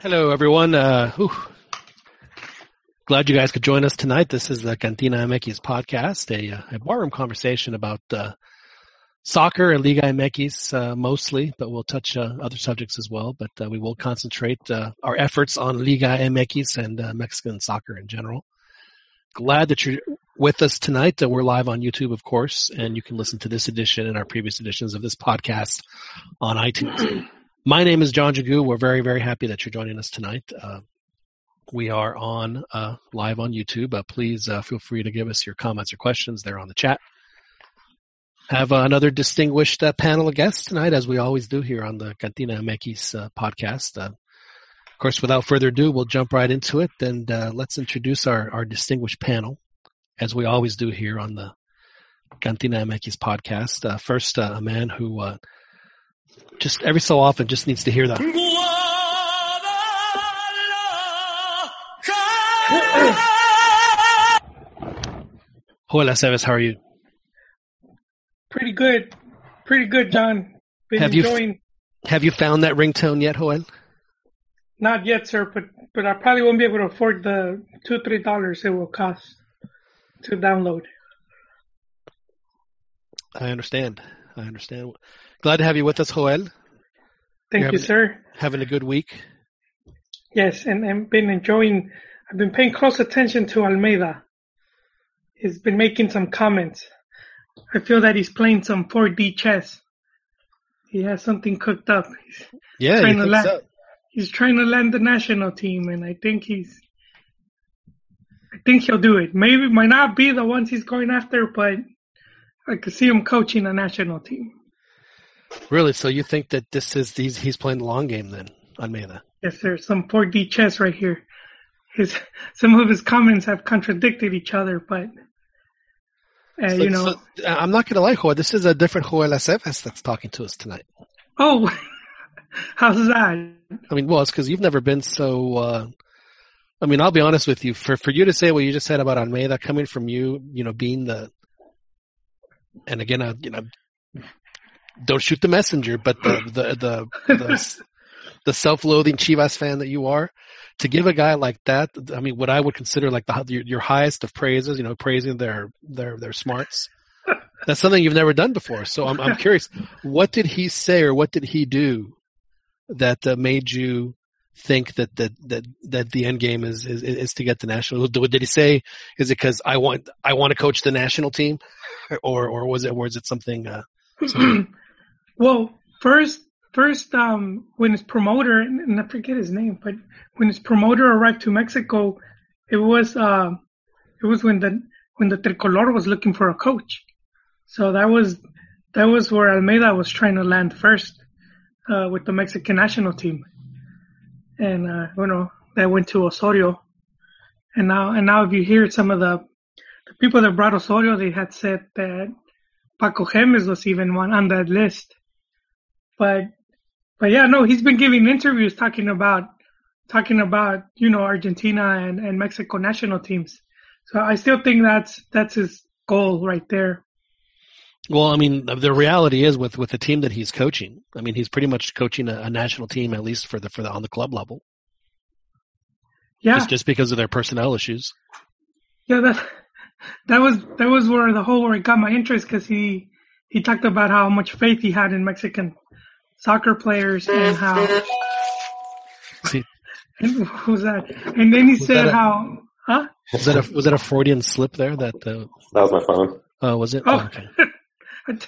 Hello, everyone. Uh, glad you guys could join us tonight. This is the Cantina MX podcast, a, uh, a barroom conversation about uh, soccer and Liga MX uh, mostly, but we'll touch uh, other subjects as well. But uh, we will concentrate our efforts on Liga MX and Mexican soccer in general. Glad that you're with us tonight. we're live on YouTube, of course, and you can listen to this edition and our previous editions of this podcast on iTunes. My name is John Jagu. We're very, very happy that you're joining us tonight. Uh, we are on uh, live on YouTube. Uh, please uh, feel free to give us your comments or questions there on the chat. Have another distinguished uh, panel of guests tonight, as we always do here on the Cantina uh, podcast. of course, without further ado, we'll jump right into it and let's introduce our, our distinguished panel, as we always do here on the Cantina MX podcast. first, a man who just every so often just needs to hear that. Hola Seves, how are you? Pretty good. Pretty good, John. Been have enjoying. You, have you found that ringtone yet, Joel? Not yet, sir, but but I probably won't be able to afford the two three dollars it will cost to download. I understand. I understand. Glad to have you with us, Joel. Thank You're you, having, sir. Having a good week. Yes, and I've been enjoying. I've been paying close attention to Almeyda. He's been making some comments. I feel that he's playing some 4D chess. He has something cooked up. He's yeah, trying to land, so? He's trying to land the national team, and I think he's. I think he'll do it. Maybe might not be the ones he's going after, but I could see him coaching a national team. Really? So you think that this is he's he's playing the long game then, Almeyda? Yes, there's some 4D chess right here. His some of his comments have contradicted each other, but uh, so, you know, so, I'm not gonna lie, Joel. This is a different Joel Aceves that's talking to us tonight. Oh, how's that? I mean, well, it's because you've never been so. Uh, I mean, I'll be honest with you. For for you to say what you just said about Almeyda coming from you, you know, being the, and again, I, you know, don't shoot the messenger, but the the the the, the self-loathing Chivas fan that you are, to give a guy like that, I mean, what I would consider like the your, your highest of praises, you know, praising their their their smarts. That's something you've never done before. So I'm I'm curious, what did he say or what did he do that uh, made you think that that that that the end game is is, is to get the national? Did he say is it because I want I want to coach the national team, or or was it was it something? Uh, something well, first, first, um, when his promoter, and I forget his name, but when his promoter arrived to Mexico, it was, uh, it was when the, when the Tricolor was looking for a coach. So that was, that was where Almeyda was trying to land first, uh, with the Mexican national team. And, uh, you know, that went to Osorio. And now, and now if you hear some of the, the people that brought Osorio, they had said that Paco Jémez was even one on that list. But but yeah, no, he's been giving interviews talking about talking about you know Argentina and, and Mexico national teams. So I still think that's that's his goal right there. Well, I mean, the reality is with with the team that he's coaching. I mean, he's pretty much coaching a, a national team at least for the for the on the club level. Yeah, just, just because of their personnel issues. Yeah, that that was that was where the whole where it got my interest because he he talked about how much faith he had in Mexican soccer players and how. See, and what was that? And then he was said a, how, huh? Was that a was that a Freudian slip there? That uh, that was my phone. Oh, was it? Oh, oh okay. I, t-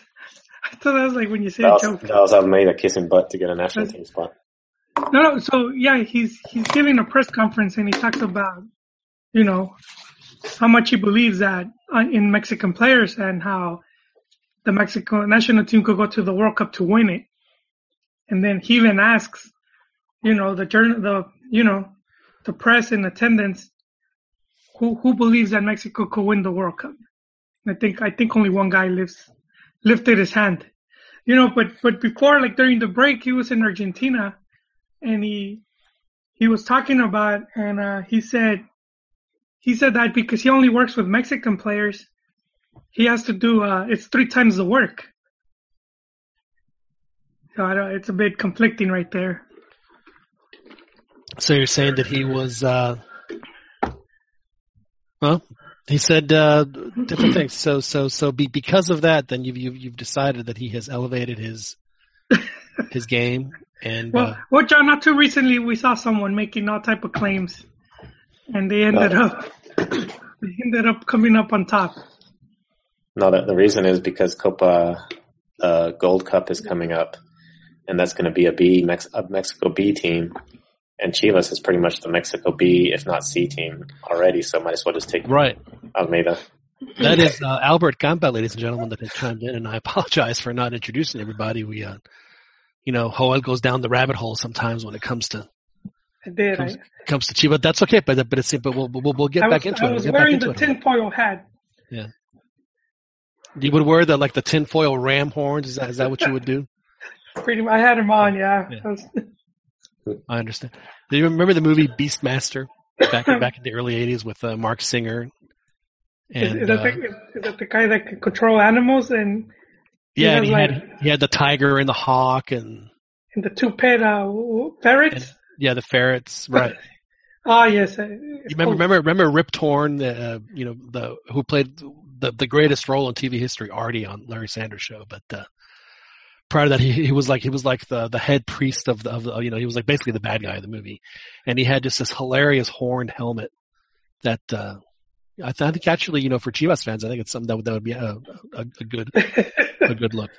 I thought that was like when you say that was, joke. That was Almeyda kissing butt to get a national team spot. No, no. So yeah, he's he's giving a press conference and he talks about, you know, how much he believes that uh, in Mexican players and how the Mexico national team could go to the World Cup to win it. And then he even asks, you know, the journal, the, you know, the press in attendance, who, who believes that Mexico could win the World Cup? I think, I think only one guy lifts, lifted his hand, you know, but, but before, like during the break, he was in Argentina and he, he was talking about, and, uh, he said, he said that because he only works with Mexican players, he has to do, uh, it's three times the work. So it's a bit conflicting right there. So you're saying that he was, uh, well, he said uh, different things. So, so, so, be, because of that, then you've, you've you've decided that he has elevated his his game. And Well, uh, well, John, not too recently we saw someone making all type of claims, and they ended Oh. up they ended up coming up on top. No, the, the reason is because Copa uh, Gold Cup is coming up, and that's going to be a B Mex- a Mexico B team, and Chivas is pretty much the Mexico B, if not C team already. So might as well just take right, Almeyda. that is uh, Albert Campa, ladies and gentlemen, that has chimed in, and I apologize for not introducing everybody. We, uh, you know, Joel goes down the rabbit hole sometimes when it comes to I did. comes, I, comes to Chivas. That's okay, but but it's but we'll we'll, we'll get I back was, into I it. was We'll wearing the it. tinfoil hat. Yeah. You would wear the like the tinfoil ram horns. Is that is that what you would do? Pretty much, I had him on. Yeah. Yeah. I understand. Do you remember the movie Beastmaster back back in the early '80s with uh, Marc Singer? is, And is, that uh, the, is that the guy that can control animals and yeah, and has, he had he had the tiger and the hawk and and the two pet uh, ferrets? yeah, the ferrets. Right. Ah, yes. You remember, remember, remember Rip Torn, the, uh, you know, the who played the the greatest role in TV history, Artie, on Larry Sanders Show. But uh, prior to that, he, he was like he was like the the head priest of the, of the you know he was like basically the bad guy of the movie, and he had just this hilarious horned helmet that uh, I, th- I think actually you know for Chivas fans, I think it's something that would, that would be a, a, a good a good look.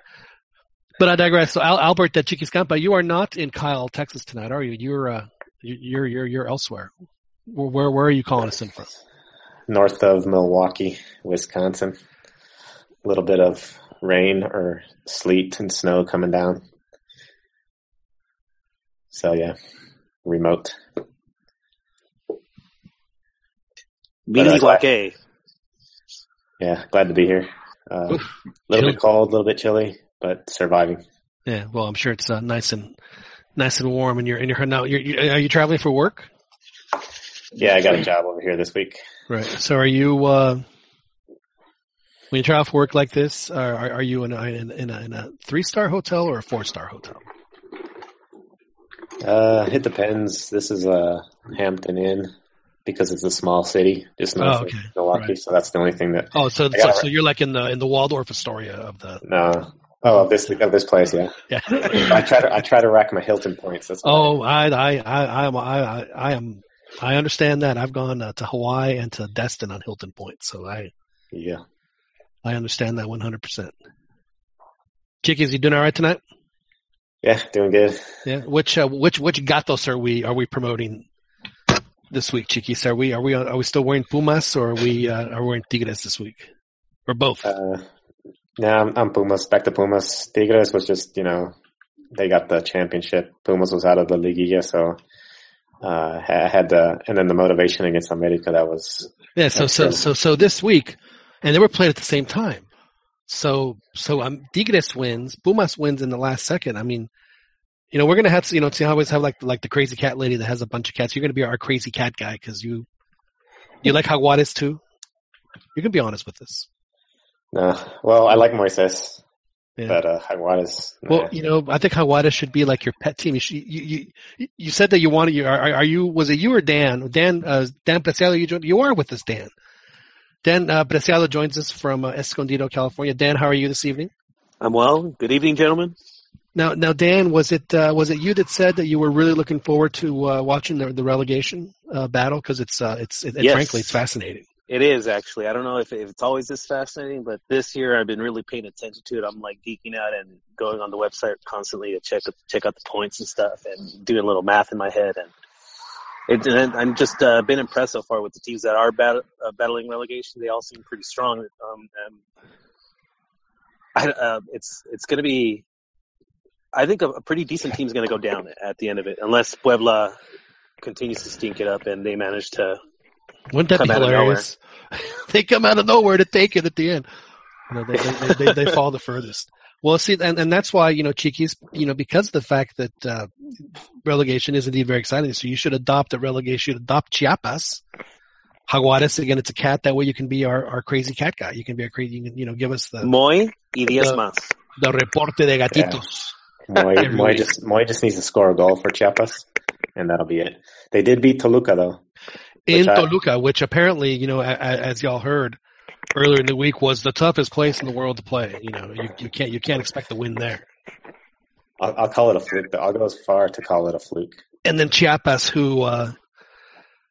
But I digress. So Al, Albert uh, Chiquis Campa, you are not in Kyle, Texas tonight, are you? You're uh, you- you're you're you're elsewhere. Where where, where are you calling us in from? north of Milwaukee, Wisconsin. A little bit of rain or sleet and snow coming down. So yeah, remote. Meaning But, uh, A. Yeah, glad to be here. Uh, a little Chilly. bit cold, a little bit chilly, but surviving. Yeah, well, I'm sure it's uh, nice and nice and warm, and you're and you're now. You're, you are you traveling for work? Yeah, I got a job over here this week. Right. So are you? Uh, when you travel for work like this, uh, are, are you in a, in, a, in a three star hotel or a four star hotel? Uh, it depends. This is a Hampton Inn because it's a small city, just north Oh, okay. of Milwaukee. Right. So that's the only thing that. Oh, so so, so you're like in the in the Waldorf Astoria of the No. Oh, of this of this place, yeah. yeah. I try to I try to rack my Hilton points. That's Oh, I, I, I, I am, I, I, I am, I understand that. I've gone uh, to Hawaii and to Destin on Hilton Point, so I, yeah. I understand that 100%. Chiquis, you doing all right tonight? Yeah, doing good. Yeah. Which, uh, which, which gatos are we, are we promoting this week, Chiquis? Are we, are we, are we still wearing Pumas or are we, uh, are we wearing Tigres this week? Or both? Uh, yeah, I'm, I'm Pumas. Back to Pumas. Tigres was just you know they got the championship. Pumas was out of the Liguilla, so uh, I had the and then the motivation against America that was Yeah, so so so so this week, and they were played at the same time. So so um, Tigres wins, Pumas wins in the last second. I mean, you know, we're gonna have to, you know, to always have like like the crazy cat lady that has a bunch of cats. You're gonna be our crazy cat guy because you you like Jaguares too. You can be honest with us. no. Well, I like Moises, Yeah. but uh, Jaguares. nah. Well, you know, I think Jaguares should be like your pet team. You should, you, you you said that you wanted you are, are you was it you or Dan Dan uh, Dan Preciado you joined, you are with us Dan Dan uh, Preciado joins us from uh, Escondido California Dan how are you this evening I'm well. Good evening, gentlemen. now now Dan was it uh, was it you that said that you were really looking forward to uh, watching the, the relegation uh, battle because it's uh, it's it, Yes. frankly it's fascinating It is actually. I don't know if, if it's always this fascinating, but this year I've been really paying attention to it. I'm like geeking out and going on the website constantly to check check out the points and stuff, and doing a little math in my head. And it, and I'm just uh, been impressed so far with the teams that are bat- uh, battling relegation. They all seem pretty strong. Um, I, uh, it's it's going to be. I think a, a pretty decent team is going to go down at the end of it, unless Puebla continues to stink it up and they manage to wouldn't that be hilarious they come out of nowhere to take it at the end you know, they, they, they, they, they fall the furthest well see and, and that's why you know Chiquis you know because of the fact that uh, relegation is indeed very exciting so you should adopt a relegation you should adopt Chiapas Jaguares again it's a cat that way you can be our, our crazy cat guy you can be a crazy you can you know give us the Moy y diez Uh, más. the reporte de gatitos Moy, Moy just Moy just needs to score a goal for Chiapas. and that'll be it. They did beat Toluca though. In I- Toluca, which apparently, you know, a, a, as y'all heard earlier in the week, was the toughest place in the world to play. You know, you, you can't you can't expect to win there. I'll, I'll call it a fluke. Though. I'll go as far to call it a fluke. And then Chiapas, who uh,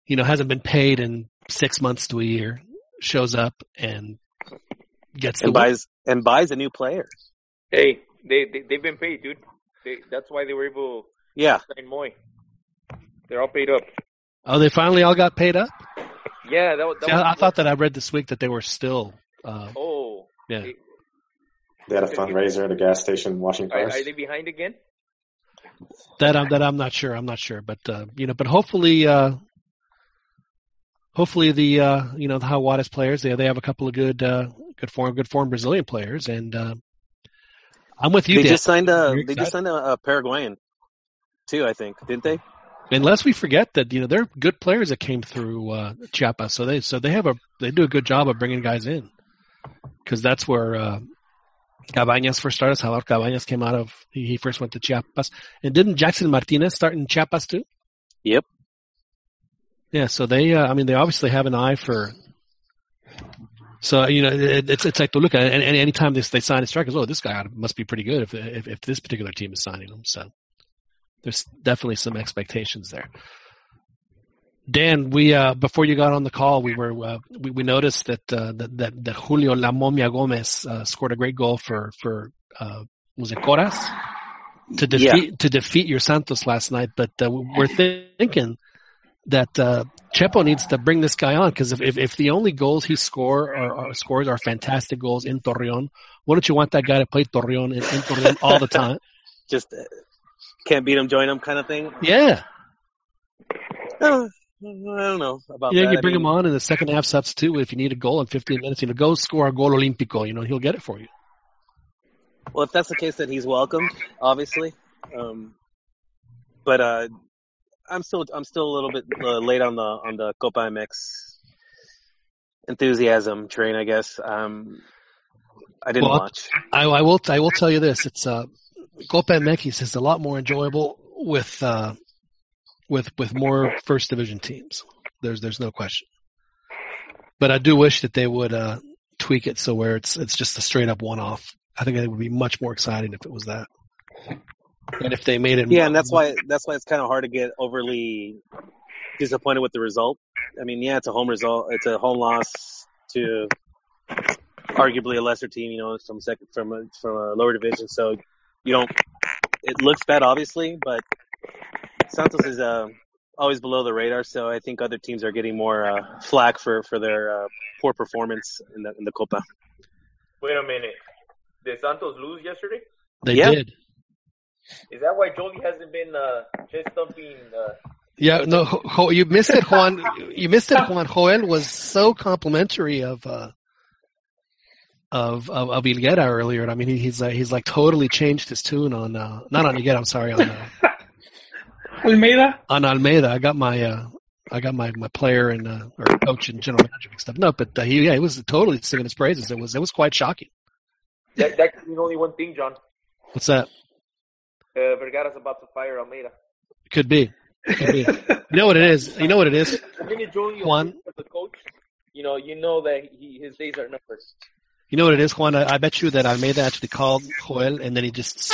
you know hasn't been paid in six months to a year, shows up and gets the and win. buys and buys a new player. Hey, they, they they've been paid, dude. They, that's why they were able Yeah, to sign Moy. They're all paid up. Oh, they finally all got paid up. Yeah, that, was- that See, was. I, I thought that I read this week that they were still. Uh, Oh, yeah. they- They had a fundraiser at a gas station washing are, cars. are they behind again? That I'm that I'm not sure. I'm not sure, but uh, you know, but hopefully, uh, hopefully the uh, you know the Jaguares players they they have a couple of good uh, good form good form Brazilian players, and uh, I'm with you. they Dan. just signed a they just signed a, a Paraguayan too. I think didn't they? Unless we forget that you know they're good players that came through uh, Chiapas, so they so they have a they do a good job of bringing guys in because that's where uh, Cabañas first started. Salvador Cabañas came out of he, he first went to Chiapas, and didn't Jackson Martinez start in Chiapas too? Yep. Yeah, so they uh, I mean they obviously have an eye for. So you know it, it's it's like to look at and anytime they they sign a striker, oh this guy must be pretty good if, if if this particular team is signing him. So there's definitely some expectations there. Dan, we uh, before you got on the call, we were uh, we, we noticed that, uh, that that that Julio La Momia Gomez uh, scored a great goal for for uh, was it Coras to defeat to defeat your Santos last night. But uh, we're thinking that uh, Chepo needs to bring this guy on because if, if if the only goals he score are, are scores are fantastic goals in Torreon, why don't you want that guy to play Torreon in, in Torreon all the time? Just uh, can't beat them, join them, kind of thing. Yeah. Uh, I don't know about Yeah, that. you I bring mean, him on in the second half substitute if you need a goal in 15 minutes. You know, go score a goal Olímpico. You know, he'll get it for you. Well, if that's the case, then he's welcomed, obviously. Um, but uh, I'm still I'm still a little bit uh, late on the on the Copa MX enthusiasm train, I guess. Um, I didn't Well, watch. I, I will. I will tell you this: it's uh, Copa MX is a lot more enjoyable with uh, with with more first division teams. There's there's no question. But I do wish that they would uh, tweak it so where it's it's just a straight up one off. I think it would be much more exciting if it was that. And if they made it, Yeah, and that's why that's why it's kind of hard to get overly disappointed with the result. I mean, yeah, it's a home result. It's a home loss to arguably a lesser team. You know, from second from a, from a lower division. So you don't. It looks bad, obviously, but Santos is uh, always below the radar. So I think other teams are getting more uh, flack for for their uh, poor performance in the in the Copa. Wait a minute. Did Santos lose yesterday? they yeah. did. Is that why Jolie hasn't been uh, chest thumping? Uh, Yeah, no, Ho- Ho- you missed it, Juan. You missed it, Juan. Joel was so complimentary of uh, of of, of Higuera earlier. I mean, he, he's uh, he's like totally changed his tune on uh, not on Higuera. I'm sorry on uh, Almeyda. on Almeyda. I got my uh, I got my my player and uh, or coach and general manager mixed up. No, but uh, he yeah, he was totally singing his praises. It was it was quite shocking. that that could mean only one thing, John. What's that? Uh, Vergara's about to fire Almeyda. Could be. Could be. You know what it is. You know what it is. The minute Juan. as a coach, you know, you know that he, his days are numbered. You know what it is, Juan? I, I bet you that Almeyda actually called Joel and then he just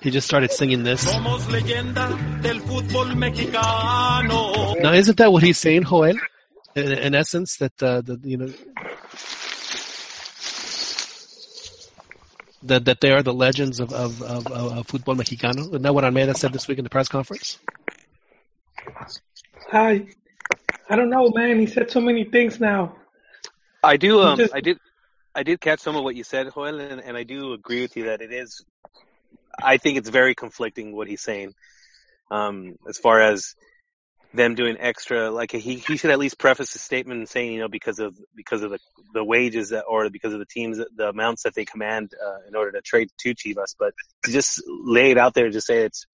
he just started singing this. Somos leyenda del fútbol mexicano. Now, isn't that what he's saying, Joel? In, in essence, that uh, that you know that that they are the legends of of of, of, of football mexicano. Isn't that what Almeyda said this week in the press conference? Hi, I don't know, man. He said so many things now. I do. Um, just- I did. I did catch some of what you said, Joel, and, and I do agree with you that it is. I think it's very conflicting what he's saying, um, as far as them doing extra. Like he he should at least preface his statement saying, you know, because of because of the the wages that, or because of the teams, the amounts that they command uh, in order to trade to Chivas. But to just lay it out there, and just say it's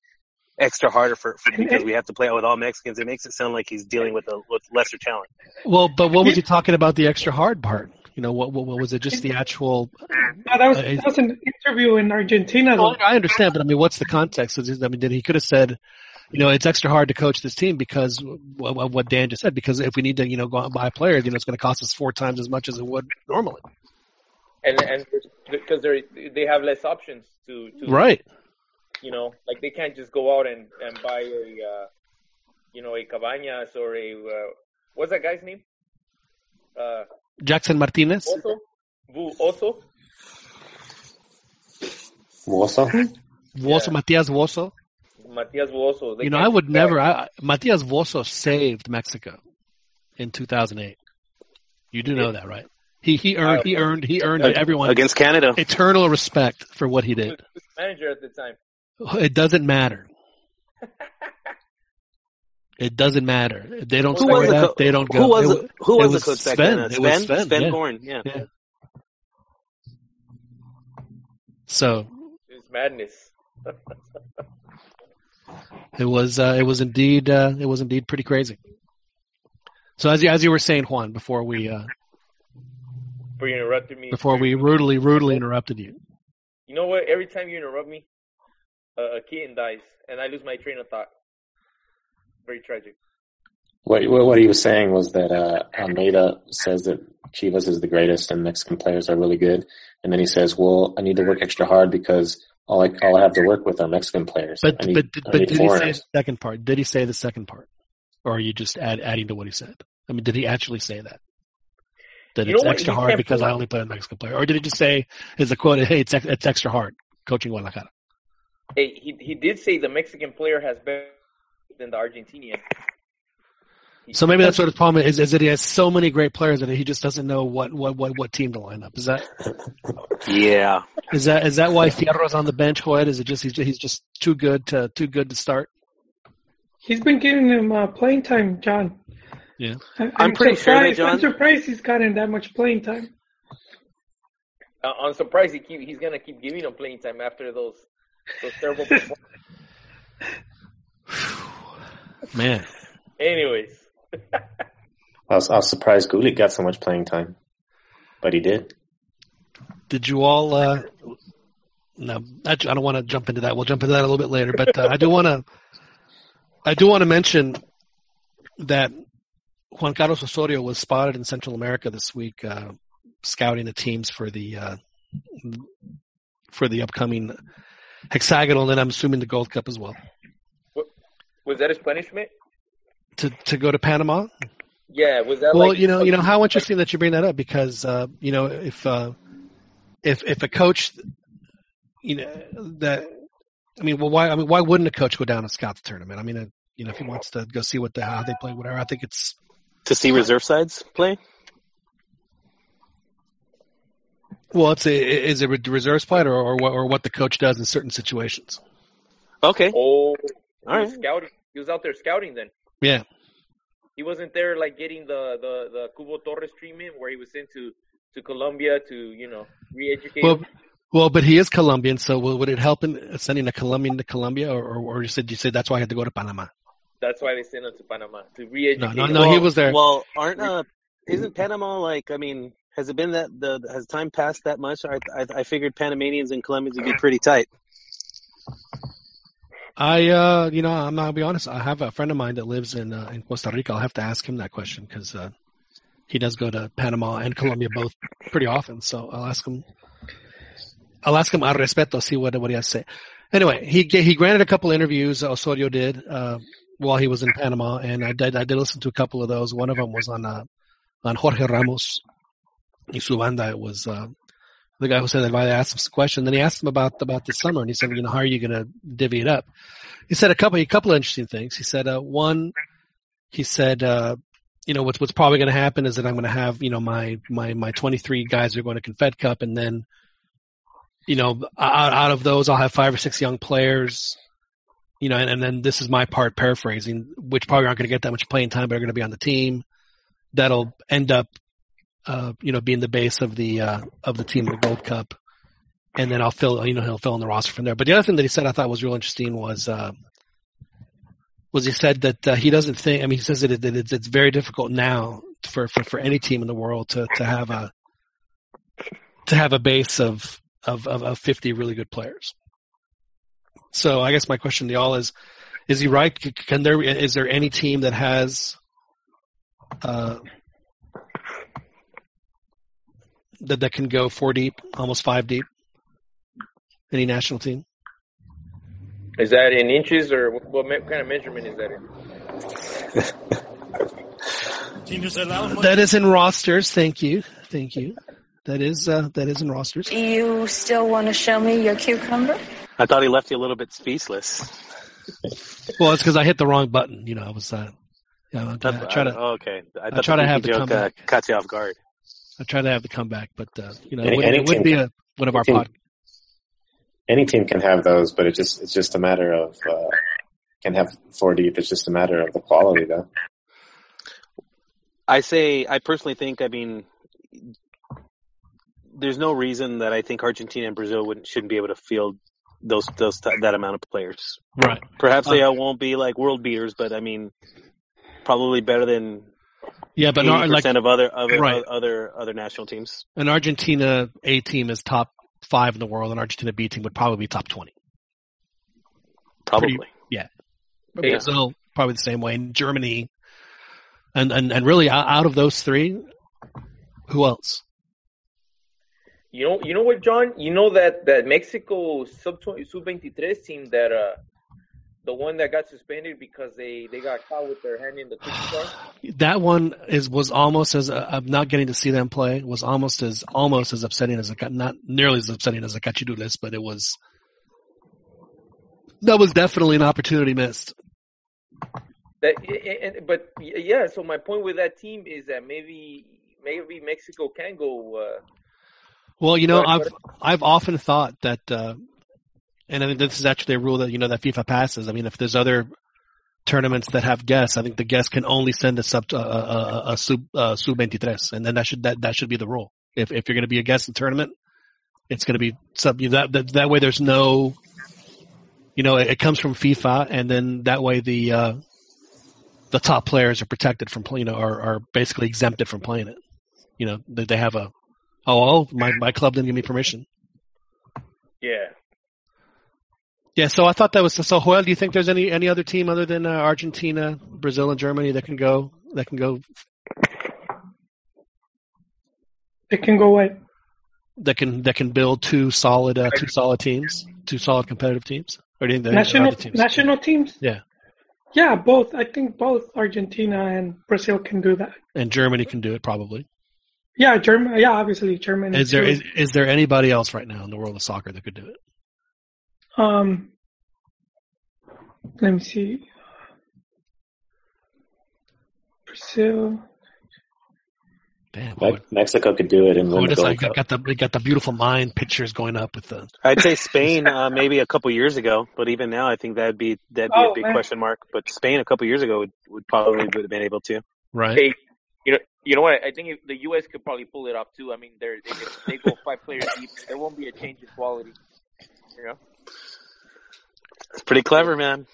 extra harder for, for because we have to play out with all Mexicans. It makes it sound like he's dealing with a with lesser talent. Well, but what was he talking about the extra hard part? You know, what what, what was it? Just the actual? No, that was Uh, that was an interview in Argentina. No, Though. I understand, but I mean, what's the context? I mean, did he could have said, you know, it's extra hard to coach this team because of what Dan just said. Because if we need to, you know, go out and buy players, you know, it's going to cost us four times as much as it would normally. And and because they they have less options to, to Right. you know, like they can't just go out and and buy a uh, you know a Cabañas or a uh, what's that guy's name? Uh, Jackson Martinez. Oso, Vu Oso. Warsaw? Voso, Matias Vuoso. Matias Vuoso. You know, I would just never. I, Matias Vuoso saved Mexico in 2008. You do know that, right? He he earned he earned he earned everyone against Canada. eternal respect for what he He was did. manager at the time. It doesn't matter. It doesn't matter. If they don't Who score was the that, co- they don't go. Who was It the, wa- who it was, was the coach back Sven. then? It was Sven. Sven, yeah. Gorn. Yeah. yeah. So It's madness. it was uh, it was indeed uh, it was indeed pretty crazy. So as you, as you were saying, Juan, before we uh, For you interrupting me. before we rudely rudely interrupted you. You know what? Every time you interrupt me, uh, a kitten dies, and I lose my train of thought. Very tragic. What, what what he was saying was that uh, Almeyda says that Chivas is the greatest and Mexican players are really good, and then he says, "Well, I need to work extra hard because all I all I have to work with are Mexican players. But need, but but need did he say the second part? Did he say the second part, or are you just add, adding to what he said? I mean, did he actually say that? That You it's extra He hard kept because I only play a Mexican player, or did he just say, "Is the quote? Hey, it's it's extra hard coaching Guadalajara." Hey, he he did say the Mexican player has better than the Argentinian. So maybe that's what his problem is: is that he has so many great players that he just doesn't know what what what, what team to line up. Is that Yeah. is that is that why Fierro's on the bench? Hoyt? Is it just he's, he's just too good to too good to start? He's been giving him uh, playing time, John. Yeah. I, I'm pretty sure that, surprised- John- I'm surprised he's gotten that much playing time. Uh, I'm surprised he keep he's gonna keep giving him playing time after those those terrible. performances. Man, Anyways, I was, I was surprised Gulik got so much playing time, but he did. did you all? Uh, no, I, I don't want to jump into that. We'll jump into that a little bit later. But uh, I do want to. I do want to mention that Juan Carlos Osorio was spotted in Central America this week, uh, scouting the teams for the uh, for the upcoming hexagonal, and I'm assuming the Gold Cup as well. Was that his punishment? To to go to Panama. Yeah, was that Well, like you know, you know how interesting that you bring that up because uh, you know if uh, if if a coach, you know that I mean, well, why I mean, why wouldn't a coach go down and scout the tournament? I mean, uh, you know, if he wants to go see what the how they play, whatever. I think it's To see reserve sides play. well, it's a, is it a reserves player or or what, or what the coach does in certain situations. Okay. Oh, he All was right. scouting. He was out there scouting then. Yeah, He wasn't there like getting the the the Cubo Torres treatment where he was sent to to Colombia to you know re-educate. well, well, but he is Colombian, so will- would it help in sending a Colombian to Colombia, or or, or you said you said that's why I had to go to Panama? That's why they sent him to Panama to No, re-educate. no, him. no, he was there. Well, aren't uh, isn't Panama like? I mean, has it been that the has time passed that much? I I, I figured Panamanians and Colombians would be pretty tight. I, uh, you know, I'm gonna be honest. I have a friend of mine that lives in uh, in Costa Rica. I'll have to ask him that question because uh, he does go to Panama and Colombia both pretty often. So I'll ask him. I'll ask him al respeto, see what what he has to say. Anyway, he he granted a couple interviews. Osorio did uh, while he was in Panama, and I did I did listen to a couple of those. One of them was on uh, on Jorge Ramos. Y su banda it was uh, the guy who said that I asked him some question. Then he asked him about about the summer, and he said, you know, how are you going to divvy it up? He said a couple a couple of interesting things. He said uh, one, he said, uh, you know, what's what's probably going to happen is that I'm going to have you know my my my 23 guys are going to Confed Cup, and then you know out, out of those I'll have five or six young players. You know, and, and then this is my part paraphrasing, which probably aren't going to get that much playing time, but are going to be on the team. That'll end up uh, you know, being the base of the uh, of the team in the Gold Cup, and then I'll fill, you know, he'll fill in the roster from there. But the other thing that he said I thought was real interesting was uh, was he said that uh, he doesn't think. I mean, he says that, it, that it's, it's very difficult now for, for for any team in the world to to have a to have a base of of of, of 50 really good players. So I guess my question to y'all is, Is he right? Can there is there any team that has uh, that that can go four deep, almost five deep? Any national team? Is that in inches or what, what kind of measurement is that in? Tienes That is in rosters. Thank you, thank you. That is uh, that is in rosters. You still want to show me your cucumber? I thought he left you a little bit speechless. Well, it's because I hit the wrong button. You know, I was uh, yeah, I, That's, I try to oh, okay. I, thought try the to have the joke, comeback. uh, caught you off guard. I try to have the comeback, but uh, you know, Any- it would, any it would be a one of our team- pod. Any team can have those, but it just it's just a matter of uh, can have four deep. It's just a matter of the quality, though. I say, I personally think, I mean, there's no reason that I think Argentina and Brazil wouldn't, shouldn't be able to field those, those, that amount of players. Right. Perhaps they Uh, uh, won't be like world beaters, but I mean, probably better than Yeah, but eighty not, like percent of other, other, Right. other, other national teams. an Argentina A team is top five in the world, an Argentina B team would probably be top twenty. Probably. Yeah. Brazil probably the same way. And Germany, and and and really out out of those three, who else? You know, you know what, John? You know that that Mexico sub sub twenty three team that uh, the one that got suspended because they they got caught with their hand in the cookie jar. That one is was almost as uh, I'm not getting to see them play was almost as almost as upsetting as a not nearly as upsetting as a Cachirules, but it was that was definitely an opportunity missed. That, and, but yeah, so my point with that team is that maybe maybe Mexico can go. Uh, Well, you know, I've I've often thought that, uh, and I think this is actually a rule that you know that FIFA passes. I mean, if there's other tournaments that have guests, I think the guests can only send a sub uh, a, a, a sub uh, sub 23, and then that should that that should be the rule. If if you're going to be a guest in the tournament, it's going to be sub that, that that way. There's no, you know, it, it comes from FIFA, and then that way the uh, the top players are protected from playing, you know, are are basically exempted from playing it. You know, they, they have a Oh, oh, my my club didn't give me permission. yeah, Yeah, so I thought that was so. Joel, do you think there's any any other team other than uh, Argentina, Brazil, and Germany that can go that can go It can go away. that can that can build two solid uh, two solid teams, two solid competitive teams? Or do you think National teams? national teams. Yeah. Yeah, both. I think both Argentina and Brazil can do that. and Germany can do it probably. Yeah, German. Yeah, obviously Germany. Is there is, is there anybody else right now in the world of soccer that could do it? Um, let me see. Brazil. Damn, Me- Mexico could do it and win the Gold like Cup. got the we got the beautiful mind pictures going up with the I'd say Spain, uh, maybe a couple years ago, but even now, I think that'd be that'd be Oh, a big man. question mark. But Spain, a couple years ago, would, would probably would have been able to. right. Hey, you know, you know what? I think if the U.S. could probably pull it off too. I mean, they're, if they go five players deep, there won't be a change in quality. You know, It's pretty clever, man.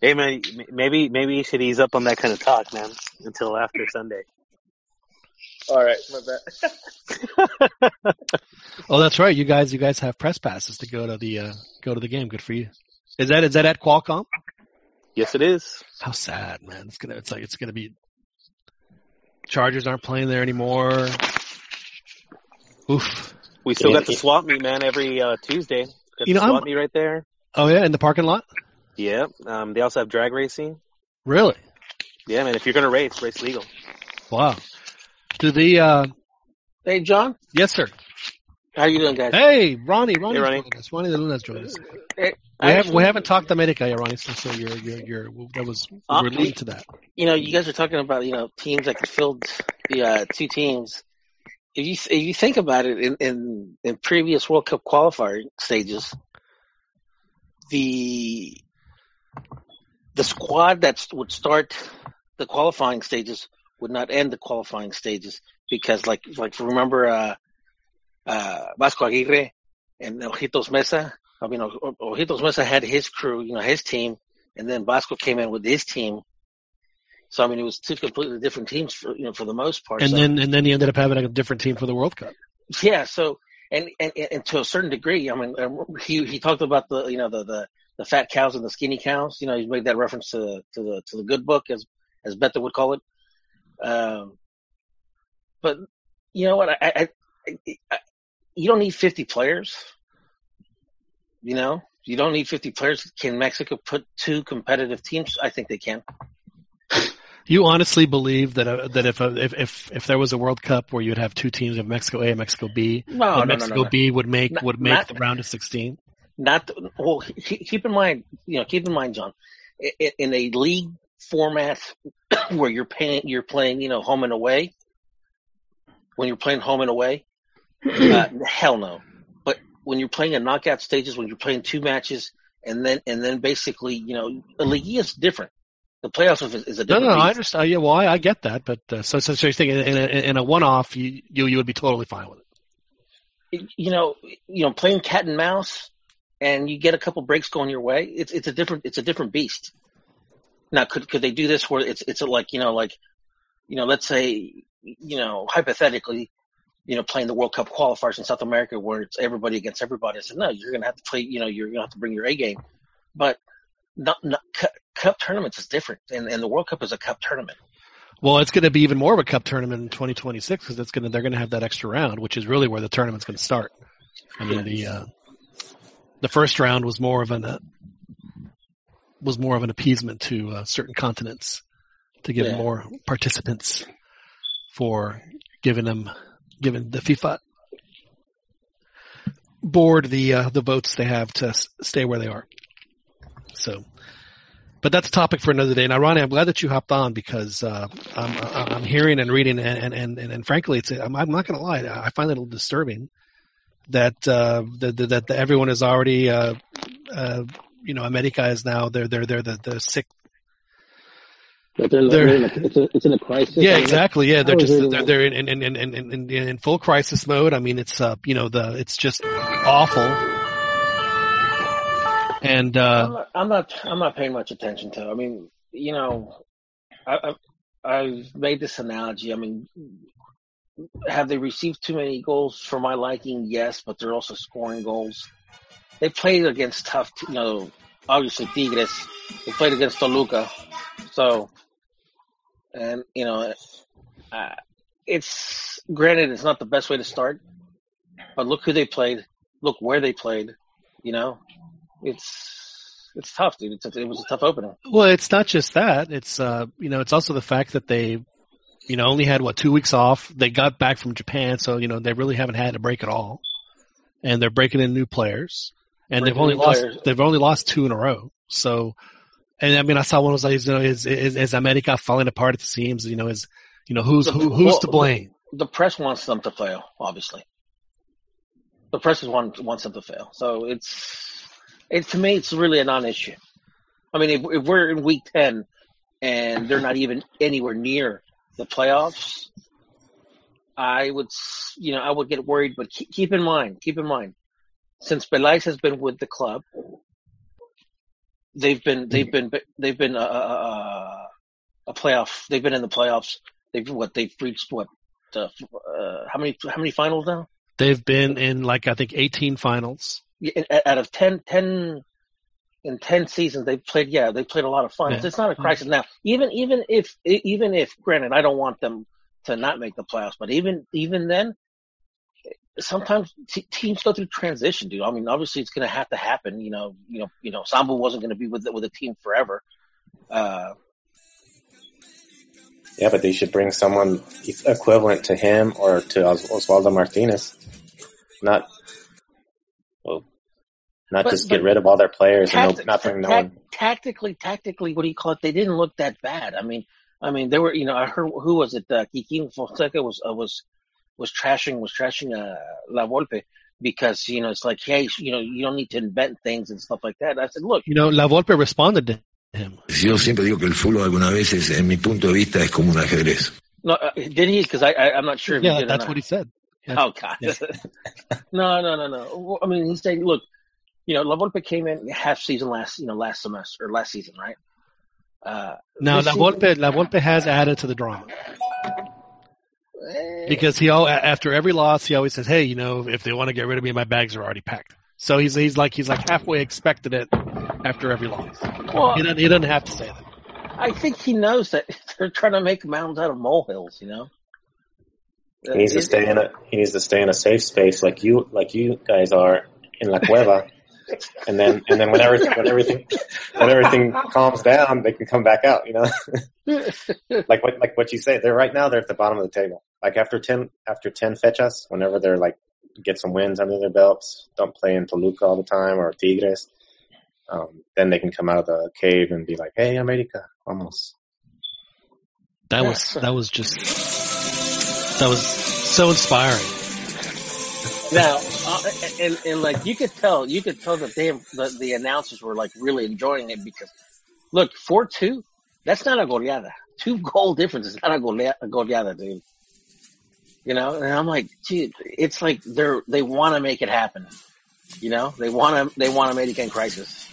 Hey man, maybe maybe you should ease up on that kind of talk, man, until after Sunday. all right, my bad. Oh, that's right. You guys, you guys have press passes to go to the uh, go to the game. Good for you. Is that is that at Qualcomm? Yes, it is. How sad, man. It's gonna it's like it's gonna be. Chargers aren't playing there anymore. Oof. We still got the swap meet, man, every uh, Tuesday. Got You the know, swap I'm- meet right there. Oh yeah, in the parking lot. Yeah. Um, they also have drag racing. Really? Yeah, man. If you're gonna race, race legal. Wow. Do the uh, Hey, John. yes, sir. How you doing, guys? Hey, Ronnie, Ronnie, Ronnie. joined us. Ronnie the Luna's joined us. Hey, We, have, we haven't talked to America yet, Ronnie. So, so you're, you're, you're, that was we Uh, were leading to that. You know, you guys are talking about you know teams that could field the uh, two teams. If you if you think about it, in in, in previous World Cup qualifying stages, the the squad that would start the qualifying stages would not end the qualifying stages because, like, like remember uh, uh, Vasco Aguirre and Ojitos Meza. I mean, Ojitos Meza had his crew, you know, his team, and then Vasco came in with his team. So I mean, it was two completely different teams for you know for the most part. And so, then and then he ended up having a different team for the World Cup. yeah, so and, and and to a certain degree, I mean, um, he he talked about the you know the the the fat cows and the skinny cows. You know, he made that reference to to the to the good book as as Beto would call it. Um, but you know what? I, I, I, I you don't need 50 players. You know, you don't need 50 players. Can Mexico put two competitive teams? I think they can. You honestly believe that uh, that if, uh, if if if there was a World Cup where you'd have two teams of Mexico A and Mexico B, No, no, Mexico no, no. B would make Not- would make not- the round of sixteen? Not well. Keep, in mind, you know, keep in mind, John, in a league format where you're paying, you're playing, you know, home and away. When you're playing home and away, uh, hell no. But when you're playing in knockout stages, when you're playing two matches, and then and then basically, you know, a league is different. The playoffs is, is a different. No, no, I understand. Yeah, well, I, I get that, but uh, so so, so you're thinking in a, in a one-off, you, you you would be totally fine with it. you know, you know, playing cat and mouse, and you get a couple breaks going your way. It's it's a different it's a different beast. Now, could could they do this where it's it's like you know like, you know, let's say you know hypothetically, you know, playing the World Cup qualifiers in South America where it's everybody against everybody. I said no, you're gonna have to play. You know, you're gonna have to bring your A game, but not, not cup, cup tournaments is different, and and the World Cup is a cup tournament. Well, it's going to be even more of a cup tournament in 2026 because it's going to they're going to have that extra round, which is really where the tournament's going to start. I mean, the uh, the first round was more of an uh, was more of an appeasement to uh, certain continents to give Yeah. more participants for giving them giving the FIFA board the uh, the votes they have to stay where they are. So, but that's a topic for another day. Now, Ronnie, I'm glad that you hopped on because uh, I'm, I'm hearing and reading and and and, and frankly, it's I'm, I'm not going to lie, I find it a little disturbing that uh, that, that, everyone is already uh, uh, you know America is now they're they're they're the, the sick. They're, They're- in a, it's, a, it's in a crisis. Yeah, exactly. Yeah, they're just they're they're in in, in, in, in, in in full crisis mode. I mean, it's uh you know the it's just awful. And I'm uh, not, I'm not. I'm not paying much attention to. I mean, you know, I, I, I've made this analogy. I mean, have they received too many goals for my liking? Yes, but they're also scoring goals. They played against tough. You know, obviously Tigres. They played against Toluca. So, and you know, uh, it's granted it's not the best way to start, but look who they played. Look where they played. You know, it's it's tough, dude. It's it was a tough opener. Well, it's not just that. It's uh, you know, it's also the fact that they, you know, only had what two weeks off. They got back from Japan, so you know they really haven't had a break at all, and they're breaking in new players, and they've only lost players. they've only lost two in a row. So, and I mean, I saw one was like, you know, is is, is America falling apart at the seams? You know, is you know who's who, who's to blame? The press wants them to fail, obviously. The press is want, wants them to fail. So it's it to me, it's really a non-issue. I mean, if, if we're in week ten and they're not even anywhere near the playoffs, I would, you know, I would get worried. But keep, keep in mind, keep in mind, since Peláez has been with the club, they've been they've been they've been a, a, a playoff. They've been in the playoffs. They've what they've reached what uh, how many how many finals now? They've been in like I think 18 finals. Yeah, Out of 10, 10 in ten seasons they've played. Yeah, they played a lot of fun Yeah. It's not a crisis now. Even even if even if granted, I don't want them to not make the playoffs, but even even then, sometimes t- teams go through transition, dude. I mean, obviously it's going to have to happen. You know, you know, you know, Sambu wasn't going to be with the, with a team forever. Uh, Yeah, but they should bring someone equivalent to him or to Os- Osvaldo Martinez. Not, well, not But- just but get rid of all their players and Tacti- no, not bring no one. Tactically, tactically, what do you call it? They didn't look that bad. I mean, I mean, there were. You know, I heard who was it? Uh, Kiki Fonseca was uh, was was trashing was trashing uh, La Volpe because you know it's like, hey, you know, you don't need to invent things and stuff like that. I said, look, You know, La Volpe responded to him. Yo siempre digo que el fútbol algunas veces, en mi punto de vista, es como un ajedrez. no, uh, did he? Because I, I I'm not sure if he Yeah, did or that's not. what he said. Oh God. No, no, no, no. I mean, he's saying, look, you know, La Volpe came in half season last, you know, last semester or last season, right? Uh, Now this La season- Volpe, La Volpe has added to the drama eh, because he all after every loss he always says, "Hey, you know, if they want to get rid of me, my bags are already packed." So he's he's like he's like halfway expected it after every loss. Well, He doesn't, he doesn't have to say that. I think he knows that they're trying to make mountains out of molehills. You know. He needs to stay in a he needs to stay in a safe space like you like you guys are in La Cueva. And then and then when everything when everything when everything calms down, they can come back out, you know? like what like what you say, they're right now they're at the bottom of the table. Like after ten after ten fechas, whenever they're like get some wins under their belts, don't play in Toluca all the time or Tigres. Um, then they can come out of the cave and be like, Hey America, vamos. That was that was just that was so inspiring. Now, uh, and, and like you could tell, you could tell that they the, the announcers were like really enjoying it because, look, four two, that's not a goleada. Two goal difference is not a golea- a goleada, dude. You know, and I'm like, dude, it's like they're they want to make it happen. You know, they want to they want American crisis.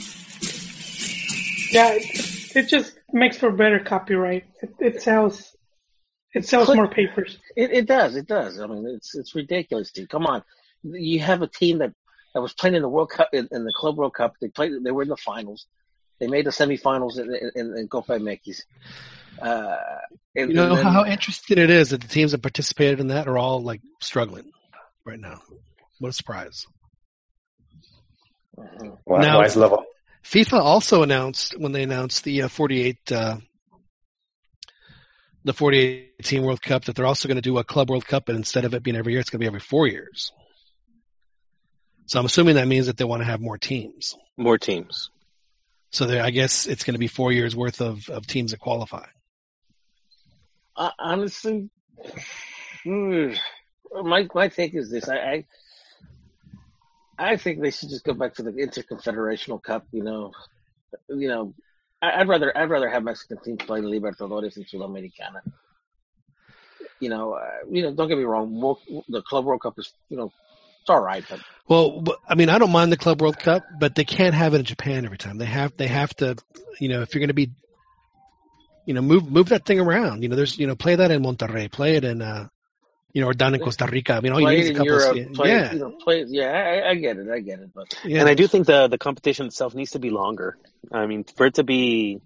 Yeah, it, it just makes for better copyright. It, it sells, it sells Click- more papers. It, it does, it does. I mean, it's it's ridiculous, dude. Come on, you have a team that that was playing in the World Cup in, in the Club World Cup. They played, they were in the finals. They made the semifinals in in, in Copa MX. Uh, and, You know and then- how interesting it is that the teams that participated in that are all like struggling right now. What a surprise! Why, Now- why is level FIFA also announced when they announced the uh, 48 uh, the 48 team World Cup that they're also going to do a Club World Cup, and instead of it being every year, it's going to be every four years. So I'm assuming that means that they want to have more teams. More teams. So they, I guess it's going to be four years worth of, of teams that qualify. uh, honestly, hmm, my my take is this: I, I I think they should just go back to the Interconfederational Cup. You know, you know, I, I'd rather I'd rather have Mexican teams play Libertadores and Sudamericana. You know, uh, you know. Don't get me wrong. World, the Club World Cup is, you know, it's all right, but Well, I mean, I don't mind the Club World Cup, but they can't have it in Japan every time. They have they have to, you know, if you're going to be, you know, move move that thing around. You know, there's you know, play that in Monterrey, play it in, uh, you know, or down in Costa Rica. I mean, all you play need it is a couple. Europe. of, play, yeah, you know, play. Yeah, I, I get it. I get it. But yeah. And I do think the the competition itself needs to be longer. I mean, for it to be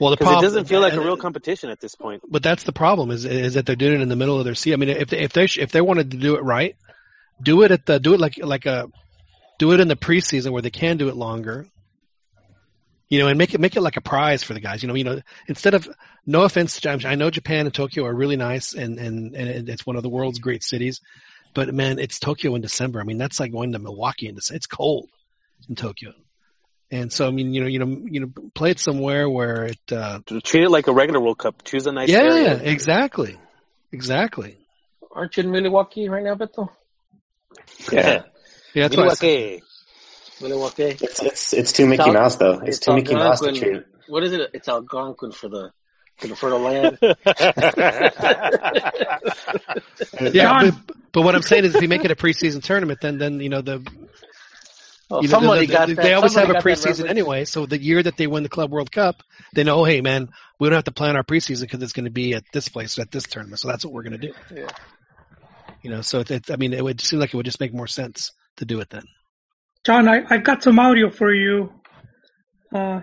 well, the because it doesn't feel like a real competition at this point. But that's the problem is is that they're doing it in the middle of their sea. I mean, if they, if they if they wanted to do it right, do it at the do it like like a do it in the preseason where they can do it longer. You know, and make it make it like a prize for the guys. You know, you know, instead of no offense, to- I know Japan and Tokyo are really nice, and and and it's one of the world's great cities. But man, it's Tokyo in December. I mean, that's like going to Milwaukee in December. It's cold in Tokyo, and so I mean, you know, you know, you know, play it somewhere where it. uh Treat it like a regular World Cup. Choose a nice Yeah, area. exactly, exactly. aren't you in Milwaukee right now, Beto? Yeah. Yeah, that's what I. Milwaukee. Milwaukee. Eh? It's it's it's too Mickey Al- Mouse though. It's, too Mickey Mouse to treat. What is it? It's Algonquin for the for the fertile land. Yeah, John. but, but what I'm saying is, if you make it a preseason tournament, then then you know the Well, you know, somebody the- got the- that. they always have a preseason anyway. So the year that they win the Club World Cup, they know, oh, hey man, we don't have to plan our preseason because it's going to be at this place at this tournament. So that's what we're going to do. Yeah. You know, so it's, it's I mean, it would seem like it would just make more sense to do it then. John, I, I've got some audio for you. Uh,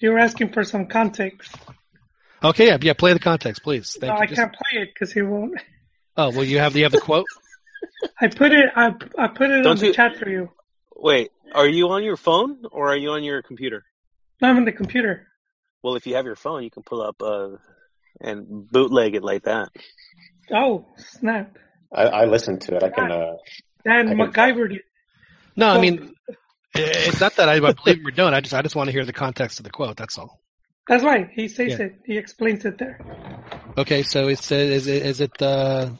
you were asking for some context. Okay, yeah, yeah. Play the context, please. Thank no, you. I Just- can't play it because he won't. oh, well, you have the you have the quote. I put it. I I put it on Don't the you- chat for you. Wait, are you on your phone or are you on your computer? No, I'm on the computer. Well, if you have your phone, you can pull up uh, and bootleg it like that. Oh snap! I, I listened to it. I can. Uh, Dan I can- MacGyvered it. No, I mean, it's not that I believe him or don't. I just I just want to hear the context of the quote. That's all. That's right. He says Yeah. it. He explains it there. Okay, so it says is it is it uh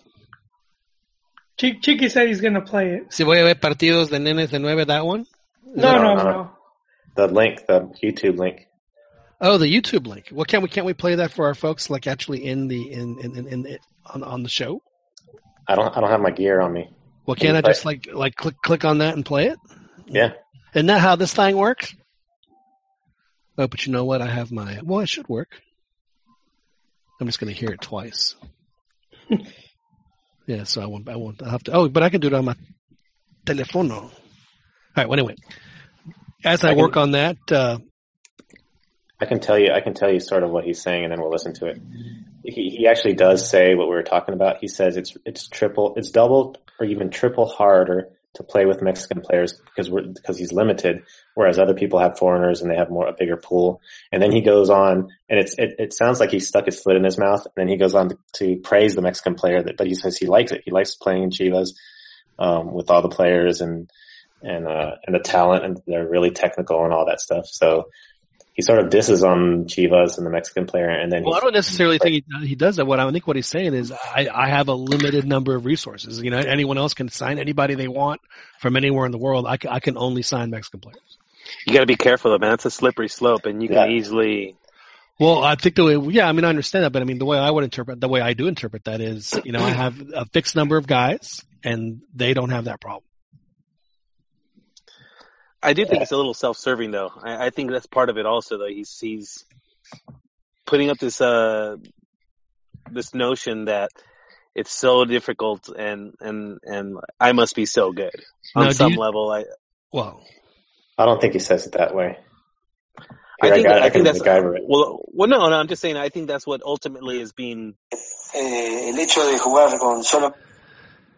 Chi- Chiqui said he's gonna play it. si voy a ver partidos de nenes de nueve that one? No, no, no, no. no. the link, the YouTube link. Oh, the YouTube link. Well, can't we can't we play that for our folks like actually in the in in in, in it, on on the show? I don't. I don't have my gear on me. Well, Can can't I just like like click click on that and play it? Yeah. Isn't that how this thing works? Oh, but you know what? I have my well, it should work. I'm just going to hear it twice. yeah, so I won't. I won't. I have to. Oh, but I can do it on my telefono. All right. Well, anyway, as I, I can- work on that, uh, I can tell you, I can tell you sort of what he's saying, and then we'll listen to it. He, he actually does say what we were talking about. He says it's it's triple, it's double, or even triple harder to play with Mexican players because we're because he's limited, whereas other people have foreigners and they have more a bigger pool. And then he goes on, and it's it, it sounds like he stuck his foot in his mouth. And then he goes on to, to praise the Mexican player, that, but he says he likes it. He likes playing in Chivas um, with all the players and and uh, and the talent, and they're really technical and all that stuff. So he sort of disses on Chivas and the Mexican player, and then well, I don't necessarily think he, he does that. What I think what he's saying is, I, I have a limited number of resources. You know, anyone else can sign anybody they want from anywhere in the world. I can, I can only sign Mexican players. You got to be careful, though, man. It's a slippery slope, and you can easily. Well, I think the way, yeah, I mean, I understand that, but I mean, the way I would interpret, the way I do interpret that is, you know, I have a fixed number of guys and they don't have that problem. I do think it's a little self-serving, though. I, I think that's part of it, also. Though he's he's putting up this uh this notion that it's so difficult, and and and I must be so good on Now, some you- level. I Well, I don't think he says it that way. I Here, think got- I can think that's well. Well, no, no. I'm just saying. I think that's what ultimately is being. Eh, el hecho de jugar con solo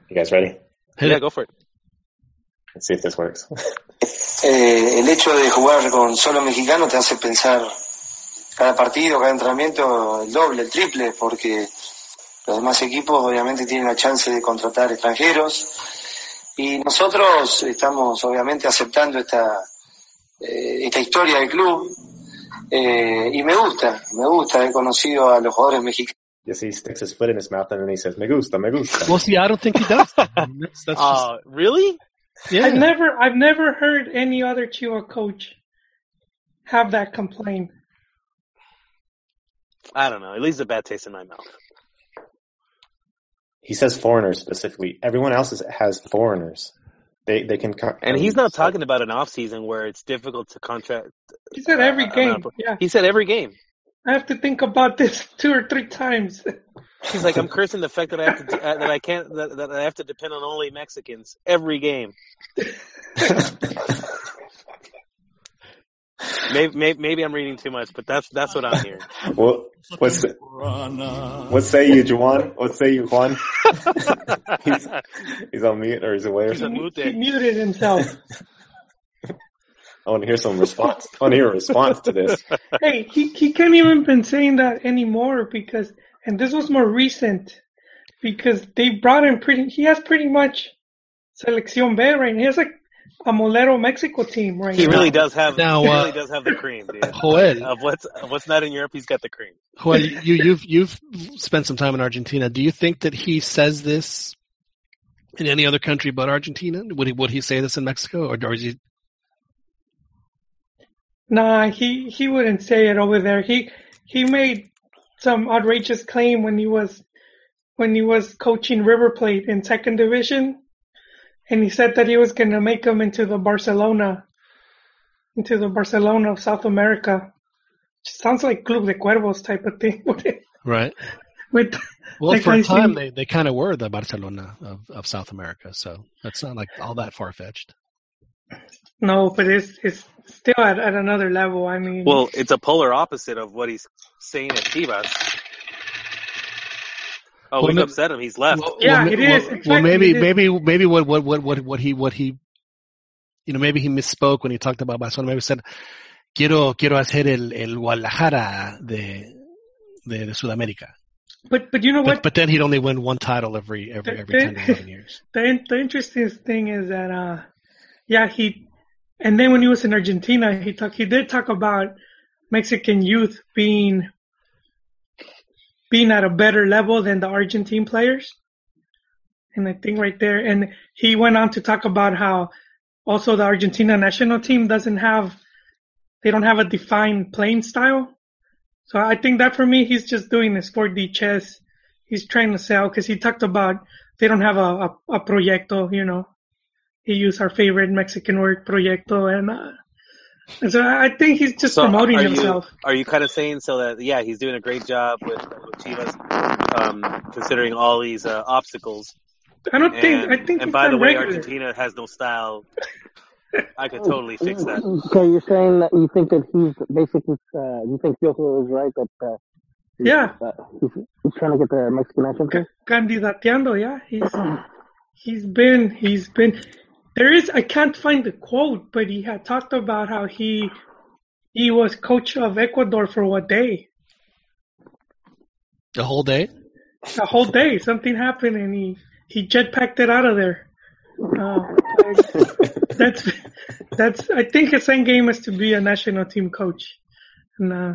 You guys ready? Yeah, go for it. Let's see if this works. eh, el hecho de jugar con solo mexicano te hace pensar cada partido, cada entrenamiento el doble, el triple, porque los demás equipos obviamente tienen la chance de contratar extranjeros y nosotros estamos obviamente aceptando esta eh, esta historia del club eh, y me gusta, me gusta, he conocido a los jugadores mexicanos Yes, he sticks his foot in his mouth and then he says, "Me gusta, me gusta." Well, see, I don't think he does. That's, just, really? Yeah. I've never I've never heard any other Chihuahua coach have that complaint. I don't know. It leaves a bad taste in my mouth. He says foreigners specifically. Everyone else is, has foreigners. They they can. co- And he's not so- talking about an off season where it's difficult to contract. He said every Uh, game. Yeah, He said every game. I have to think about this two or three times. He's like, I'm cursing the fact that I have to uh, that I can't that, that I have to depend on only Mexicans every game. Maybe, maybe maybe I'm reading too much, but that's that's what I'm hearing. Well, what's what say you, Juan? What say you, Juan? he's, he's on mute or he's away or He's a something. he muted himself. I want to hear some response. I want to hear a response to this. hey, he he can't even been saying that anymore because, and this was more recent, because they brought him pretty. He has pretty much selección B right. now. He has like a Molero Mexico team right He now. really does have Now, he uh, really does have the cream, dude. Joel, Of what's of what's not in Europe, he's got the cream. Joel, you, you've, you've spent some time in Argentina. Do you think that he says this in any other country but Argentina? Would he, would he say this in Mexico or, or is he, Nah, he he wouldn't say it over there. He he made some outrageous claim when he was when he was coaching River Plate in second division, and he said that he was gonna make them into the Barcelona, into the Barcelona of South America. Sounds like Club de Cuervos type of thing. right? With Well, Like for a time, they, they kind of were the Barcelona of, of South America, so that's not like all that far fetched. no, but it's it's still at, at another level. I mean, Well, it's a polar opposite of what he's saying at Chivas. Oh, Well, we've no- upset him. He's left. Well, Yeah, well, it ma- is. Well, Exactly, well, maybe, maybe, maybe what, what, what, what, what he, what he, you know, maybe he misspoke when he talked about Barcelona. Maybe he said, "Quiero, quiero hacer el, el Guadalajara de, de, de Sudamérica." but but you know what? But, but then he'd only win one title every, every, every ten to eleven years. The the interesting thing is that uh yeah he and then when he was in Argentina he talk he did talk about Mexican youth being being at a better level than the Argentine players. And I think right there and he went on to talk about how also the Argentina national team doesn't have they don't have a defined playing style. So I think that for me he's just doing this 4D chess. He's trying to sell because he talked about they don't have a, a, a proyecto, you know. He used our favorite Mexican word, proyecto, and, uh, and so I I think he's just So promoting are himself. You, are you kind of saying so that yeah, he's doing a great job with, with Chivas, um, considering all these uh, obstacles. I don't think. And, I think and by the way, regular. Argentina has no style. I could totally fix that. So you're saying that you think that he's basically, uh, you think Piojo is right that uh, he's, Yeah. uh, he's, he's trying to get the Mexican national team? candidateando, yeah. He's he's been he's been there is I can't find the quote, but he had talked about how he he was coach of Ecuador for what day? The whole day. A whole day. Something happened and he he jetpacked it out of there. Uh, that's that's I think his end game is to be a national team coach. And uh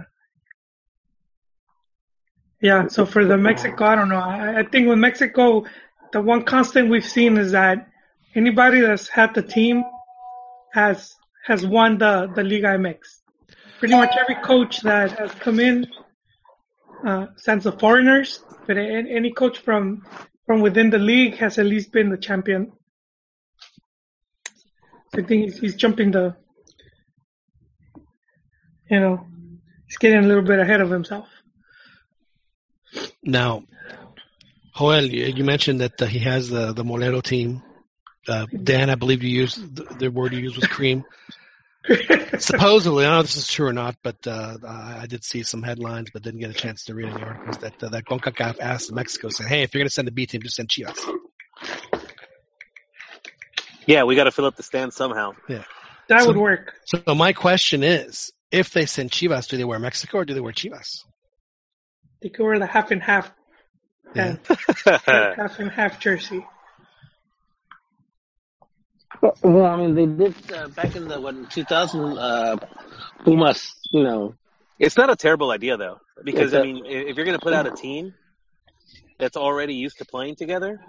yeah, so for the Mexico, I don't know. I, I think with Mexico, the one constant we've seen is that anybody that's had the team has has won the the Liga MX. Pretty much every coach that has come in, uh, since the foreigners, but any coach from from within the league has at least been the champion. So I think he's, he's jumping the, you know, he's getting a little bit ahead of himself. Now, Joel, you, mentioned that he has the the Molero team. Uh, Dan, I believe you used the, the word you used was cream. Supposedly, I don't know if this is true or not, but uh, I I did see some headlines, but didn't get a chance to read any articles that uh, that Concacaf asked Mexico, saying, "Hey, if you're going to send a B team, just send Chivas." Yeah, we got to fill up the stand somehow. Yeah, That So- would work. So my question is, if they send Chivas, do they wear Mexico or do they wear Chivas? They could wear the half and half, and half and half jersey. Well, I mean, they did uh, back in the what 2000 uh, Pumas. You know, It's not a terrible idea though, because a- I mean, if you're going to put out a team that's already used to playing together,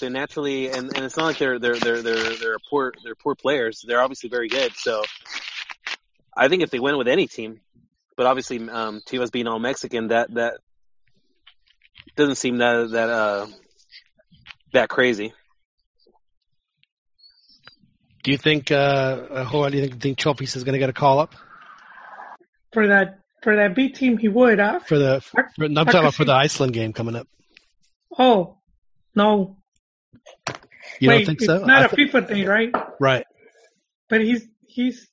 then naturally, and, and it's not like they're they're they're they're they're poor they're poor players. They're obviously very good. So I think if they went with any team, but obviously um, Chivas being all Mexican, that that doesn't seem that that uh that crazy. Do you think, uh, uh, Joel, do you think, think Chofis is going to get a call up For that for that B team, he would. Huh? for the? For, no, I'm talking about for the Iceland game coming up. Oh no, You Wait, don't think so? not I a thi- FIFA thing, right? right. But he's he's.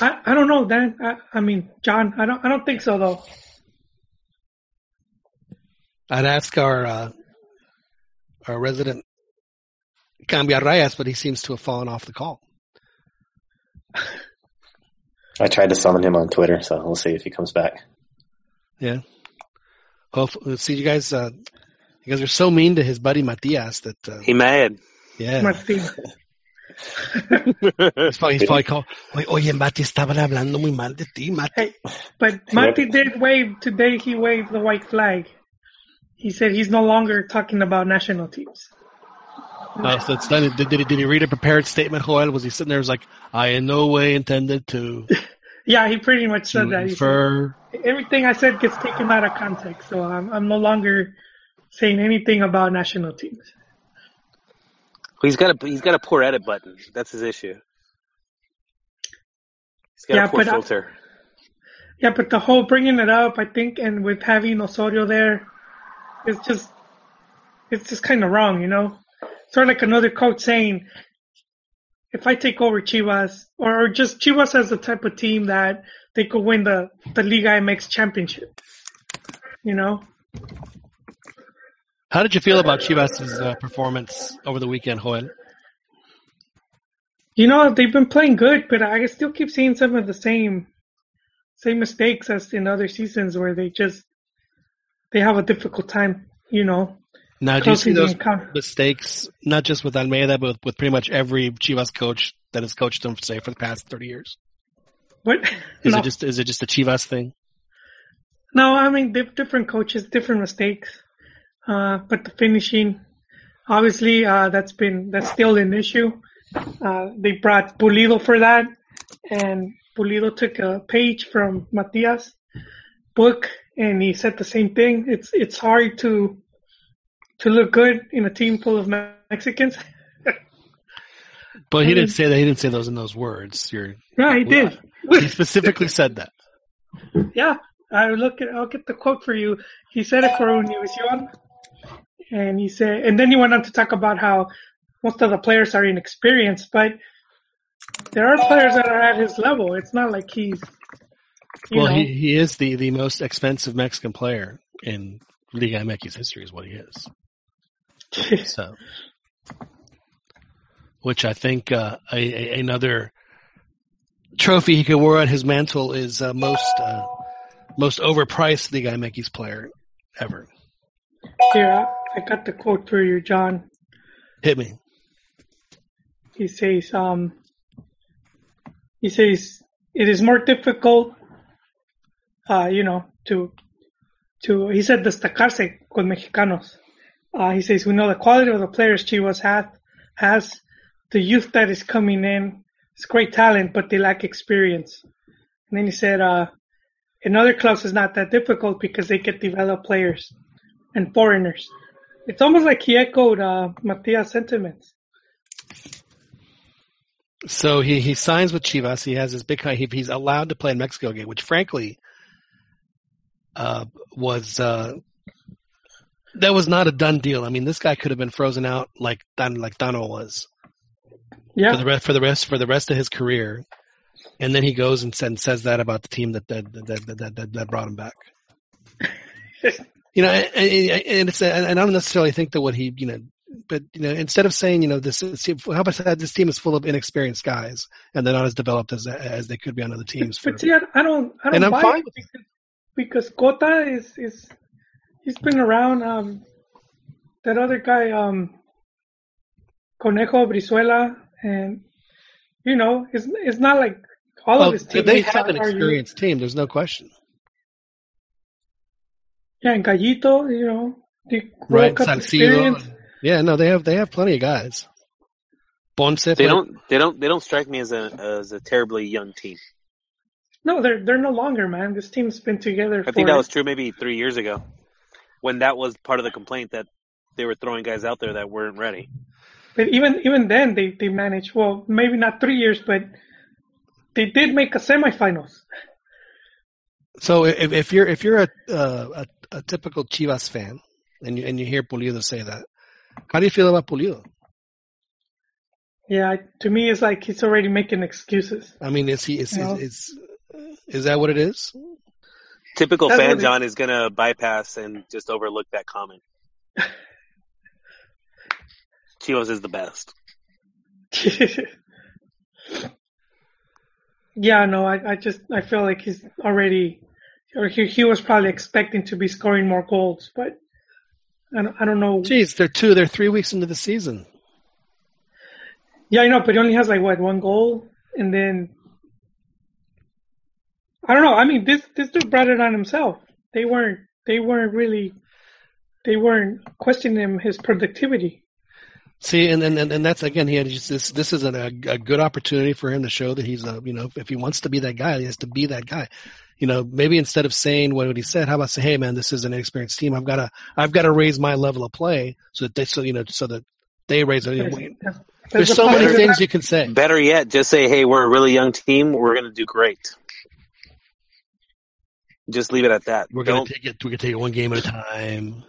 I, I don't know, Dan. I, I mean, John. I don't I don't think so though. I'd ask our uh, our resident Cambia Reyes, but he seems to have fallen off the call. I tried to summon him on Twitter, so we'll see if he comes back. Yeah. Hopefully, let's see you guys. Uh, you guys are so mean to his buddy Matias that uh, He mad. yeah. Martin. He's probably, he's probably called. Oye, oye, Mati, estaban hablando muy mal de ti, Mati. Hey, but Mati did wave today. He waved the white flag. He said he's no longer talking about national teams. Oh, so it's done. Did, did, he, did he read a prepared statement, Joel? Was he sitting there? Was like, I in no way intended to, Yeah, he pretty much said that. He said, infer. everything I said gets taken out of context, so I'm I'm no longer saying anything about national teams. He's got a he's got a poor edit button. That's his issue. He's got Yeah, a poor but I- Yeah, but the whole bringing it up, I think, and with having Osorio there, it's just, it's just kind of wrong, you know? Sort of like another coach saying, if I take over Chivas, or, or just Chivas as the type of team that they could win the, the Liga MX championship, you know? How did you feel about Chivas' uh, performance over the weekend, Joel? You know, they've been playing good, but I still keep seeing some of the same, same mistakes as in other seasons where they just, they have a difficult time, you know? Now, do you see those mistakes, not just with Almeyda, but with, with pretty much every Chivas coach that has coached them, say, for the past 30 years? What? Is No. it just is it just a Chivas thing? No, I mean diff- different coaches, different mistakes. Uh, but the finishing, obviously, uh, that's been that's still an issue. Uh, they brought Pulido for that, and Pulido took a page from Matias' book, and he said the same thing. It's it's hard to to look good in a team full of Mexicans. But he didn't say that. He didn't say those in those words. You're, yeah, he did. he specifically said that. Yeah, I look at. I'll get the quote for you. He said it for Univision, and he said, and then he went on to talk about how most of the players are inexperienced. But there are players that are at his level. It's not like he's. Well, know, he, he is the, the most expensive Mexican player in Liga MX history, is what he is. So, which I think uh, a, a, another trophy he can wear on his mantle is uh, most uh, most overpriced Liga MX player ever. Here, I I got the quote for you, John. Hit me. He says, um, he says, it is more difficult, uh, you know, to, to, he said, destacarse con mexicanos. Uh, he says, we know the quality of the players Chivas has, has the youth that is coming in. It's great talent, but they lack experience. And then he said, uh, in other clubs it's not that difficult because they get developed players and foreigners. It's almost like he echoed, uh, Matias' sentiments. So he, he signs with Chivas. He has his big he, he's allowed to play in Mexico again, which frankly uh, was uh, that was not a done deal. I mean, this guy could have been frozen out like Dan like Dano was Yeah. for the rest for the rest for the rest of his career, and then he goes and, says that about the team that that that that, that, that brought him back. you know, and, and it's and I don't necessarily think that what he you know. But you know, instead of saying you know this, is, how about that this team is full of inexperienced guys and they're not as developed as as they could be on other teams. For, But see, I, I don't, I don't And I'm buy fine because, because Cota is, is, he's been around. Um, that other guy, um, Conejo Brizuela, and you know, it's it's not like all well, of his teammates they have an are- are- experienced team. There's no question. Yeah, and Gallito, you know, the Right, Cup Salcido. experience. Yeah, no, they have they have plenty of guys. Ponce, They don't. They don't. They don't strike me as a as a terribly young team. No, they're they're no longer, man. This team's been together. I think that was true maybe three years ago, when that was part of the complaint that they were throwing guys out there that weren't ready. But even even then, they they managed. Well, maybe not three years, but they did make a semifinals. So if if you're if you're a uh, a, a typical Chivas fan and you and you hear Pulido say that, how do you feel about Pulido? Yeah, to me, it's like he's already making excuses. I mean, is he is No. is, is is that what it is? Typical That's fan John is gonna bypass and just overlook that comment. Chivas is the best. yeah, no, I, I just I feel like he's already, or he he was probably expecting to be scoring more goals, but I don't, I don't know. Jeez, they're two, they're three weeks into the season. Yeah, I know, but he only has like what one goal, and then I don't know. I mean, this this dude brought it on himself. They weren't they weren't really they weren't questioning his productivity. See, and and and and that's again, he had just this. This is a, a good opportunity for him to show that he's a you know if he wants to be that guy, he has to be that guy. You know, maybe instead of saying what he said, how about say, "Hey, man, this is an inexperienced team. I've got to I've got to raise my level of play so that they so you know so that they raise it. You know, we- there's so many things you can say. Better yet, just say, "Hey, we're a really young team. We're gonna do great." Just leave it at that. We're gonna Don't take it. We're gonna take it one game at a time.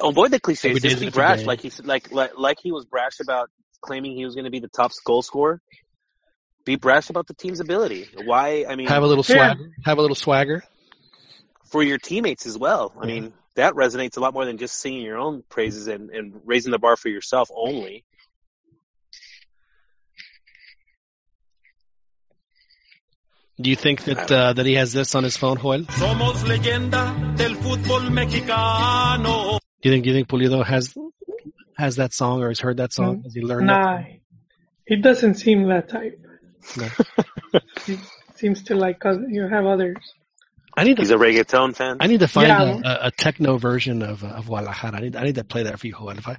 avoid the cliches. Every day's Just be brash, like he said, like like like he was brash about claiming he was going to be the top goal scorer. Be brash about the team's ability. Why? I mean, Have a little Yeah. swagger. Have a little swagger. for your teammates as well. I Yeah. mean, that resonates a lot more than just singing your own praises and, and raising the bar for yourself only. Do you think that uh, that he has this on his phone, Joel? Do Somos leyenda del fútbol mexicano. you think do you think Pulido has has that song or has heard that song? Has he learned Nah, he doesn't seem that type. that? He seems to like oth- you have others. I need He's a reggaeton fan. I need to find Yeah. a, a, a techno version of uh, of Guadalajara. I need I need to play that for you, Joel. If I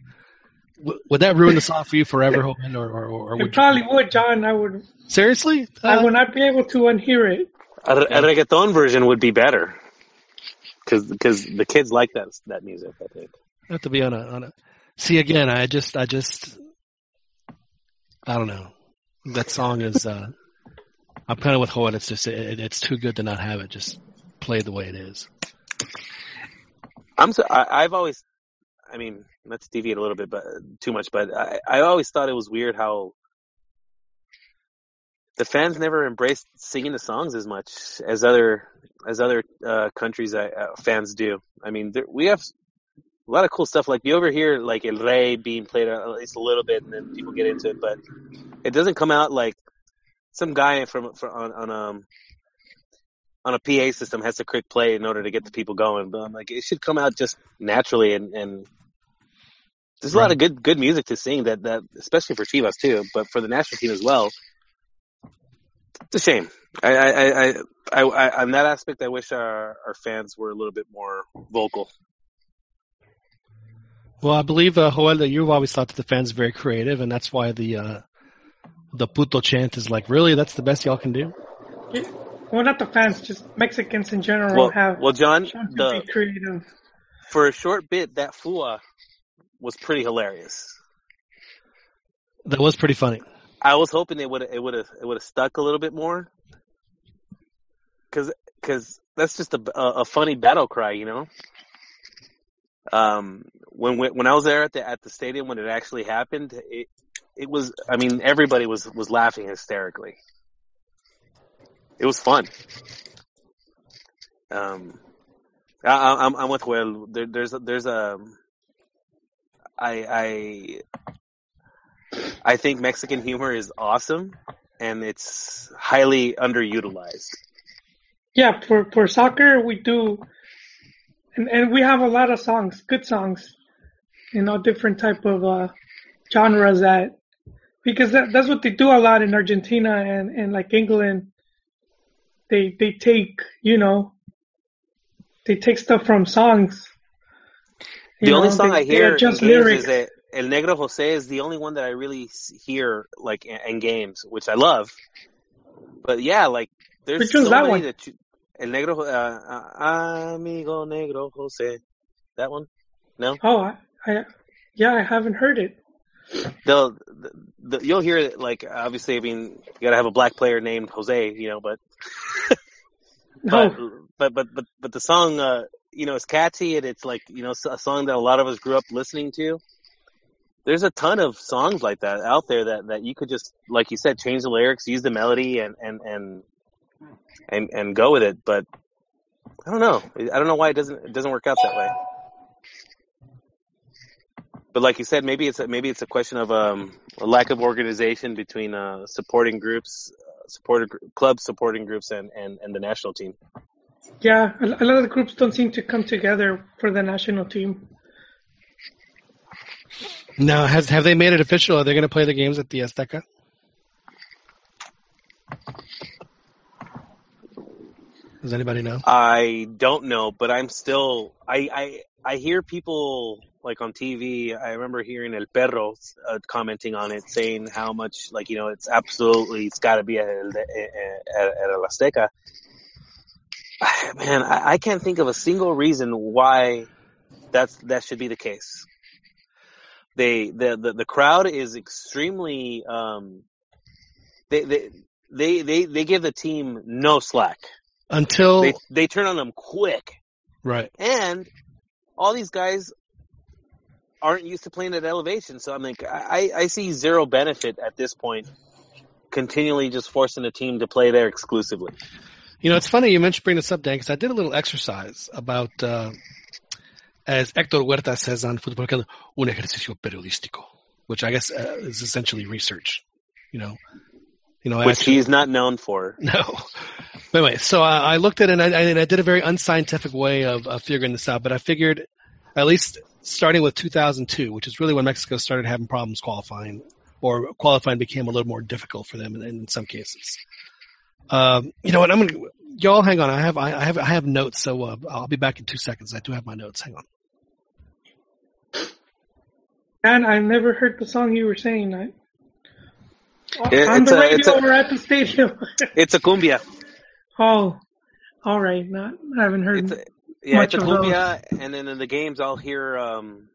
w- would that ruin the song for you forever, Joel, or or, or It would you, probably would, John. I would. seriously? I Uh, would not be able to unhear it. A, a reggaeton version would be better because the kids like that that music. I think. I have to be on a on a. See again, I just I just I don't know. That song is. uh I'm kind of with Joel. It's just it, it's too good to not have it. Just play the way it is. I'm so, I, I've always, I mean, not to deviate a little bit, but too much. But I, I always thought it was weird how the fans never embraced singing the songs as much as other as other uh, countries uh, fans do. I mean, there, we have a lot of cool stuff. Like you over here, like El Rey being played at least a little bit, and then people get into it, but it doesn't come out like some guy from, from on, on um on a PA system has to quick play in order to get the people going. But I'm like, it should come out just naturally, and, and there's a lot of good good music to sing that that especially for Chivas too, but for the national team as well. It's a shame. I I I, I, I on that aspect, I wish our our fans were a little bit more vocal. Well, I believe uh, Joel that you've always thought that the fans are very creative, and that's why the uh, the puto chant is like, really, that's the best y'all can do. Well, not the fans, just Mexicans in general Well, have well, John, the be creative. for a short bit, that fua was pretty hilarious. That was pretty funny. I was hoping it would it would have it would have stuck a little bit more, because because that's just a, a a funny battle cry, you know. Um, when when when I was there at the at the stadium when it actually happened, it it was I mean everybody was was laughing hysterically. It was fun. Um, I, I- I'm I'm with Will. There, there's there's a I I I think Mexican humor is awesome and it's highly underutilized. Yeah, for for soccer we do, and and we have a lot of songs, good songs, you know, different type of uh, genres that because that, that's what they do a lot in Argentina and and like England. They they take you know, they take stuff from songs. The You only know, song they- I hear games lyrics. is that El Negro Jose is the only one that I really hear like in, in games, which I love. But yeah, like there's Which so that many one? that you, El Negro, uh, uh, Amigo Negro Jose, that one. No, Oh, I, I yeah, I haven't heard it. they'll the, the, you'll hear it like obviously. I mean, you gotta have a black player named Jose, you know, but No, but but but but but the song, uh, you know, it's catchy and it's like you know a song that a lot of us grew up listening to. There's a ton of songs like that out there that that you could just, like you said, change the lyrics, use the melody, and and and and and go with it. But I don't know. I don't know why it doesn't it doesn't work out that way. But like you said, maybe it's a, maybe it's a question of um, a lack of organization between uh, supporting groups, uh, supporter club supporting groups, and, and, and the national team. Yeah, a, a lot of the groups don't seem to come together for the national team. Now, has have they made it official? Are they going to play the games at the Azteca? Does anybody know? I don't know, but I'm still I I I hear people like on TV. I remember hearing El Perro uh, commenting on it, saying how much like you know it's absolutely it's got to be at El, at, at El Azteca. Man, I, I can't think of a single reason why that's that should be the case. They the the, the crowd is extremely um they they they they, they give the team no slack. Until They they turn on them quick. right. And all these guys aren't used to playing at elevation. So I'm like, I, I see zero benefit at this point, continually just forcing a team to play there exclusively. You know, it's funny you mentioned bring this up, Dan, because I did a little exercise about, uh, as Hector Huerta says on Fútbol Americano, un ejercicio periodístico, which I guess uh, is essentially research. You know, you know, Which actually- he's not known for. No. But anyway, so I, I looked at it and I, and I did a very unscientific way of, of figuring this out, but I figured at least starting with 2002, which is really when Mexico started having problems qualifying or qualifying became a little more difficult for them in, in some cases. Um, you know what? I'm going to, y'all hang on. I have, I, I have, I have notes. So, uh, I'll be back in two seconds. I do have my notes. Hang on. And I never heard the song you were saying. I, It- on it's the a- radio it's a- or at the stadium. It's a cumbia. oh, all right. Not I haven't heard. Yeah, much it's a of those. cumbia, and then in the games I'll hear um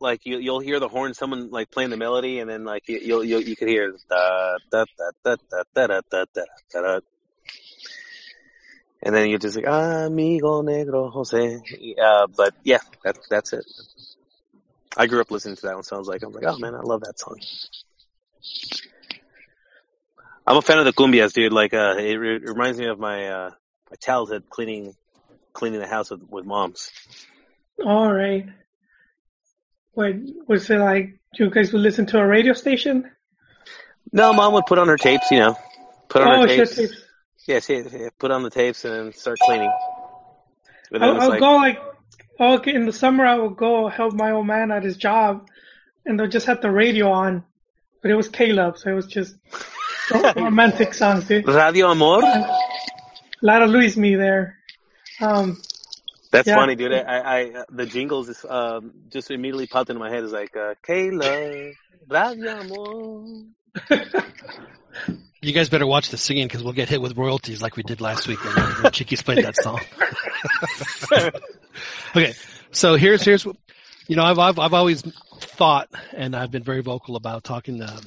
like you you'll hear the horn, someone like playing the melody, and then like you you'll, you'll you could hear da da da da da da da da da da da. And then you're just like amigo negro Jose. Uh, but yeah, that's that's it. I grew up listening to that one, so I was like, I'm like, oh man, I love that song. I'm a fan of the cumbias, dude. Like, uh, it, re- reminds me of my uh, my childhood cleaning cleaning the house with, with moms. All right. What was it like? You guys would listen to a radio station? No, mom would put on her tapes, you know, put on Oh, her tapes. tapes. Yeah, she yeah, put on the tapes and then start cleaning. But I'll, I'll like, go like, oh, okay, in the summer I would go help my old man at his job, and they'll just have the radio on, but it was Caleb, so it was just romantic songs, dude. Radio Amor. A lot of Luis me there. Um, That's Yeah. funny, dude. I, I, I the jingles is um just immediately popped into my head. Is like uh, Kayla, Radio You guys better watch the singing because we'll get hit with royalties like we did last week when, when Chiquis played that song. okay, so here's here's what you know. I've I've I've always thought, and I've been very vocal about talking um,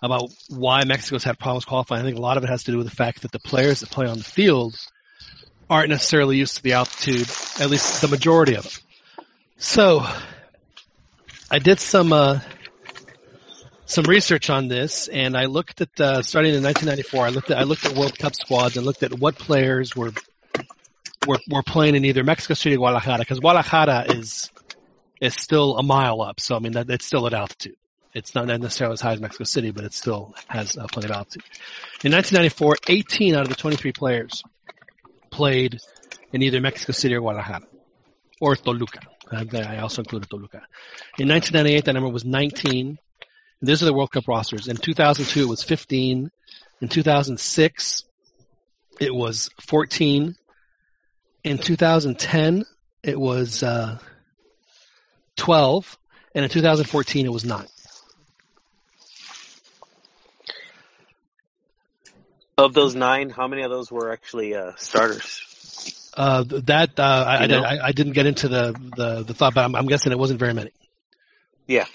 about why Mexico's had problems qualifying. I think a lot of it has to do with the fact that the players that play on the field aren't necessarily used to the altitude, at least the majority of them. So I did some. Uh, some research on this, and I looked at uh, starting in 1994. I looked at I looked at World Cup squads and looked at what players were were, were playing in either Mexico City or Guadalajara because Guadalajara is is still a mile up. So I mean that it's still at altitude. It's not necessarily as high as Mexico City, but it still has uh, plenty of altitude. In 1994, 18 out of the 23 players played in either Mexico City or Guadalajara or Toluca. I also included Toluca. In 1998, that number was 19. These are the World Cup rosters. In 2002, it was 15. In 2006, it was 14. In 2010, it was uh, 12. And in 2014, it was 9. Of those nine, how many of those were actually uh, starters? Uh, that uh, I, I, You? I, I didn't get into the, the, the thought, but I'm, I'm guessing it wasn't very many. Yeah.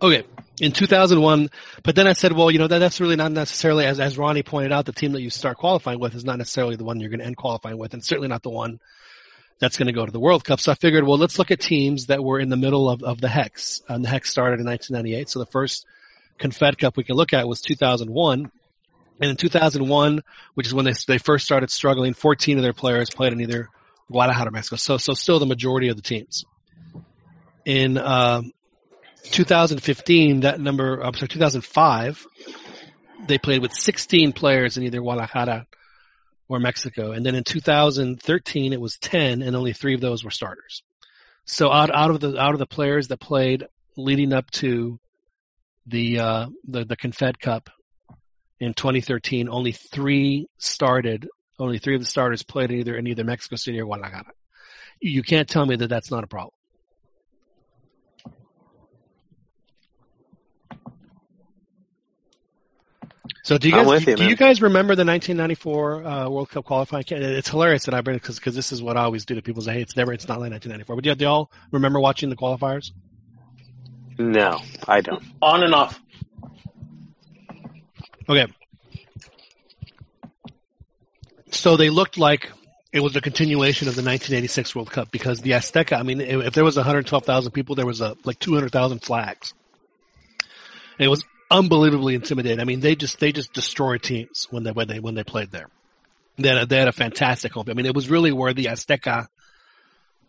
Okay. In 2001, but then I said, well, you know, that, that's really not necessarily, as, as Ronnie pointed out, the team that you start qualifying with is not necessarily the one you're going to end qualifying with, and certainly not the one that's going to go to the World Cup. So I figured, well, let's look at teams that were in the middle of, of the Hex. And the Hex started in 1998. So the first Confed Cup we can look at was 2001. And in 2001, which is when they, they first started struggling, 14 of their players played in either Guadalajara or Mexico. So, so still the majority of the teams. In, um, 2015, that number, I'm sorry, 2005, they played with 16 players in either Guadalajara or Mexico. And then in 2013, it was 10 and only three of those were starters. So out, out of the, out of the players that played leading up to the, uh, the, the Confed Cup in 2013, only three started, only three of the starters played in either, in either Mexico City or Guadalajara. You can't tell me that that's not a problem. So do you I'm guys you, do you guys remember the 1994 uh, World Cup qualifying? It's hilarious that I bring it because because this is what I always do to people say hey, it's never it's not like 1994. But do, do y'all remember watching the qualifiers? No, I don't. On and off. Okay. So they looked like it was a continuation of the 1986 World Cup because the Azteca. I mean, if there was 112,000 people, there was a like 200,000 flags. It was unbelievably intimidating. I mean, they just they just destroyed teams when they when they when they played there. They had a, they had a fantastic home. I mean, it was really where the Azteca,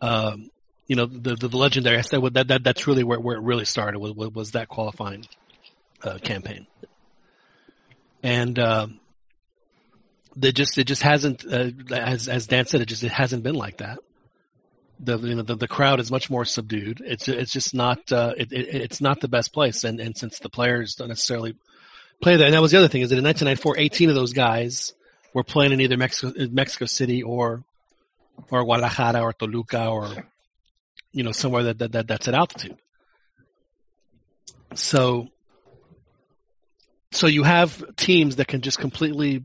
um, you know, the the, the legendary Azteca. That, that that's really where where it really started was was, was that qualifying uh, campaign. And um, they just it just hasn't uh, as as Dan said it just it hasn't been like that. The you know the, the crowd is much more subdued. It's it's just not uh, it, it it's not the best place. And and since the players don't necessarily play there, and that was the other thing is that in 1994, 18 of those guys were playing in either Mexico Mexico City or or Guadalajara or Toluca or you know somewhere that that, that that's at altitude. So so you have teams that can just completely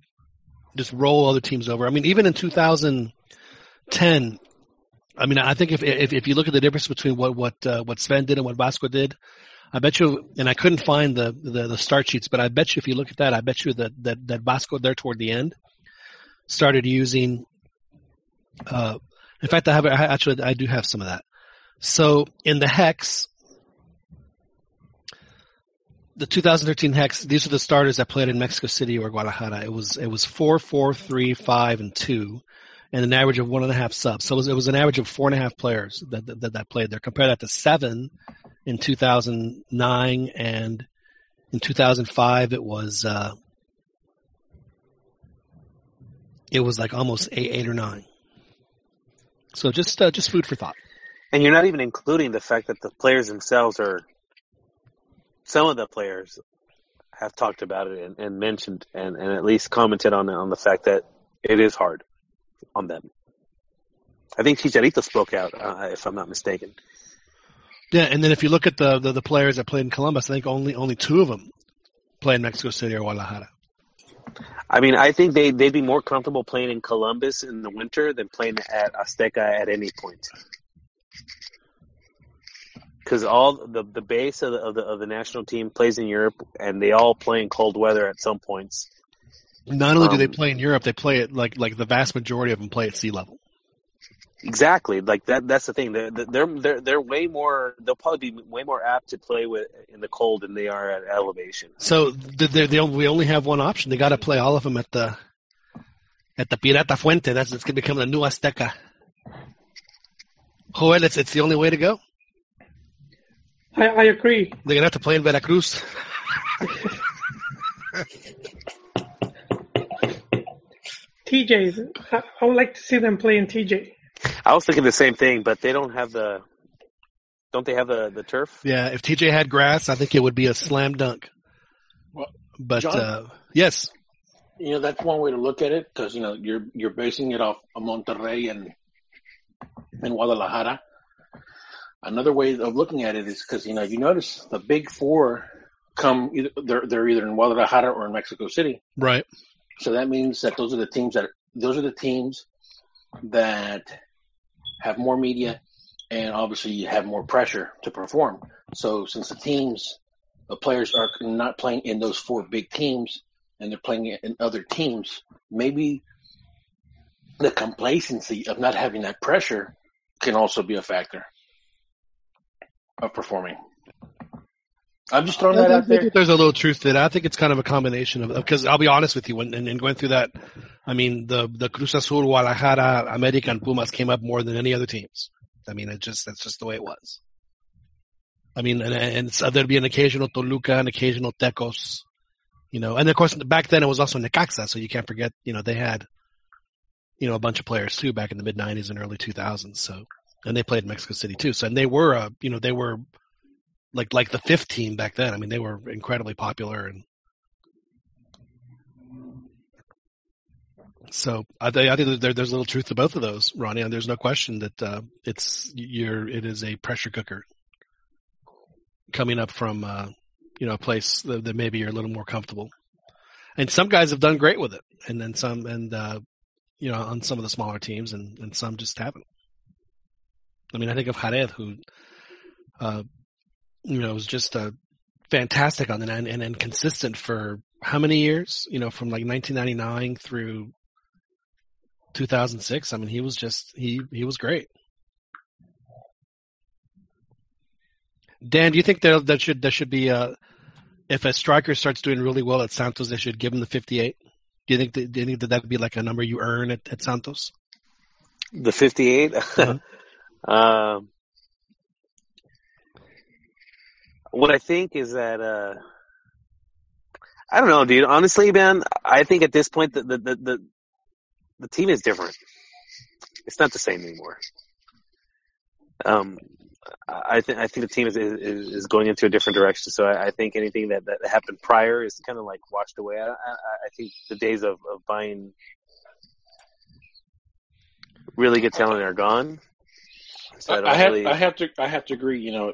just roll other teams over. I mean, even in 2010, I mean, I think if if, if you look at the difference between what what uh, what Sven did and what Vasco did, I bet you, and I couldn't find the, the the start sheets, but I bet you if you look at that, I bet you that that that Vasco there toward the end started using. Uh, in fact, I have actually I do have some of that. So in the hex, the 2013 Hex. These are the starters that played in Mexico City or Guadalajara. It was it was four, four, three, five, and two, and an average of one and a half subs. So it was, it was an average of four and a half players that that, that played there. Compare that to seven in 2009 and in 2005 it was uh, it was like almost eight, eight or nine. So just uh, just food for thought. And you're not even including the fact that the players themselves are. Some of the players have talked about it and, and mentioned and, and at least commented on on the fact that it is hard on them. I think Chicharito spoke out, uh, if I'm not mistaken. Yeah, and then if you look at the, the, the players that played in Columbus, I think only only two of them play in Mexico City or Guadalajara. I mean, I think they they'd be more comfortable playing in Columbus in the winter than playing at Azteca at any point. Because all the the base of the, of the of the national team plays in Europe, and they all play in cold weather at some points. Not only do they Um, play in Europe, they play it like like the vast majority of them play at sea level. Exactly, like that. That's the thing. They're they're they're they're way more. They'll probably be way more apt to play with in the cold than they are at elevation. So they they we only have one option. They got to play all of them at the at the Pirata Fuente. That's it's going to become the new Azteca. Joel, it's it's the only way to go. I, I agree. They're gonna have to play in Veracruz. TJ's. I, I would like to see them play in TJ. I was thinking the same thing, but they don't have the. Don't they have the the turf? Yeah, if TJ had grass, I think it would be a slam dunk. Well, But John? uh, yes, You know, that's one way to look at it because you know you're you're basing it off of Monterrey and and Guadalajara. Another way of looking at it is because you know you notice the big four come either they're they're either in Guadalajara or in Mexico City. right. So that means that those are the teams that those are the teams that have more media and obviously have more pressure to perform. So since the teams, the players are not playing in those four big teams and they're playing in other teams, maybe the complacency of not having that pressure can also be a factor of performing. I'm just throwing that I out think there. there's a little truth to that. I think it's kind of a combination of because I'll be honest with you, when and, and going through that, I mean the the Cruz Azul, Guadalajara, America, and Pumas came up more than any other teams. I mean, it just that's just the way it was. I mean, and, and so uh, there'd be an occasional Toluca, an occasional Tecos, you know, and of course back then it was also Necaxa, so you can't forget, you know, they had, you know, a bunch of players too back in the mid '90s and early 2000s. So, and they played in Mexico City too. So, and they were, uh, you know, they were like like the fifth team back then. I mean, they were incredibly popular, and so I, I think there, there's a little truth to both of those, Ronnie. And there's no question that uh, it's you're it is a pressure cooker coming up from uh, you know a place that, that maybe you're a little more comfortable. And some guys have done great with it, and then some, and uh, you know, on some of the smaller teams, and, and some just haven't. I mean, I think of Jared, who uh, you know, was just uh, fantastic on the and, and and consistent for how many years? You know, from like 1999 through 2006. I mean, he was just he he was great. Dan, do you think that that should that should be uh if a striker starts doing really well at Santos, they should give him the 58? Do you think that, do you think that that would be like a number you earn at, at Santos? The 58. um, what I think is that uh, I don't know, dude. Honestly, man, I think at this point the the the the, the team is different. It's not the same anymore. Um, I think I think the team is is, is going into a different direction. So I, I think anything that, that happened prior is kind of like washed away. I, I, I think the days of, of buying really good talent are gone. So I, I, have really, I have to I have to agree. You know,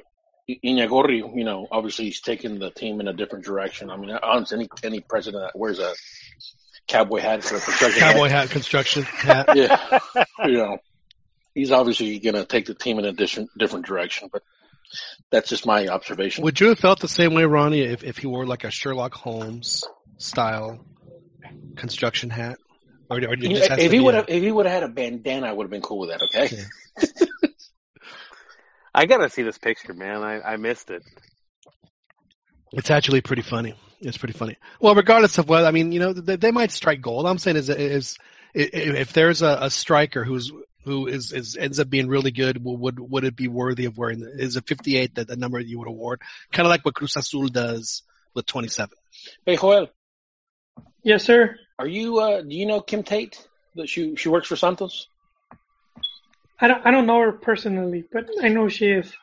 I- Irarragorri, you know, obviously he's taken the team in a different direction. I mean, honestly, any any president that wears a cowboy hat for a construction Cowboy hat construction hat. yeah, you know, he's obviously going to take the team in a different different direction. But that's just my observation. Would you have felt the same way, Ronnie, if, if he wore like a Sherlock Holmes style construction hat? Or, or You know, just has if he would have if he would have had a bandana, I would have been cool with that. Okay. I gotta see this picture, man. I, I missed it. It's actually pretty funny. It's pretty funny. Well, regardless of what I mean, you know, they, they might strike gold. I'm saying is is if there's a, a striker who's who is, is ends up being really good, would would it be worthy of wearing? Is a 58 that the number you would award? Kind of like what Cruz Azul does with 27. Hey, Joel. Yes, sir. Are you? Uh, do you know Kim Tate? That she she works for Santos. I don't I don't know her personally, but I know she is.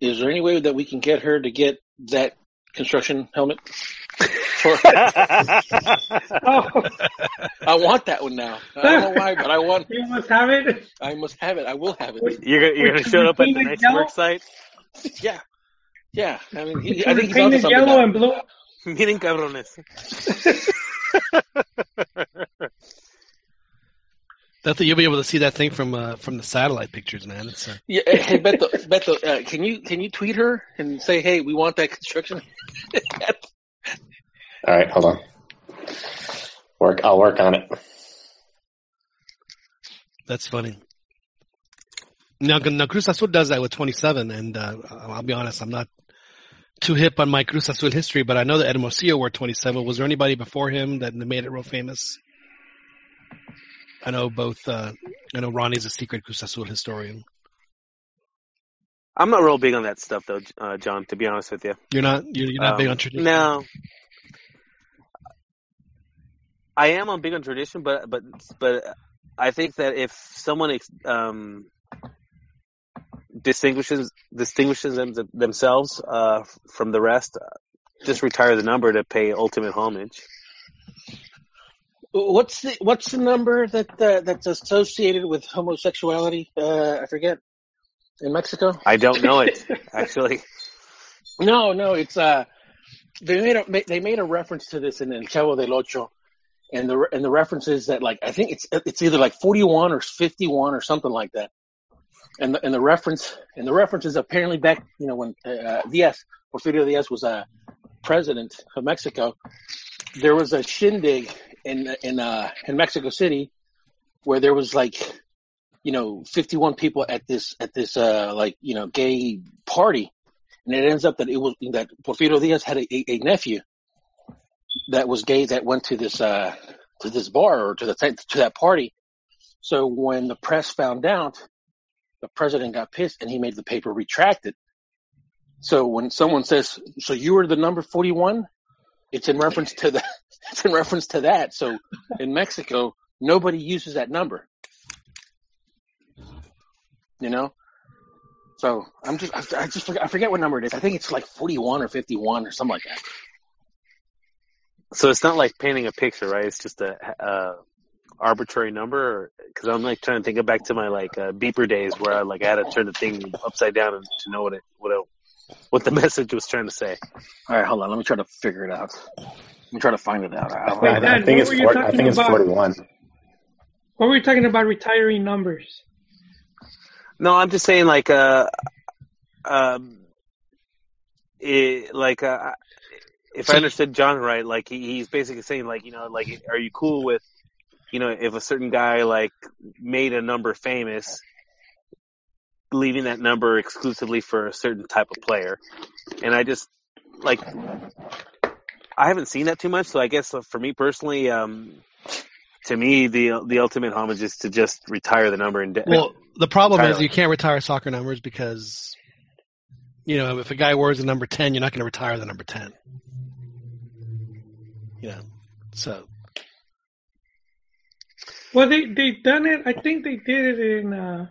Is there any way that we can get her to get that construction helmet? For... oh. I want that one now. I don't know why, but I want. You must have it. I must have it. I will have it. You're gonna, you're gonna show up at the next yellow? work site. Yeah, yeah. I mean, he, I think he's painted yellow and blue. Miren cabrones. That you'll be able to see that thing from uh, from the satellite pictures, man. It's, uh... Yeah, hey Beto, Beto, uh, can you can you tweet her and say, hey, we want that construction? All right, hold on. Work. I'll work on it. That's funny. Now, now Cruz Azul does that with 27, and uh, I'll be honest, I'm not too hip on my Cruz Azul history, but I know that Hermosillo wore 27. Was there anybody before him that made it real famous? I know both. Uh, I know Ronnie's a secret Cruz Azul historian. I'm not real big on that stuff, though, uh, John. To be honest with you, you're not. You're, you're not um, big on tradition. No, I am on big on tradition, but but but I think that if someone um, distinguishes distinguishes them, themselves uh, from the rest, uh, just retire the number to pay ultimate homage. What's the what's the number that uh, that's associated with homosexuality? Uh, I forget. In Mexico, I don't know it actually. no, no, it's uh, they made a they made a reference to this in El Chavo del Ocho, and the and the reference is that like I think it's it's either like forty one or fifty one or something like that, and the and the reference and the reference is apparently back you know when uh, Diaz Porfirio Diaz was a uh, president of Mexico, there was a shindig in in uh in Mexico City where there was like you know 51 people at this at this uh like you know gay party. And it ends up that it was that Porfirio Diaz had a, a nephew that was gay that went to this uh to this bar or to the to that party. So when the press found out the president got pissed and he made the paper retract it so when someone says so you were the number 41 it's in reference to the it's in reference to that. So in Mexico, nobody uses that number. You know. So I'm just I, I just forget, I forget what number it is. I think it's like 41 or 51 or something like that. So it's not like painting a picture, right? It's just a, arbitrary number. Because I'm like trying to think back to my like uh, beeper days where I like I had to turn the thing upside down to know what it what it what the message was trying to say. All right, hold on. Let me try to figure it out. Let me try to find it out. I, Wait, I, I think it's 40, I think it's forty-one. What were you talking about? Retiring numbers. No, I'm just saying like uh, um, it, like uh, if I understood John right, like he, he's basically saying like you know like are you cool with you know if a certain guy like made a number famous leaving that number exclusively for a certain type of player. And I just like I haven't seen that too much, so I guess uh, for me personally, um, to me the the ultimate homage is to just retire the number and. De- well, the problem is you can't retire soccer numbers because you know if a guy wears the number ten, you're not going to retire the number ten. You know, so. Well, they they done it. I think they did it in. Uh,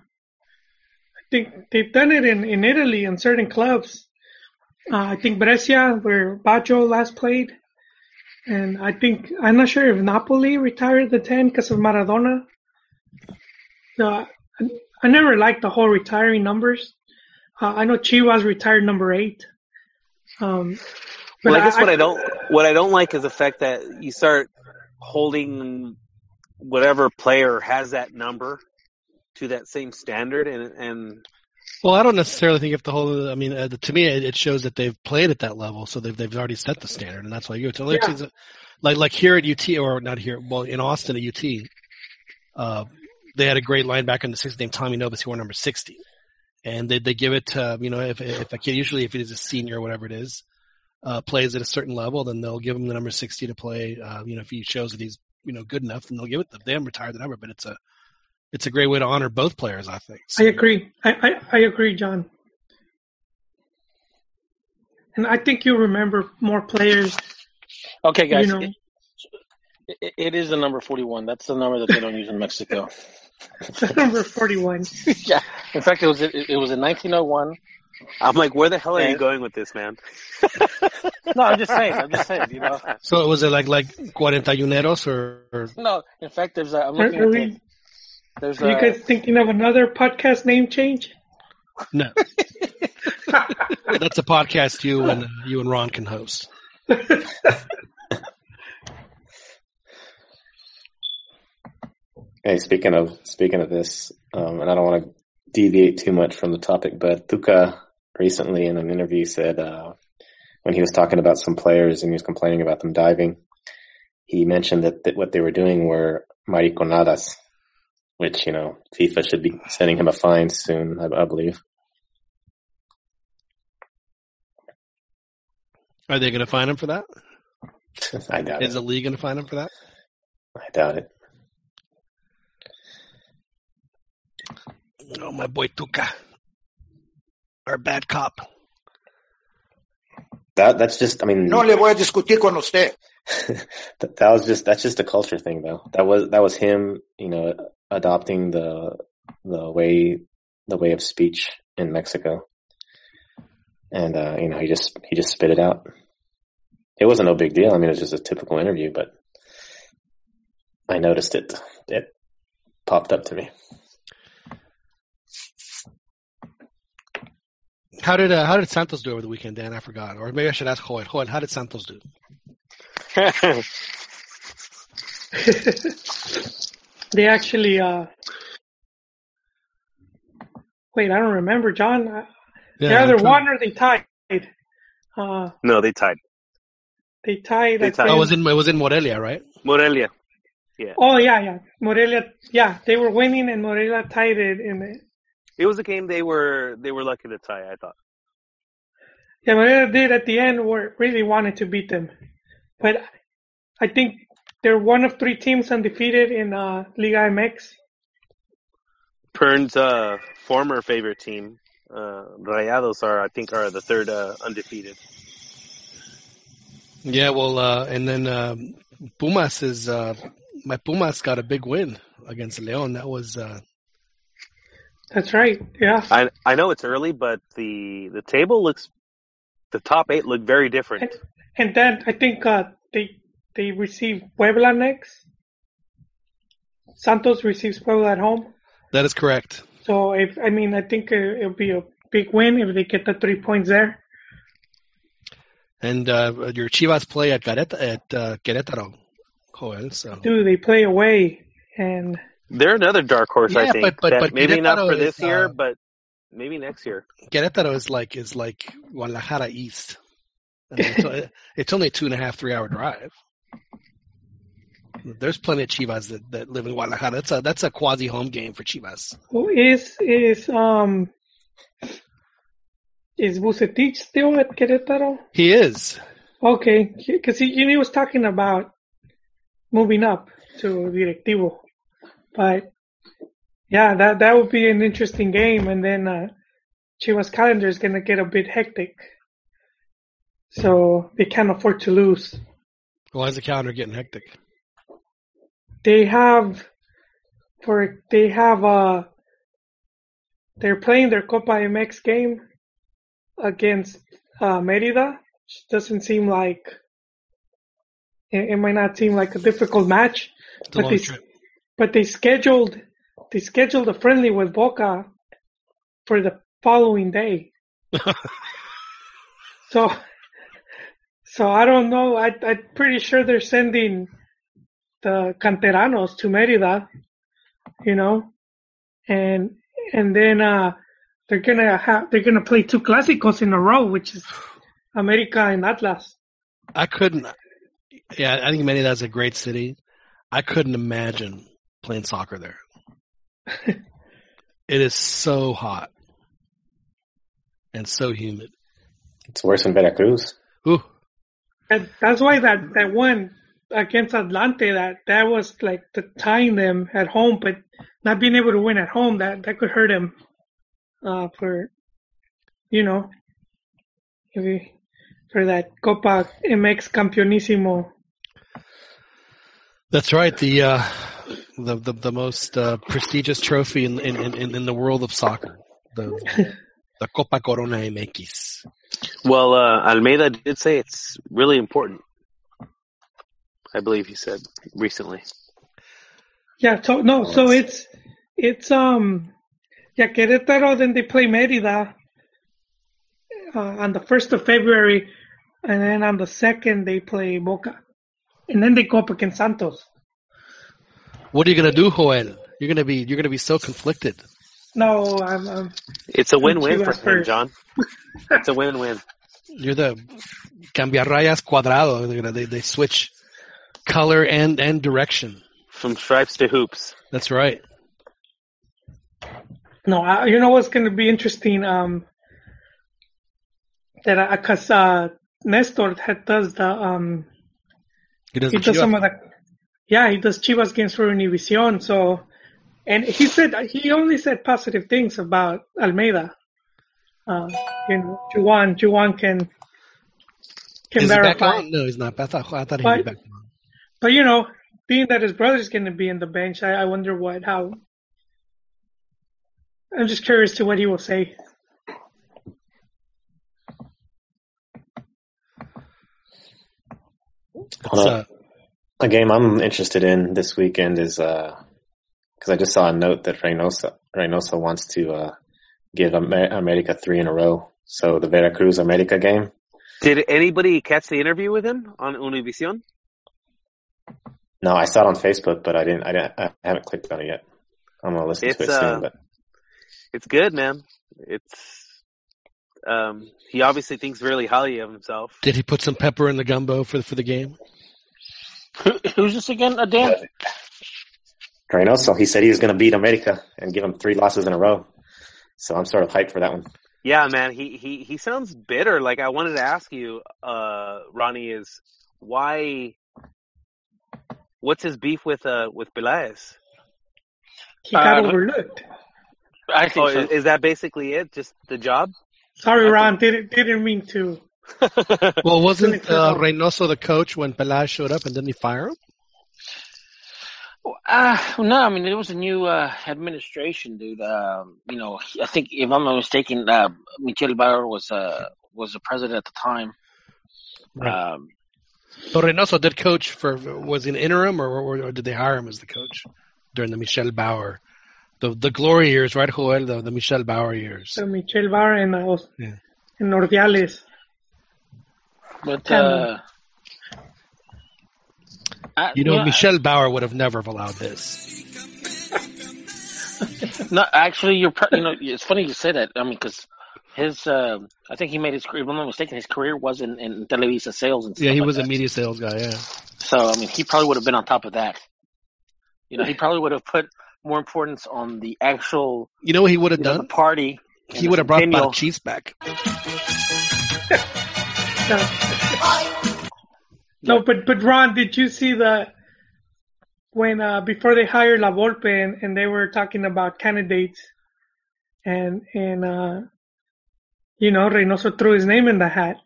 think they've done it in, in Italy in certain clubs. Uh, I think Brescia, where Baggio last played, and I think I'm not sure if Napoli retired the ten because of Maradona. So I, I never liked the whole retiring numbers. Uh, I know Chivas retired number eight. Um, well, I guess I, what I don't what I don't like is the fact that you start holding whatever player has that number to that same standard and and well, I don't necessarily think if the whole. I mean, uh, to me, it, it, shows that they've played at that level, so they've they've already set the standard, and that's why you. So yeah. like like here at UT or not here, well in Austin at UT, uh, they had a great linebacker in the '60s named Tommy Nobis who wore number sixty, and they they give it to you know if if a kid usually if it is a senior or whatever it is, uh, plays at a certain level, then they'll give him the number 60 to play. Uh, you know, if he shows that he's, you know, good enough, then they'll give it to them, retire the number. But it's a, it's a great way to honor both players, I think. So. I agree. I, I, I agree, John. And I think you remember more players. Okay, guys. You know, it, it is the number 41. That's the number that they don't use in Mexico. number 41. yeah. In fact, it was it, it was in 1901. I'm like, where the hell are you going with this, man? no, I'm just saying. I'm just saying. You know. So was it like like cuarentayuneros or, or? No, in fact, there's a. I'm looking at we, there's are a, you guys thinking of another podcast name change? No. That's a podcast you and uh, you and Ron can host. Hey, speaking of speaking of this, um, and I don't want to deviate too much from the topic, but Tuca recently in an interview said uh, when he was talking about some players and he was complaining about them diving, he mentioned that, that what they were doing were mariconadas, which you know FIFA should be sending him a fine soon, I, I believe. Are they going to fine him for that? I doubt Is it. the league going to fine him for that? I doubt it. Oh, my boy Tuca, our bad cop. That that's just. I mean, no le voy a discutir con usted. that, that was just that's just a culture thing, though. That was that was him, you know, adopting the the way the way of speech in Mexico, and uh, you know, he just he just spit it out. It wasn't no big deal. I mean, it was just a typical interview, but I noticed it. It popped up to me. How did uh, how did Santos do over the weekend, Dan? I forgot, or maybe I should ask Joel. Joel, how did Santos do? they actually, uh, wait, I don't remember, John. Yeah, they either won or they tied. Uh, no, they tied. They tied. They tied. Oh, it was in it was in Morelia, right? Morelia. Yeah. Oh yeah, yeah. Morelia. Yeah, they were winning, and Morelia tied it in the it was a game they were they were lucky to tie. I thought. Yeah, Morelia did at the end were really wanted to beat them, but I think they're one of three teams undefeated in uh, Liga MX. Pern's uh, former favorite team, uh, Rayados, are I think are the third uh, undefeated. Yeah, well, uh, and then um, Pumas is uh, my Pumas got a big win against Leon. That was uh, that's right. Yeah. I I know it's early, but the the table looks the top eight look very different. And, and then I think uh, they they receive Puebla next. Santos receives Puebla at home. That is correct. So if I mean I think uh, it'll be a big win if they get the three points there. And uh, your Chivas play at Querétaro, at uh, Querétaro, Joel. So. Do they play away and they're another dark horse, yeah, I think. But, but, but maybe Querétaro not for this is, year, uh, but maybe next year. Querétaro is like is like Guadalajara East. I mean, it's, it's, only a two and a half, three hour drive. There's plenty of Chivas that, that live in Guadalajara. That's a that's a quasi home game for Chivas. Who is is um is Vucetich still at Querétaro? He is. Okay, because he, he was talking about moving up to Directivo. But yeah, that that would be an interesting game, and then uh, Chivas calendar is gonna get a bit hectic, so they can't afford to lose. Why is the calendar getting hectic? They have, for they have uh, they're playing their Copa MX game against uh, Merida. Which doesn't seem like it, it might not seem like a difficult match, it's but they trip but they scheduled they scheduled a friendly with Boca for the following day. so so I don't know. I I'm pretty sure they're sending the canteranos to Merida, you know, and and then uh they're gonna have they're gonna play two clásicos in a row, which is America and Atlas. I couldn't. Yeah, I think Merida's a great city. I couldn't imagine playing soccer there. it is so hot and so humid. It's worse than Veracruz. Ooh. And that's why that, that one against Atlante, that, that was like the tying them at home, but not being able to win at home, that, that could hurt him, uh, for, you know, maybe for that Copa MX Campeonísimo. That's right. The, uh, the, the, the most, uh, prestigious trophy in, in, in, in the world of soccer. The, the Copa Corona MX. Well, uh, Almeyda did say it's really important. I believe he said recently. Yeah, so no, so it's it's um yeah, Querétaro then they play Merida uh, on the first of February and then on the second they play Boca. And then they go up against Santos. What are you gonna do, Joel? You're gonna be you're gonna be so conflicted. No, I'm, I'm It's a win-win for Chivas him. John. It's a win-win. You're the cambiarrayas cuadrado. They're They, they switch color and, and direction. From stripes to hoops. That's right. No, I, you know what's going to be interesting? Um, that because uh, Nestor had does the um, He does he the does some of the yeah he does Chivas games for Univision. So, and he said he only said positive things about Almeyda. Uh, you know, Juan Juan can can Is he back verify. on? No, he's not. I thought, I thought he But- was back on. But you know, being that his brother's going to be in the bench, I, I wonder what how. I'm just curious to what he will say. It's, uh, A game I'm interested in this weekend is because I just saw a note that Reynoso Reynoso wants to uh, give Amer- America three in a row. So the Veracruz America game. Did anybody catch the interview with him on Univision? No, I saw it on Facebook, but I didn't. I didn't. I haven't clicked on it yet. I'm gonna listen It's, to it uh, soon. But It's good, man. It's um, he obviously thinks really highly of himself. did he put some pepper in the gumbo for the, for the game? Who, who's this again? Uh, Dan? Reynoso, he said he was gonna beat America and give him three losses in a row. So I'm sort of hyped for that one. Yeah, man. He he he sounds bitter. Like I wanted to ask you, uh, Ronnie, is why? What's his beef with uh with Peláez? He got Uh, overlooked. I think Oh, so. is, is that basically it? Just the job? Sorry, Ron. Didn't didn't mean to. Well, wasn't uh. Reynoso the coach when Peláez showed up and didn't he fire him? Uh, no, I mean, it was a new uh, administration, dude. Um, you know, I think, if I'm not mistaken, uh, Michel Bauer was uh, was the president at the time. Right. Um, So Reynoso did coach for was he an interim or, or, or did they hire him as the coach during the Michel Bauer, the the glory years, right, Joel? The, the Michel Bauer years. So Michel Bauer and uh, Os- Yeah. and Ordiales. but Um, uh, I, You know, Michelle Michel Bauer would have never have allowed this. No, actually, you're. Pro- you know, it's funny you say that. I mean, because his, uh, I think he made his career. If I'm not mistaken, his career was in, in Televisa sales and stuff Yeah, he like was a media sales guy. Yeah. So I mean, he probably would have been on top of that. You know, he probably would have put more importance on the actual You know what he would have done know, the party. He would have brought centennial. Cheese back. No, but but Ron, did you see the when uh before they hired La Volpe and, and they were talking about candidates and and uh you know Reynoso threw his name in the hat.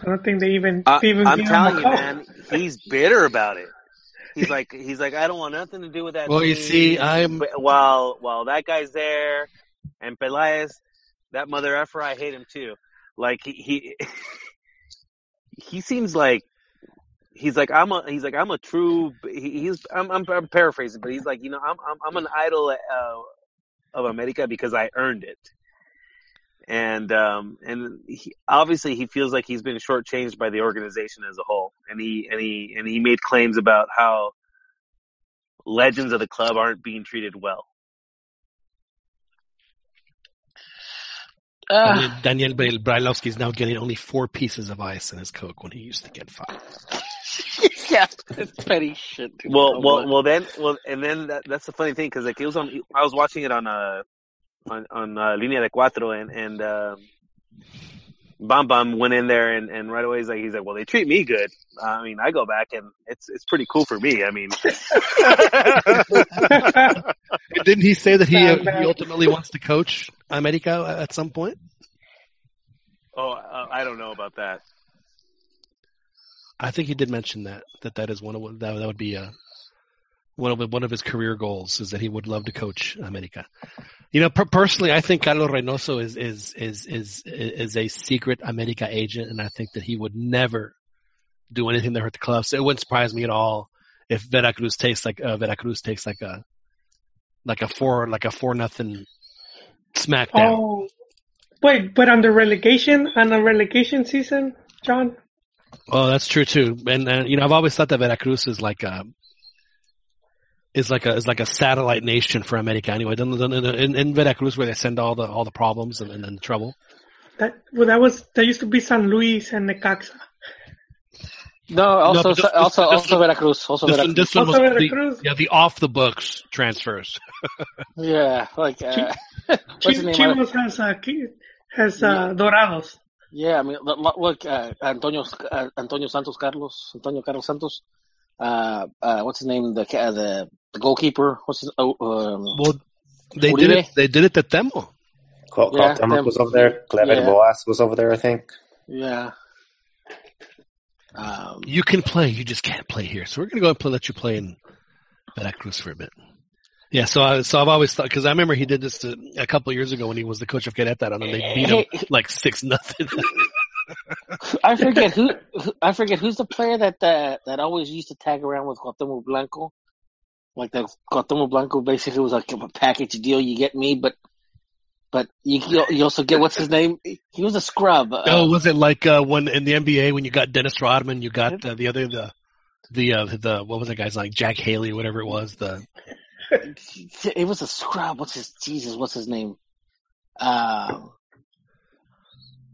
I don't think they even I, they even I'm him telling a you, call. man. He's bitter about it. He's like, he's like, I don't want nothing to do with that. Well, you see, I'm- But while while that guy's there, and Peláez, that mother effer, I hate him too. Like he he, he seems like he's like I'm a he's like I'm a true he's I'm, I'm I'm paraphrasing, but he's like you know I'm I'm I'm an idol uh, of America because I earned it. And um and he, obviously he feels like he's been shortchanged by the organization as a whole, and he and he and he made claims about how legends of the club aren't being treated well. Uh, Daniel, Daniel Brailovsky is now getting only four pieces of ice in his Coke when he used to get five. yeah, it's petty shit. dude. Well, Oh, well, boy. well. Then, well, and then that, that's the funny thing because like it was on. I was watching it on uh on on uh, Linea de Cuatro, and and um, Bam Bam went in there and, and right away he's like he's like, well, they treat me good. I mean, I go back and it's it's pretty cool for me. I mean, Didn't he say that he, uh, he ultimately wants to coach America at some point? oh, uh, I don't know about that. I think he did mention that that that is one of that that would be uh one of one of his career goals is that he would love to coach America. You know, per- personally, I think Carlos Reynoso is is is is is a secret America agent, and I think that he would never do anything to hurt the club. So it wouldn't surprise me at all if Veracruz takes like uh, Veracruz takes like a like a four like a four nothing smackdown. Oh, wait, but on the relegation, on the relegation season, John. Oh, that's true too. And uh, you know, I've always thought that Veracruz is like a is like a is like a satellite nation for America. Anyway, in, in, in Veracruz, where they send all the all the problems and, and, and the trouble. That well, that was that used to be San Luis and Necaxa. No, also but this- this- also this also Veracruz. Also This Veracruz. this one was Also the, Veracruz. yeah the off the books transfers. Yeah, like uh, what's his Chi- name? Chivas has uh, has uh, Dorados. Yeah, I mean, look, look- look uh, Antonio uh, Antonio Santos Carlos, Antonio Carlos Santos. Uh, uh, what's his name? The ca- the, the goalkeeper. What's his? Oh, um, Well, they did it. They did it to Temo. Col- Yeah, Cuauhtemoc them- was over there. Clever yeah. Boas was over there, I think. yeah. Um, You can play, you just can't play here. So we're gonna go and play, let you play in Veracruz for a bit. Yeah, so I, so I've always thought because I remember he did this to, a couple of years ago when he was the coach of Querétaro and they beat him like six nothing. I forget who, who. I forget who's the player that uh, that always used to tag around with Cuauhtemoc Blanco. Like that Cuauhtemoc Blanco basically was like a package deal. You get me, but but you you also get what's his name? He was a scrub. Uh, oh, was it like uh, when in the NBA when you got Dennis Rodman, you got uh, the other the the uh, the what was that guy's like Jack Haley, whatever it was. The it was a scrub. What's his Jesus? What's his name? Um,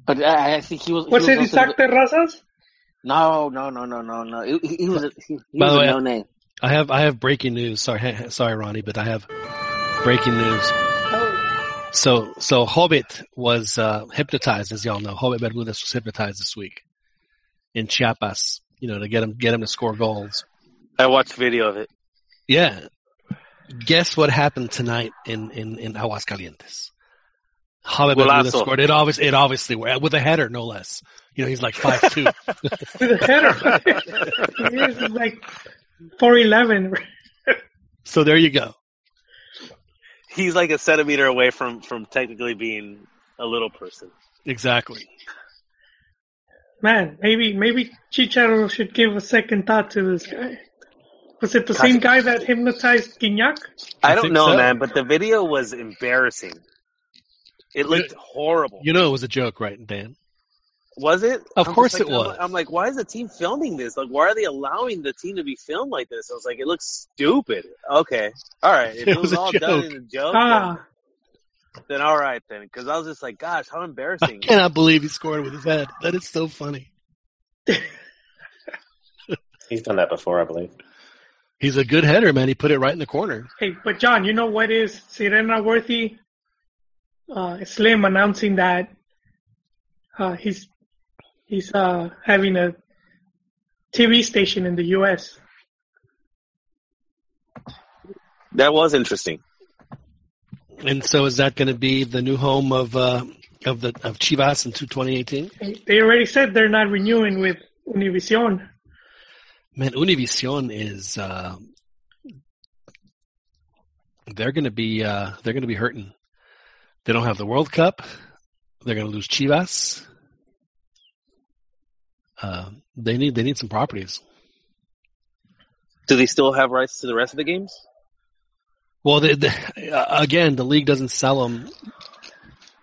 but I, I think he was. he What's it, was also- Isaac Terrazas? No, no, no, no, no, no. He, he was he, he By was the way, no name. I have I have breaking news. Sorry, sorry, Ronnie, but I have breaking news. So so Hobbit was uh, hypnotized, as y'all know. Hobbit Bermudez was hypnotized this week in Chiapas. You know, to get him get him to score goals. I watched video of it. Yeah. Guess what happened tonight in in in Aguascalientes? Hobbit Bermudez Golazo. scored. It obviously it obviously with a header, no less. You know, he's like five two. With a header. he is like four eleven. so there you go. He's like a centimeter away from from technically being a little person. Exactly. Man, maybe maybe Chicharo should give a second thought to this guy. Was it the same guy that hypnotized Gignac? I, I don't know, so. man, but the video was embarrassing. It looked horrible. You know it was a joke, right, Dan? Was it? Of I'm course just it was. I'm, like, why is the team filming this? Like, why are they allowing the team to be filmed like this? I was like, it looks stupid. Okay, all right. If It it, was was, a all done in a joke, Ah, then, then all right then. Because I was just like, gosh, how embarrassing! I cannot believe he scored with his head. That is so funny. He's done that before, I believe. He's a good header, man. He put it right in the corner. hey, but John, you know what is Sirena worthy? Uh, Slim announcing that uh, he's he's uh, having a TV station in the U.S. That was interesting. And so is that going to be the new home of uh, of the of Chivas in 2018? They already said they're not renewing with Univision. Man, Univision is uh, they're going to be uh, they're going to be hurting. They don't have the World Cup. They're going to lose Chivas. Uh, they need they need some properties. Do they still have rights to the rest of the games? Well, the, the, uh, again, the league doesn't sell them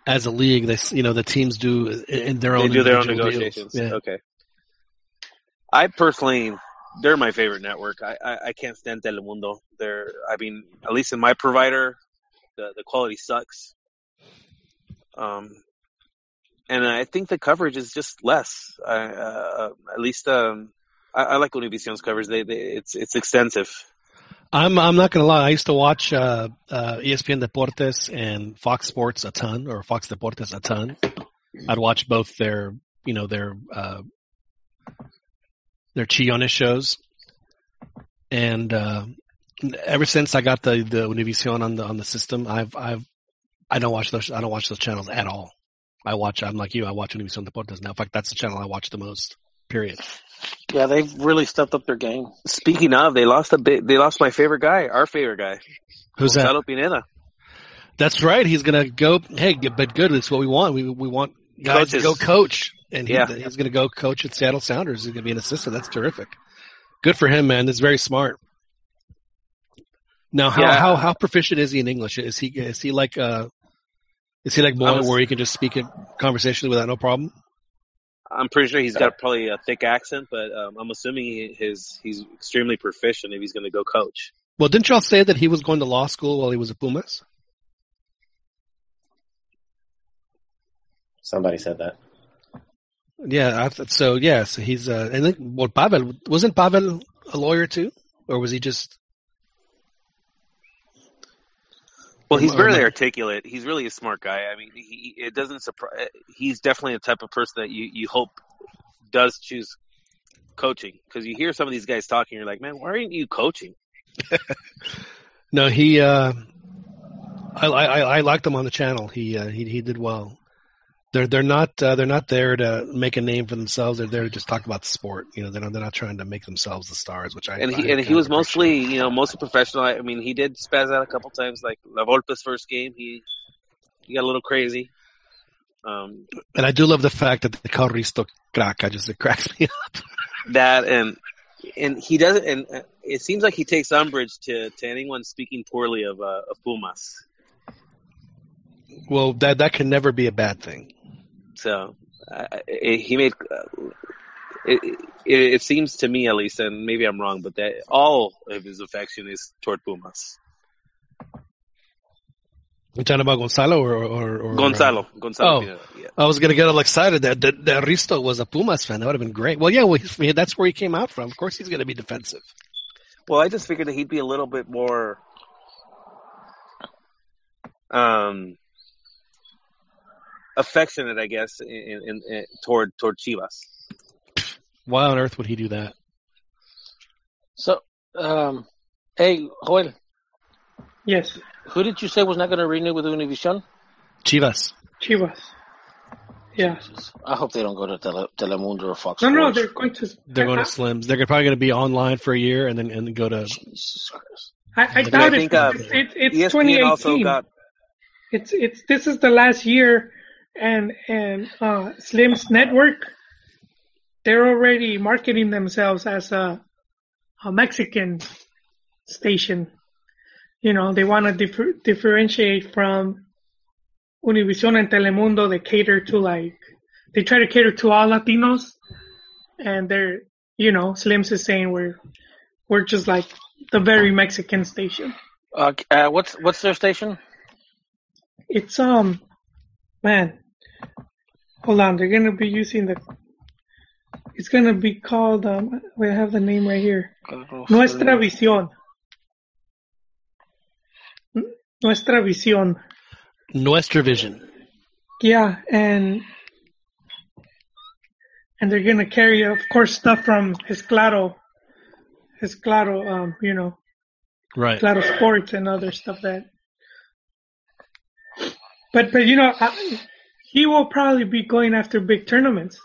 as a league. They, you know, the teams do in their own. They do their own negotiations. Yeah. Okay. I personally, they're my favorite network. I, I, I can't stand Telemundo. They're, I mean, at least in my provider, the the quality sucks. Um, and I think the coverage is just less. I, uh, at least, um, I, I like Univision's coverage. They, they, it's it's extensive. I'm I'm not gonna lie. I used to watch uh, uh, ESPN Deportes and Fox Sports a ton, or Fox Deportes a ton. I'd watch both their, you know, their uh, their Chillones shows, and uh, ever since I got the the Univision on the on the system, I've I've I don't watch those I don't watch those channels at all. I watch I'm like you. I watch Univision Deportes now. In fact, that's the channel I watch the most. Period. Yeah, they've really stepped up their game. Speaking of, they lost a bit. They lost my favorite guy, our favorite guy, Who's Gonzalo that? Pineda. That's right. He's gonna go. Hey, but good. That's what we want. We we want guys to go coach, and he, Yeah. he's gonna go coach at Seattle Sounders. He's gonna be an assistant. That's terrific. Good for him, man. That's very smart. Now, how Yeah. how how proficient is he in English? Is he is he like uh is he like Boyle was- where he can just speak it conversationally without no problem? I'm pretty sure he's got probably a thick accent, but um, I'm assuming his he's extremely proficient if he's going to go coach. Well, didn't y'all say that he was going to law school while he was at Pumas? Somebody said that. Yeah, I th- so yes, he's uh, and then well, Pavel wasn't Pavel a lawyer too, or was he just? Well, he's very articulate. He's really a smart guy. I mean, he, it doesn't surprise. He's definitely the type of person that you you hope does choose coaching because you hear some of these guys talking, you're like, man, why aren't you coaching? No, he. Uh, I, I I liked him on the channel. He uh, he he did well. They're they're not uh, they're not there to make a name for themselves. They're there to just talk about the sport. You know, they're not, they're not trying to make themselves the stars. Which I and I he and he was mostly you know mostly professional. I mean, he did spaz out a couple times, like La Volpe's first game. He he got a little crazy. Um, And I do love the fact that the Carristo crack. I just it cracks me up. that and and he doesn't. And uh, it seems like he takes umbrage to to anyone speaking poorly of uh, of Pumas. Well, that that can never be a bad thing. So uh, it, he made. Uh, it, it, it seems to me, at least, and maybe I'm wrong, but that all of his affection is toward Pumas. You talking about Gonzalo or or, or Gonzalo, Gonzalo. Oh. Pineda, yeah. I was gonna get all excited that that, that Risto was a Pumas fan. That would have been great. Well, yeah, well, he's- that's where he came out from. Of course, he's gonna be defensive. Well, I just figured that he'd be a little bit more, um, affectionate, I guess, in, in, in toward toward Chivas. Why on earth would he do that? So, um, hey, Joel, Yes, who did you say was not going to renew with Univision? Chivas. Chivas. Yeah. I hope they don't go to Tele, Telemundo or Fox No, no, they're going to. They're going to Slims. They're probably going to be online for a year and then and then go to. Jesus Christ. I, I doubt I it. think uh, it's it's, it's ESPN 2018. also got it's it's this is the last year, and and uh, Slim's network, they're already marketing themselves as a a Mexican station. You know, they want to differ, differentiate from Univision and Telemundo. They cater to like they try to cater to all Latinos, and they're you know Slim's is saying we're we're just like the very Mexican station. Uh, uh, what's what's their station? It's um, man. Hold on, they're gonna be using the. It's gonna be called um. We have the name right here. Nuestra visión. Nuestra visión. Nuestra Vision. Yeah, and and they're gonna carry, of course, stuff from his Claro, his Claro, um, you know, Right. Claro Sports and other stuff that. But but you know, I, he will probably be going after big tournaments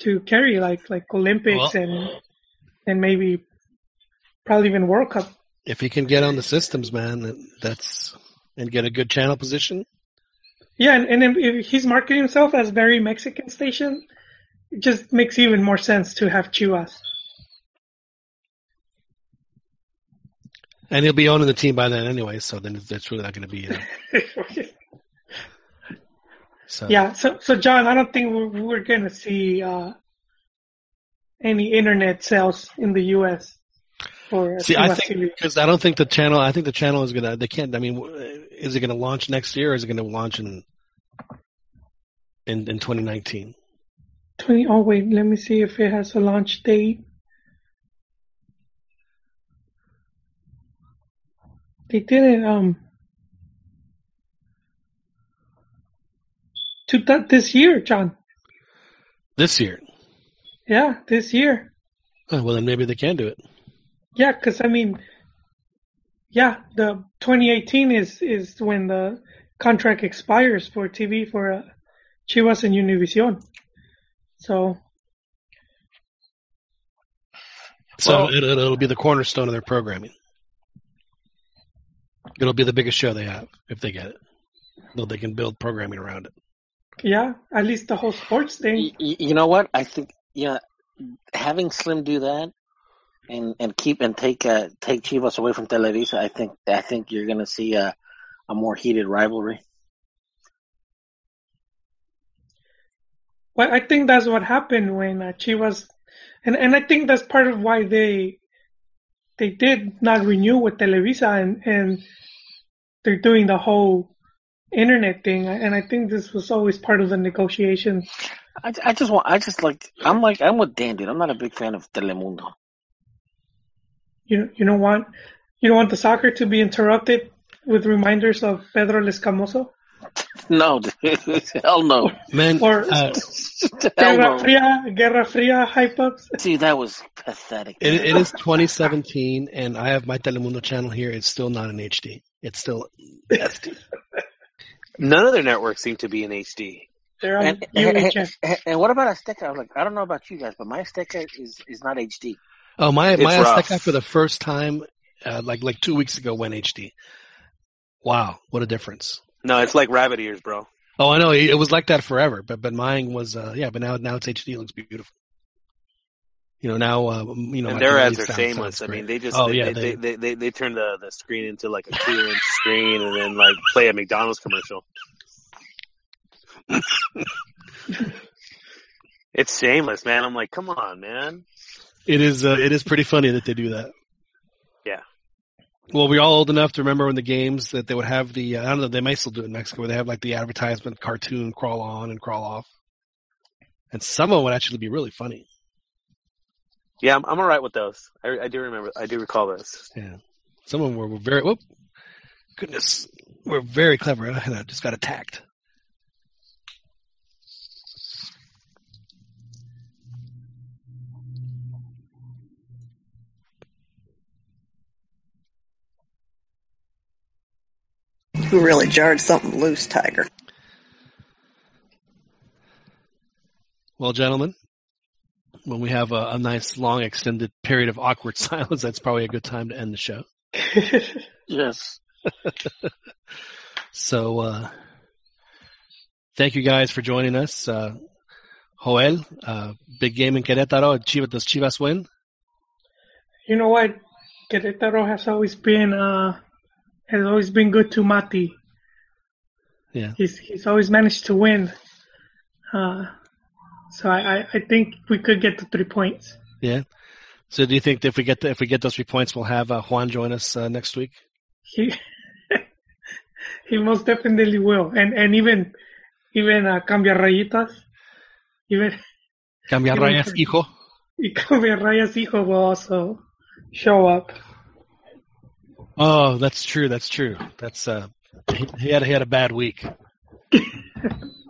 to carry like like Olympics Well- and and maybe probably even World Cup. If he can get on the systems, man, that's and get a good channel position. Yeah, and, and if he's marketing himself as very Mexican station, it just makes even more sense to have Chivas. And he'll be owning the team by then anyway, so then it's that's really not going to be. so Yeah, so so John, I don't think we're, we're gonna see uh, any internet sales in the U.S. for See, I think because I don't think the channel. I think the channel is gonna. They can't. I mean, is it gonna launch next year or is it gonna launch in in in 2019? Twenty. Oh wait, let me see if it has a launch date. They didn't. Um. To th- this year, John. This year. Yeah, this year. Oh, well, then maybe they can do it. Yeah, because I mean, yeah, the 2018 is is when the contract expires for TV for uh, Chivas and Univision. So, So Well- it, it'll be the cornerstone of their programming. It'll be the biggest show they have if they get it. Though they can build programming around it. Yeah, at least the whole sports thing. You, you know what? I think yeah, having Slim do that and and keep and take uh, take Chivas away from Televisa, I think I think you're gonna see a a more heated rivalry. Well, I think that's what happened when uh, Chivas, and and I think that's part of why they they did not renew with Televisa, and and they're doing the whole internet thing, and I think this was always part of the negotiation. I, I just want I just like I'm like I'm with Dan, dude. I'm not a big fan of Telemundo. You you don't want you don't want the soccer to be interrupted with reminders of Pedro Lescamoso No, dude. hell no. Man, or uh, Guerra no. Fria Guerra Fria hype ups. See, that was pathetic. it, it is 2017, and I have my Telemundo channel here. It's still not in HD. It's still SD. None of their networks seem to be in HD. They're on And, and, UHF. and, and what about Azteca? I was like, I don't know about you guys, but my Azteca is is not HD. Oh, my It's my rough. Azteca for the first time, uh, like like two weeks ago, went HD. Wow, what a difference! No, it's like rabbit ears, bro. Oh, I know it, it was like that forever, but but mine was uh, yeah, but now now it's HD. It looks beautiful. You know now uh, you know and their ads are shameless. I mean, they just Oh, they, yeah, they, they- they, they, turn the, the screen into like a two inch screen and then like play a McDonald's commercial. it's shameless, man. I'm like, come on, man. It is uh, it is pretty funny that they do that. Yeah. Well, we're all old enough to remember in the games that they would have the uh, I don't know they might still do it in Mexico where they have like the advertisement cartoon crawl on and crawl off, and some of them would actually be really funny. Yeah, I'm, I'm alright with those. I, I do remember. I do recall those. Yeah, some of them were, were very whoop, goodness, we're very clever and I just got attacked. You really jarred something loose, Tiger. Well, gentlemen, when we have a, a nice long extended period of awkward silence, that's probably a good time to end the show. Yes. So, uh, thank you guys for joining us. Uh, Joel, uh, big game in Querétaro. Chivas, does Chivas win? You know what? Querétaro has always been uh has always been good to Mati. Yeah. He's he's always managed to win. Uh so I, I, think we could get the three points. Yeah. So, do you think that if we get the, if we get those three points, we'll have uh, Juan join us uh, next week? He he most definitely will. And and even even uh, Cambia Rayitas, even Cambia Even rayas, hijo. y Cambia Rayas hijo will also show up. Oh, that's true. That's true. That's uh, he, he had he had a bad week.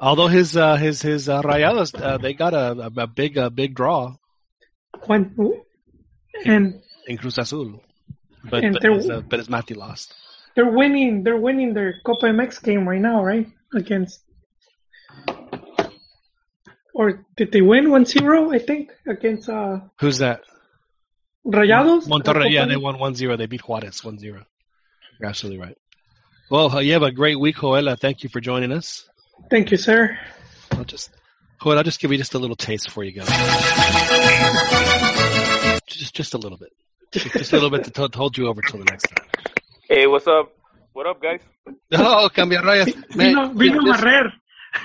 Although his uh, his his uh, Rayados, uh, they got a, a, big a big draw One and in Cruz Azul, but but his, uh, but his Mati lost. they're winning they're winning their Copa MX game right now, right? Against or did they win 1-0, I think, against uh Who's that? Rayados? Monterrey. Yeah, they won 1-0. They beat Juarez 1-0. You're absolutely right. Well, uh, you have a great week, Joel. Uh, thank you for joining us. Thank you, sir. I'll just Joel, I'll just give you just a little taste before you go. Just just a little bit. Just a little bit to, to hold you over till the next time. Hey, what's up? What up, guys? Oh, cambia rayas. Vino, vino just, Barrer.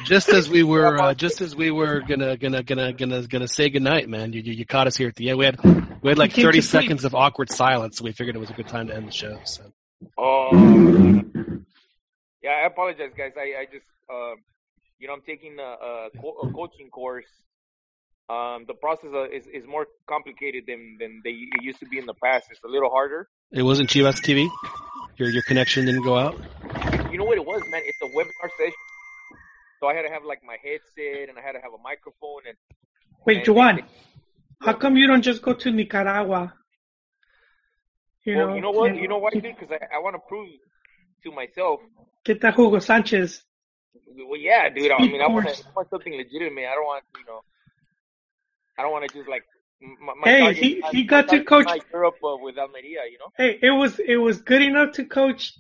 just as we were, uh, just as we were gonna, gonna, gonna, gonna, gonna say goodnight, man. You, you, you caught us here at the end. We had, we had like thirty seconds of awkward silence. So we figured it was a good time to end the show. So Oh, yeah. I apologize, guys. I, I just, uh, you know, I'm taking a, a, co- a coaching course. Um, the process uh, is is more complicated than than they it used to be in the past. It's a little harder. it wasn't Chivas TV. Your your connection didn't go out. You know what it was, man? It's a webinar session. so I had to have like my headset and I had to have a microphone and Wait, and Juan, they- how come you don't just go to Nicaragua? You well, know, you know what? You know why, dude? Because I, I want to prove to myself. Get that Hugo Sanchez. Well, yeah, dude. I mean, I want, course. I want something legitimate. I don't want, you know, I don't want to just like. My, my Hey, target- he- my- he my got to target's coach- not Europe uh, with Almeria, you know. Hey, it was it was good enough to coach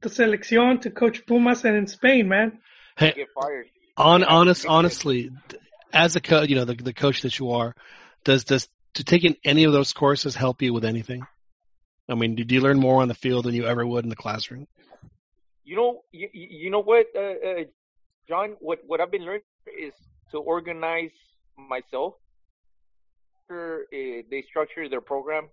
the selección, to coach Pumas, and in Spain, man. Hey, Get fired. on honest, honestly, as a co- you know the the coach that you are, does does to taking any of those courses help you with anything? I mean, did you learn more on the field than you ever would in the classroom? You know, you, you know what, uh, uh, John? What what I've been learning is to organize myself. After, uh, They structure their program.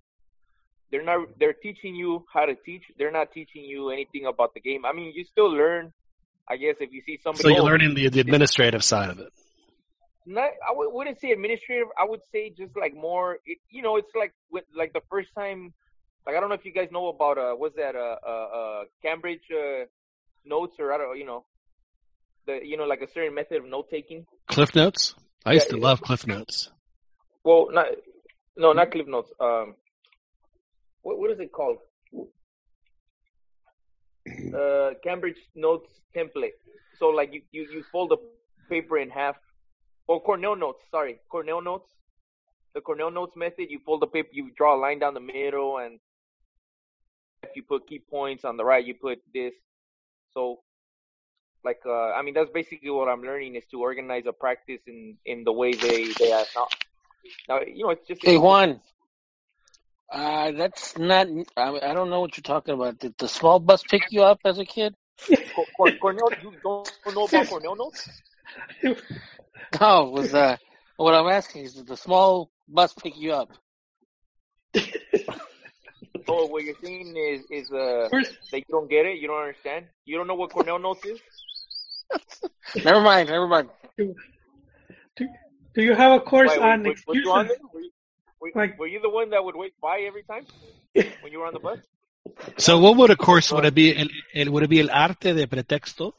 They're not. They're teaching you how to teach. They're not teaching you anything about the game. I mean, you still learn. I guess if you see somebody. So you're learning the the administrative side of it. not I w- wouldn't say administrative. I would say just like more. It, you know, it's like with like the first time. Like I don't know if you guys know about uh what's that uh uh, uh Cambridge uh notes or I don't you know the you know like a certain method of note taking. Cliff notes. I used Yeah, to yeah. love Cliff notes. Well, not no, not Cliff Notes. Um, what what is it called? Uh, Cambridge Notes template. So like you you you fold the paper in half. Or Cornell Notes. Sorry, Cornell Notes. The Cornell Notes method. You fold the paper. You draw a line down the middle, and if you put key points on the right, you put this. So. Like uh, I mean, that's basically what I'm learning is to organize a practice in in the way they they have now. Now you know it's just Hey Juan, uh, that's not. I, mean, I don't know what you're talking about. Did the small bus pick you up as a kid? Cor- Cor- Cornell, you don't know about Cornell notes? No, it was uh, what I'm asking is did the small bus pick you up? Oh, what you're seeing is is uh that you don't get it, you don't understand, you don't know what Cornell notes is. Never mind, never mind. Do you have a course Why, on were, were you excuses? Were you, were, Like- were you the one that would wait by every time when you were on the bus? So what would a course would it be? El, el, would it be el arte de pretexto?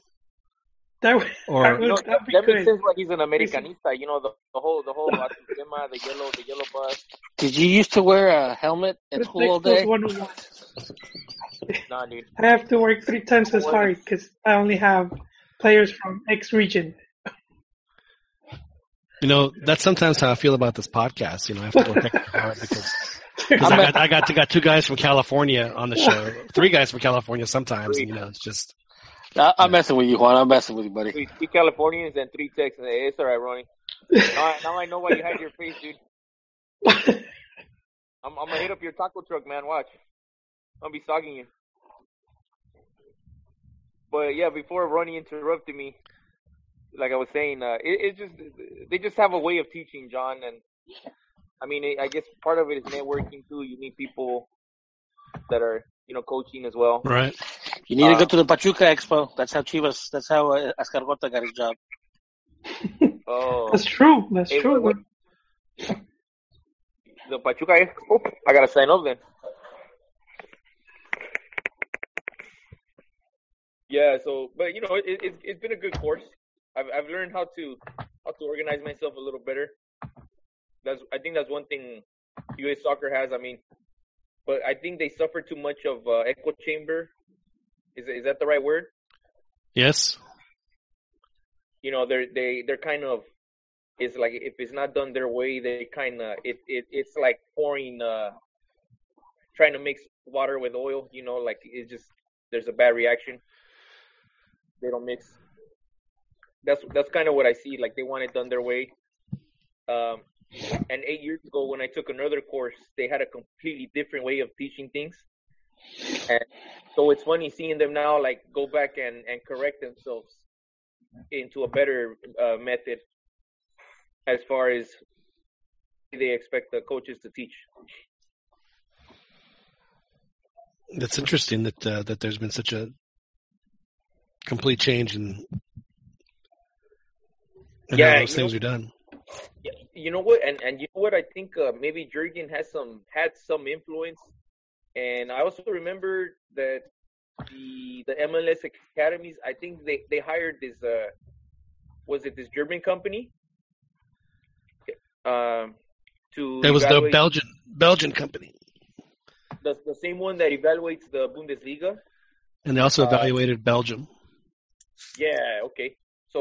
That would, Or- that, You know, would, that, that'd that makes sense. Like he's an Americanista, you know the, the whole the whole sistema, the yellow the yellow bus. Did you used to wear a helmet at school all day? Pretextos 101. Nah, dude. I have to work three times as hard because I only have players from X region. You know, that's sometimes how I feel about this podcast. You know, I have to work extra hard because, because I got I got I got two guys from California on the show, three guys from California sometimes. And, you know, it's just I, I'm messing with you, Juan. I'm messing with you, buddy. Three, three Californians and three Texans. Hey, it's alright, Ronnie. Now, I- now I know why you hide your face, dude. I'm, I'm gonna hit up your taco truck, man. Watch. I'm gonna be stalking you. But yeah, before Ronnie interrupted me, like I was saying, uh, it, it just they just have a way of teaching, John, and I mean, it, I guess part of it is networking too. You meet people that are you know coaching as well. right. You need to Uh, go to the Pachuca Expo. That's how Chivas. That's how uh, Escargota got his job. Oh, That's true. That's Hey, true. what- the Pachuca Expo. I gotta sign up then. Yeah, so but you know it, it, it's it's been a good course. I've I've learned how to how to organize myself a little better. That's I think that's one thing U.S. soccer has. I mean, but I think they suffer too much of uh, echo chamber. Is is that the right word? Yes. you know they're they they're kind of it's like if it's not done their way they kind of it, it it's like pouring uh trying to mix water with oil you know like it's just there's a bad reaction they don't mix that's that's kind of what i see like they want it done their way um and eight years ago when i took another course they had a completely different way of teaching things and so it's funny seeing them now like go back and and correct themselves into a better uh, method as far as they expect the coaches to teach. That's interesting that uh, that there's been such a complete change in, in Yeah, how those things know- are done. You know what? And and you know what? I think uh, maybe Jurgen has some had some influence. And I also remember that the the MLS academies. I think they they hired this uh was it this German company? Um, to It was the Belgian Belgian company, the, the same one that evaluates the Bundesliga. and they also Uh, evaluated Belgium. Yeah, okay. So,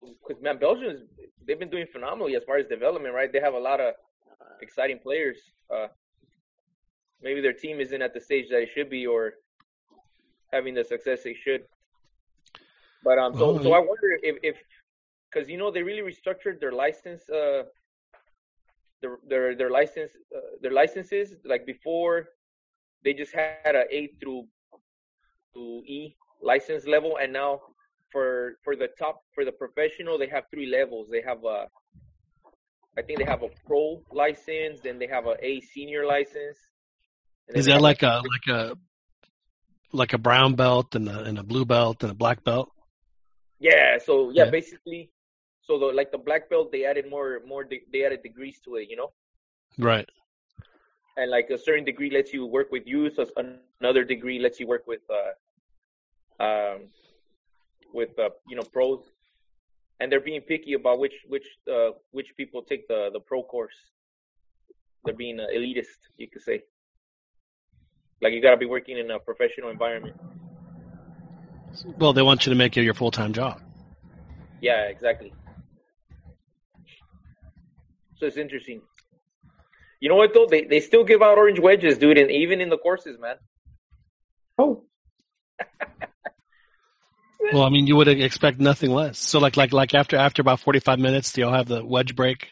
because man, Belgium is they've been doing phenomenally as far as development, right? They have a lot of exciting players. Uh, maybe their team isn't at the stage that it should be, or having the success they should. But um, so so I wonder if if because you know they really restructured their license, uh, their their their license uh, their licenses like before they just had a A through to E license level, and now for for the top for the professional they have three levels. They have a I think they have a pro license, then they have a A senior license. Is that like a like a like a brown belt and a, and a blue belt and a black belt? Yeah, so yeah, Yeah. basically, so the like the black belt, they added more more de- they added degrees to it, you know, Right. and like a certain degree lets you work with youth, as- another degree lets you work with uh um with uh you know pros, and they're being picky about which which uh which people take the the pro course. They're being uh, elitist, you could say. Like you gotta be working in a professional environment. Well, they want you to make it your full time job. Yeah, exactly. So it's interesting. You know what though? They they still give out orange wedges, dude, and even in the courses, man. Oh, Well, I mean, you would expect nothing less. So, like, like, like after after about forty five minutes, do y'all have the wedge break?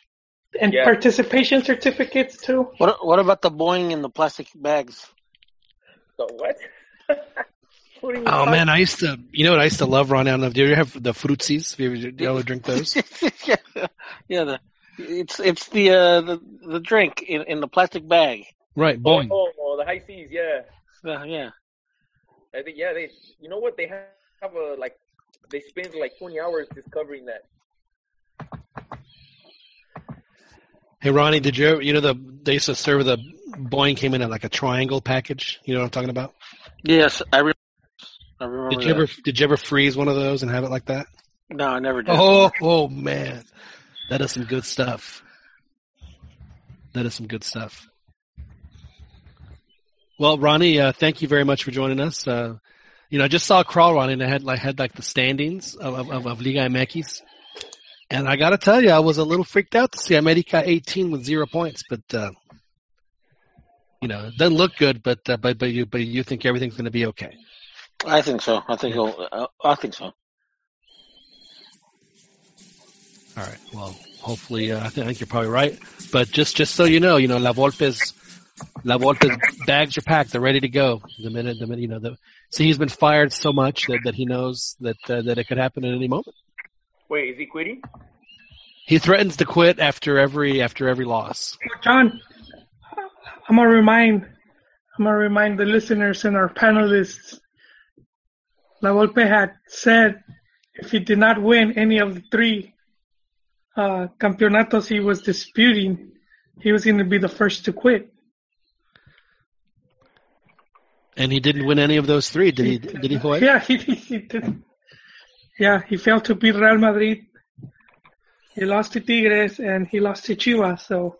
and Yeah. participation certificates too. What what about the Boing in the plastic bags? So what? what Oh talking- man, I used to. You know what? I used to love Ron Allen. Do you ever have the fruitsies? Have you ever, do you ever drink those? yeah, yeah. The it's it's the uh, the the drink in in the plastic bag. Right, Oh, oh, oh, the high seas, yeah. Uh, yeah. I think yeah, they. You know what? They have, have a like. They spend like twenty hours discovering that. Hey Ronnie, did you ever, you know the they used to serve the Boing came in at like a triangle package? You know what I'm talking about? Yes, I, re- I remember. Did you that. ever did you ever freeze one of those and have it like that? No, I never did. Oh, oh man, that is some good stuff. That is some good stuff. Well, Ronnie, uh, thank you very much for joining us. Uh, you know, I just saw a crawl, Ronnie, and I had like had like the standings of of, of Liga MX, and I got to tell you, I was a little freaked out to see America 18 with zero points, but uh, you know, it doesn't look good. But uh, but but you but you think everything's going to be okay. I think so. I think. Uh, I think so. All right. Well, hopefully, uh, I, think, I think you're probably right. But just just so you know, you know, La Volpe's La Volpe's bags are packed. They're ready to go. The minute the minute you know the see he's been fired so much that, that he knows that uh, that it could happen at any moment. Wait, is he quitting? He threatens to quit after every after every loss. John, I'm gonna remind, I'm gonna remind the listeners and our panelists. La Volpe had said if he did not win any of the three uh, campeonatos he was disputing, he was going to be the first to quit. And he didn't win any of those three, did he? Did he? Hoy? Yeah, he, he did. Yeah, he failed to beat Real Madrid. He lost to Tigres and he lost to Chivas. So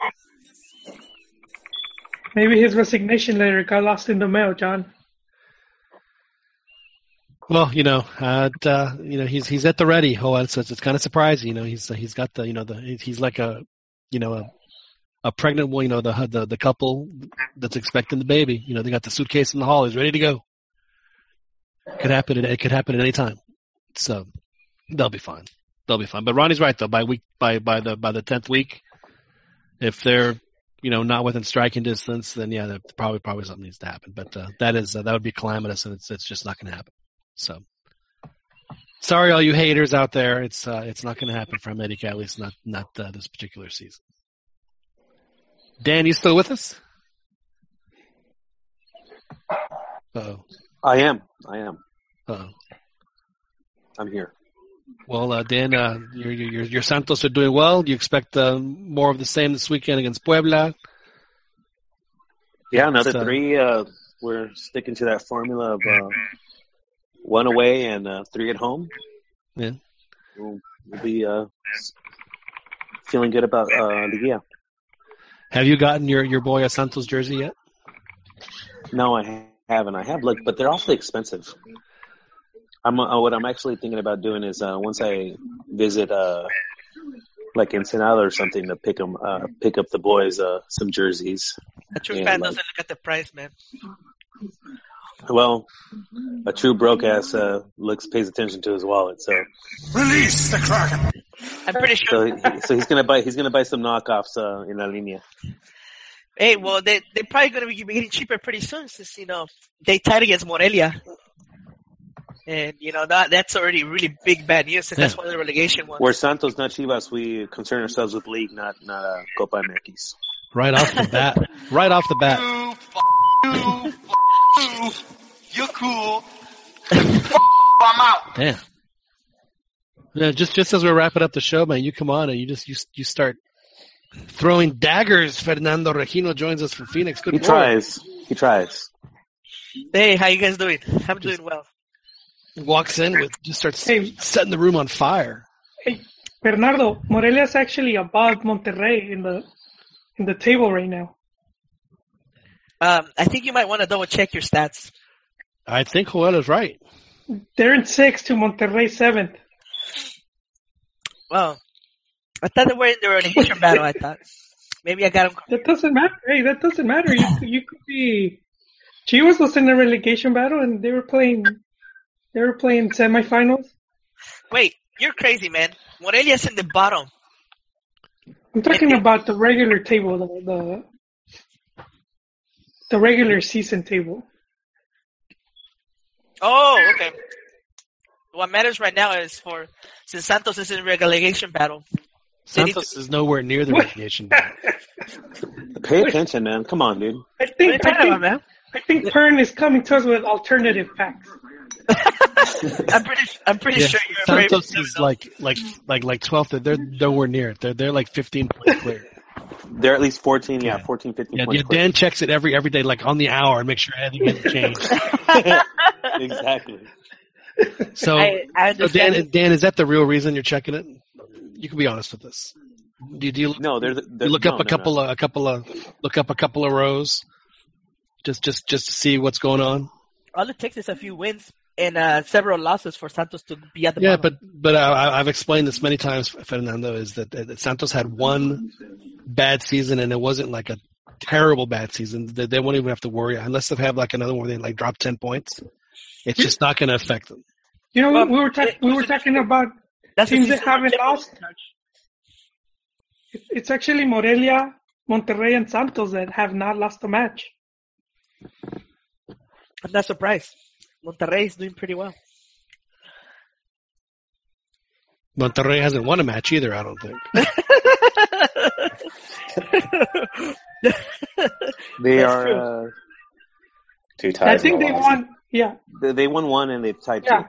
maybe his resignation letter got lost in the mail, John. Well, you know, uh, you know, he's he's at the ready. Oh, so it's, it's kind of surprising. You know, he's he's got the you know the he's like a you know a a pregnant well, you know the the the couple that's expecting the baby. You know, they got the suitcase in the hall. He's ready to go. Could happen. At, it could happen at any time. So they'll be fine. They'll be fine. But Ronnie's right though. By week by by the by the tenth week, if they're you know not within striking distance, then yeah, probably probably something needs to happen. But uh, that is uh, that would be calamitous, and it's it's just not going to happen. So sorry, all you haters out there. It's uh, it's not going to happen for America, at least not not uh, this particular season. Dan, you still with us? Oh, I am. I am. oh. I'm here. Well, uh, Dan, uh, your, your your Santos are doing well. Do you expect uh, more of the same this weekend against Puebla? Yeah, another So- three. Uh, we're sticking to that formula of uh, one away and uh, three at home. Yeah. We'll we'll be uh, feeling good about uh, Liguilla. Have you gotten your your boy a Santos jersey yet? No, I haven't. I have looked, but they're awfully expensive. I'm uh, what I'm actually thinking about doing is uh, once I visit uh, like Ensenada or something to pick them, uh, pick up the boys uh, some jerseys. A true And, fan like, doesn't look at the price, man. Well, a true broke ass uh, looks pays attention to his wallet, so Release the Kraken. I'm pretty so sure. he, so he's gonna buy he's gonna buy some knockoffs uh, in La Linea. Hey, well, they they're probably going to be getting cheaper pretty soon since you know they tied against Morelia, and you know that that's already really big bad news since that's Yeah. one the relegation ones. We're Santos, not Chivas. We concern ourselves with league, not not uh, Copa MX. Right off the bat. Right off the bat. You're cool. I'm out. Damn. Yeah, just just as we're wrapping up the show, man, you come on and you just you you start throwing daggers. Fernando Regino joins us from Phoenix. Good He Lord. tries. He tries. Hey, how you guys doing? I'm doing well. Walks in with just starts setting the room on fire. Hey, Bernardo, Morelia's actually above Monterrey in the in the table right now. Um, I think you might want to double check your stats. I think Joel is right. They're in sixth to Monterrey seventh. Well, I thought they were in the relegation battle. I thought maybe I got them. That doesn't matter. Hey, that doesn't matter. You you could be. Chivas was in a relegation battle and they were playing. They were playing semifinals. Wait, you're crazy, man. Morelia's in the bottom. I'm talking about the regular table, the the, the regular season table. Oh, okay. What matters right now is for since Santos is in relegation battle. they need Santos is nowhere near the relegation battle. Pay attention, man. Come on, dude. I think What I think, about, man? I think Pern is coming to us with alternative facts. I'm pretty. I'm pretty Yeah, sure you're very. Santos is like like like like twelfth. They're nowhere near it. They're they're like fifteen points clear. They're at least 14, yeah, 14, 15 Yeah, points. yeah, Dan checks it every every day, like on the hour, and make sure anything hasn't changed. exactly. So, I- I so Dan, Dan, is that the real reason you're checking it? You can be honest with us. Do you, do you look, No, they're, they're you look no, up a no, couple no. of a couple of look up a couple of rows, just just just to see what's going on? All it takes is a few wins and uh, several losses for Santos to be at the Yeah, bottom. but but I, I've explained this many times, Fernando, is that, that Santos had one bad season, and it wasn't like a terrible bad season. They, they won't even have to worry unless they have like another one where they like drop ten points. It's just not going to affect them. You know, Well, we were talking we were talking about That's teams that haven't lost. is in charge. It's actually Morelia, Monterrey, and Santos that have not lost a match. I'm not surprised. Monterrey is doing pretty well. Monterrey hasn't won a match either. I don't think. They That's are. true. Uh, Two I think they loss. won. Yeah, they, they won one and they've tied yeah. two.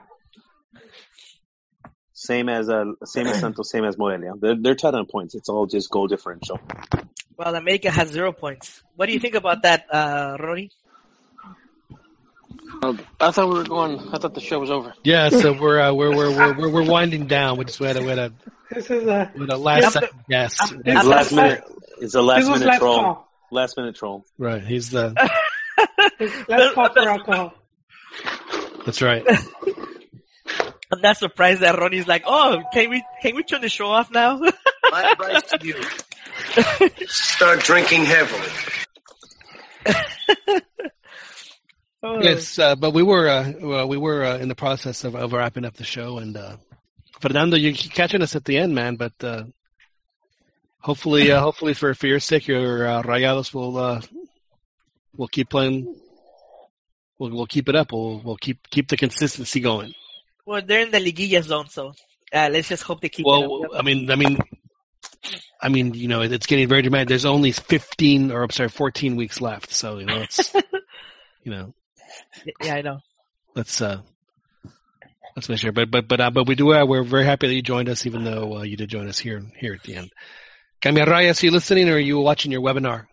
Same as uh, same as Santos, same as Morelia. They're they're tied on points. It's all just goal differential. Well, America has zero points. What do you think about that, uh, Rory? Uh, I thought we were going. I thought the show was over. Yeah, so we're uh, we're, we're we're we're we're winding down. We just we had a, we had a, This is a we had a last Yeah, second guess. I'm- It's last minute. It's a last this minute last troll. call. Last minute troll. Right, he's the. Last call for alcohol. That's right. I'm not surprised that Ronnie's like, oh, can we can we turn the show off now? My advice to you: start drinking heavily. Oh. Yes, uh, but we were uh, well, we were uh, in the process of, of wrapping up the show, and uh, Fernando, you're catching us at the end, man. But uh, hopefully, uh, hopefully for for your sake, your uh, Rayados will uh, will keep playing. We'll we'll keep it up. We'll we'll keep keep the consistency going. Well, they're in the liguilla zone, so uh, let's just hope they keep it Well, up. I mean, I mean, I mean, you know, it's getting very dramatic. There's only 15 or I'm sorry, 14 weeks left, so you know, it's you know, Yeah, I know. let's uh let's make sure. But but but uh, but we do uh, we're very happy that you joined us, even though uh, you did join us here here at the end. Cambia Reyes, are you listening or are you watching your webinar?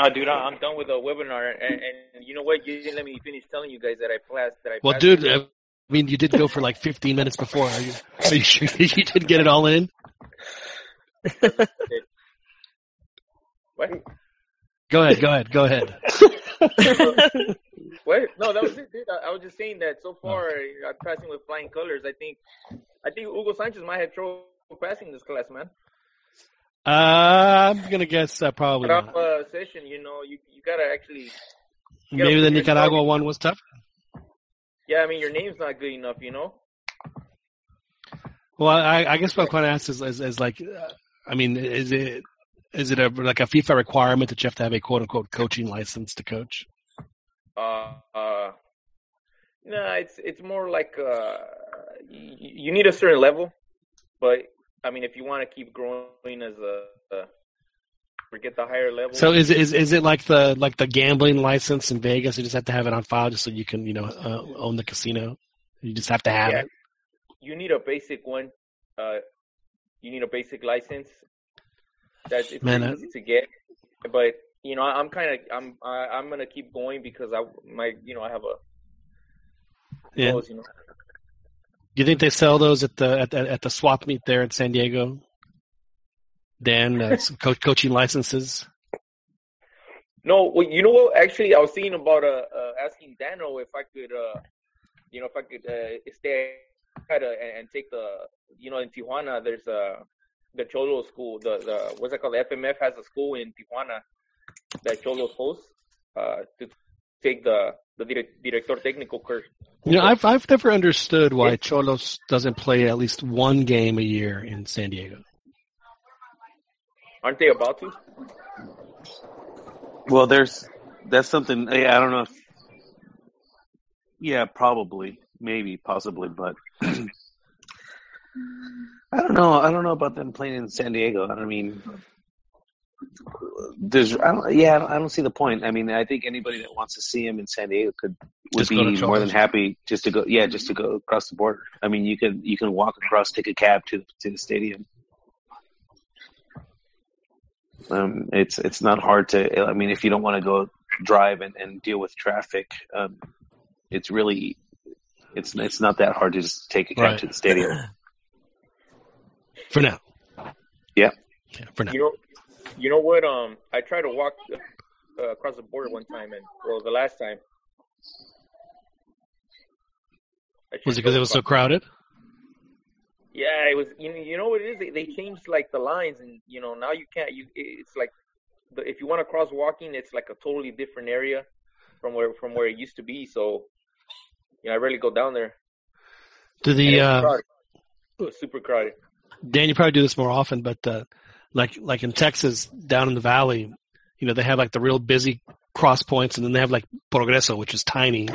No, dude, I- I'm done with the webinar, and, and you know what? You didn't let me finish telling you guys that I passed. That I Well, passed dude, it. uh, mean, you did go for like 15 minutes before. Are you, are you sure you did get it all in? What? Go ahead, go ahead, go ahead. what? No, that was it, dude. I, I was just saying that so far I'm passing with flying colors. I think, I think Hugo Sanchez might have trouble passing this class, man. Uh, I'm gonna guess uh, probably But not. off uh, session, you know, you you gotta actually. you gotta Maybe the Nicaragua one was tough. Yeah, I mean your name's not good enough, you know. Well, I, I guess what I'm trying to ask is, is, is like, uh, I mean, is it is it a like a FIFA requirement that you have to have a quote unquote coaching license to coach? Uh, uh, no, it's it's more like uh, you, you need a certain level, but I mean, if you want to keep growing as a, a or get the higher level. So is it is is it like the like the gambling license in Vegas? You just have to have it on file just so you can you know uh, own the casino. You just have to have Yeah. it. you need a basic one. Uh, you need a basic license. That's it's Man, pretty I- easy to get, but you know, I'm kind of I'm I, I'm gonna keep going because I my you know I have a Yeah. goals, you know. Do you think they sell those at the at, the- at the swap meet there in San Diego? Dan, uh, some co- coaching licenses. No, well, you know what? Actually, I was thinking about uh, uh asking Dano if I could, uh, you know, if I could uh, stay a, and, and take the, you know, in Tijuana, there's a the Xolo school. The the what's it called? The FMF has a school in Tijuana that Xolos hosts uh, to take the the dire- director technical course. You know, I've I've never understood why Xolos doesn't play at least one game a year in San Diego. Aren't they about to? Well, there's that's something. I don't know. if Yeah, probably, maybe, possibly, but I don't know. I don't know about them playing in San Diego. I mean, there's. I don't, yeah, I don't, see the point. I mean, I think anybody that wants to see him in San Diego could would Just be more than happy just to go. Yeah, just to go across the border. I mean, you can you can walk across, take a cab to to the stadium. Um, it's it's not hard to. I mean, if you don't want to go drive and, and deal with traffic, um, it's really it's it's not that hard to just take a cab Right. to the stadium. For now. Yeah. Yeah, for now. You know, you know what? Um, I tried to walk uh, across the border one time, and well, the last time. Was it because it was so crowded? Yeah, it was. You know, you know what it is? They, they changed like the lines, and you know now you can't. You it's like the, if you want to cross walking, it's like a totally different area from where from where it used to be. So, you know, I rarely go down there. Do And the it uh, crowded. It was super crowded. Dan, you probably do this more often, but uh, like like in Texas, down in the valley, you know, they have like the real busy cross points, and then they have like Progreso, which is tiny,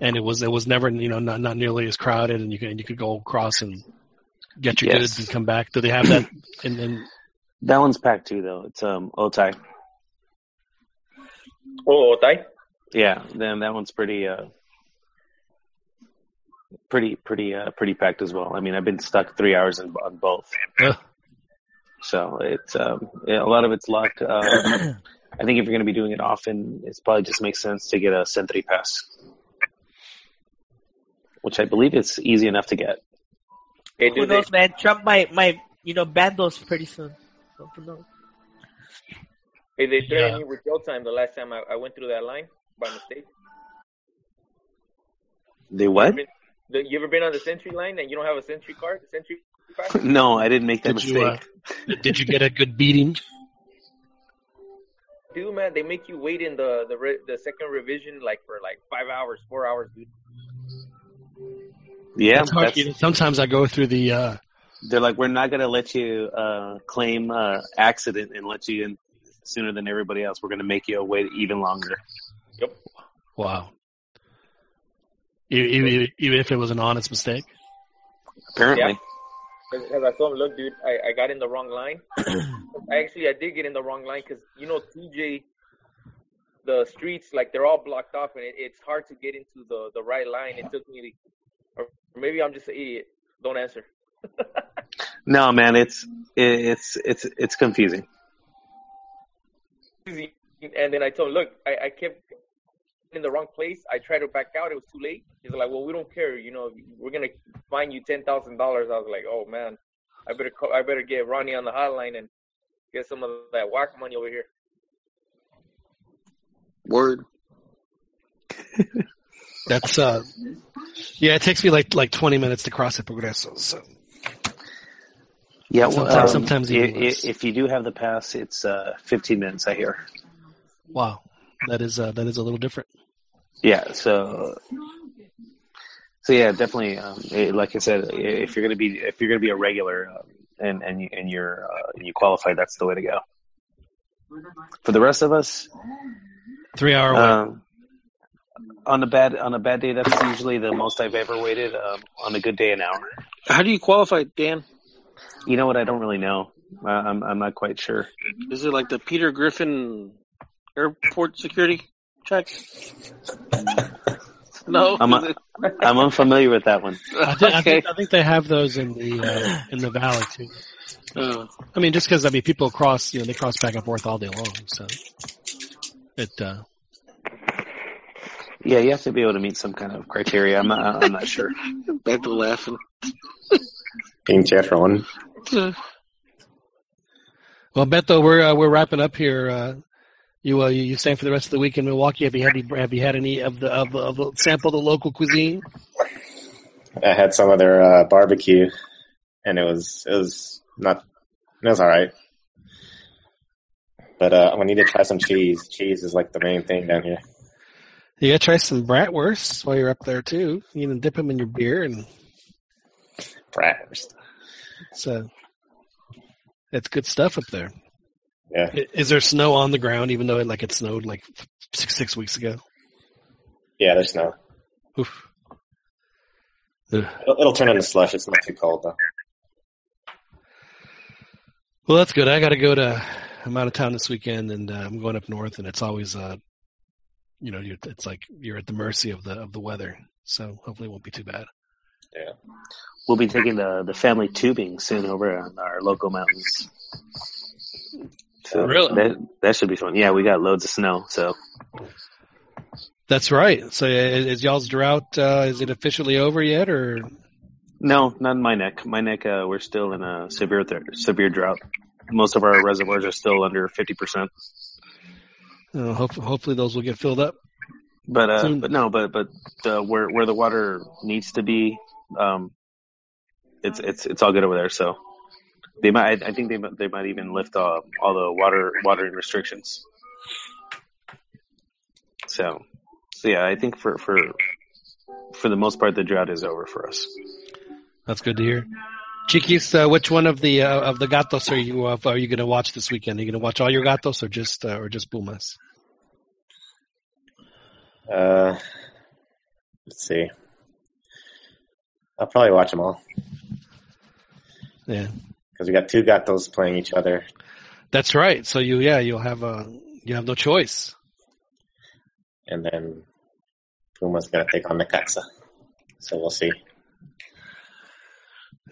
and it was it was never you know not not nearly as crowded, and you can you could go across and get your Yes. goods and come back. Do they have that? and then That one's packed too, though. It's um Otay. Oh, Otay. Yeah, then that one's pretty uh pretty pretty uh pretty packed as well. I mean, I've been stuck three hours in, on both. Ugh. So it's um yeah, a lot of it's luck. Um, I think if you're going to be doing it often, it's probably just makes sense to get a SENTRI pass, which I believe it's easy enough to get. Hey, Who dude, they, knows, man? Trump might might you know ban those pretty soon. So who knows? hey, they threatened Yeah. me with jail time the last time I, I went through that line by mistake. They what? Been- the- You ever been on the SENTRI line and you don't have a SENTRI card, SENTRI pass? No, I didn't make that did you uh, mistake. did you get a good beating? Dude, man, they make you wait in the the re- the second revision like for like five hours, four hours, dude. yeah, It's hard. that's, You know, sometimes I go through the uh, they're like, we're not going to let you uh claim uh accident and let you in sooner than everybody else. We're going to make you wait even longer. Yep. wow. Even, even if it was an honest mistake. Apparently. Yeah. Because I saw him, look, dude, I, I got in the wrong line. I actually I did get in the wrong line because you know TJ, the streets like they're all blocked off and it, it's hard to get into the the right line. It took me, or maybe I'm just an idiot. Don't answer. No, man, it's it's it's it's confusing. And then I told him, look, I, I kept in the wrong place. I tried to back out. It was too late. He's like, well, we don't care. You know, we're gonna fine you ten thousand dollars. I was like, oh man, I better call, I better get Ronnie on the hotline and get some of that whack money over here. Word. That's uh, yeah. It takes me like like twenty minutes to cross the Progreso. So Yeah, well, Sometimes- um, sometimes i- even i- if you do have the pass, it's uh, 15 minutes. I hear. wow, that is uh, that is a little different. Yeah, so so yeah, definitely. Um, eh, like I said, if you're gonna be if you're gonna be a regular um, and and you, and you're uh, you qualify, that's the way to go. For the rest of us, Three hour um, on a bad on a bad day, that's usually the most I've ever waited. Um, on a good day, an hour. How do you qualify, Dan? You know what? I don't really know. Uh, I'm I'm not quite sure. Is it like the Peter Griffin airport security check? No. I'm Is it- I'm unfamiliar with that one. I, think, I, think, I think they have those in the uh, in the valley too. Uh, I mean, just because I mean, people cross, you know, they cross back and forth all day long. So it, uh, Yeah, you have to be able to meet some kind of criteria. I'm not, I'm not sure. back to laughing. Being Chevron. well, Beto, we're uh, we're wrapping up here. Uh, you uh, you staying for the rest of the week in Milwaukee? Have you had any, have you had any of the of of the sample the local cuisine? I had some of their uh, barbecue, and it was it was not it was all right. But uh, we need to try some cheese. Cheese is like the main thing down here. You gotta try some bratwursts while you're up there too. You can dip them in your beer, and Bratwurst. So it's good stuff up there. Yeah, Is there snow on the ground, even though it like it snowed like six six weeks ago? yeah. There's snow. Oof. It'll, it'll turn into slush. It's not too cold though. Well, that's good. I got to go to. I'm out of town this weekend, and uh, I'm going up north, and it's always, uh, you know, you're, it's like you're at the mercy of the of the weather. So hopefully, it won't be too bad. Yeah. We'll be taking the the family tubing soon over on our local mountains. So Really? that that should be fun. Yeah, we got loads of snow. So That's right. So is, is y'all's drought? Uh, is it officially over yet, or no, not in my neck. My neck, uh, we're still in a severe th- severe drought. Most of our reservoirs are still under fifty percent. uh, hope, hopefully those will get filled up? But uh, Soon. but no, but but uh, where where the water needs to be, um, it's it's it's all good over there. So they might. I I think they might- they might even lift uh, all the water watering restrictions. So, so yeah, I think for for for the most part, the drought is over for us. That's good to hear. Chiquis, uh, which one of the uh, of the gatos are you uh, are you going to watch this weekend? Are you going to watch all your gatos or just uh, or just Pumas? Uh, let's see. I'll probably watch them all Yeah, because we got two gatos playing each other. that's right. So you yeah you'll have uh you have no choice. and then Puma's gonna take on the Necaxa. So we'll see.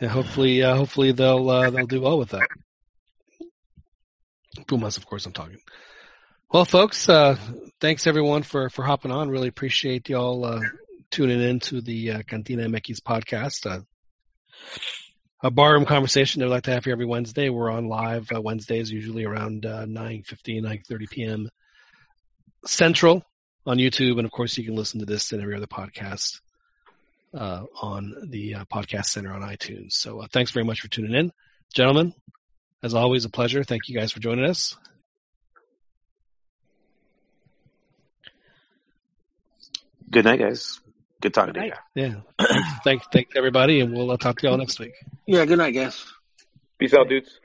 Yeah, hopefully uh, hopefully they'll uh, they'll do well with that. Pumas, of course, I'm talking. Well, folks, uh, thanks everyone for for hopping on. Really appreciate y'all uh, tuning in to the uh, Cantina MX podcast. A barroom conversation that we like to have here every Wednesday. We're on live uh, Wednesdays, usually around uh, 9.15, 9.30 p.m. Central on YouTube. And of course, you can listen to this and every other podcast uh, on the uh, podcast center on iTunes. So uh, thanks very much for tuning in. Gentlemen, as always, a pleasure. Thank you guys for joining us. Good night, guys. Good talking to you. Yeah. thanks, thanks everybody, and we'll uh, talk to y'all next week. Yeah, good night, guys. Peace out, dudes.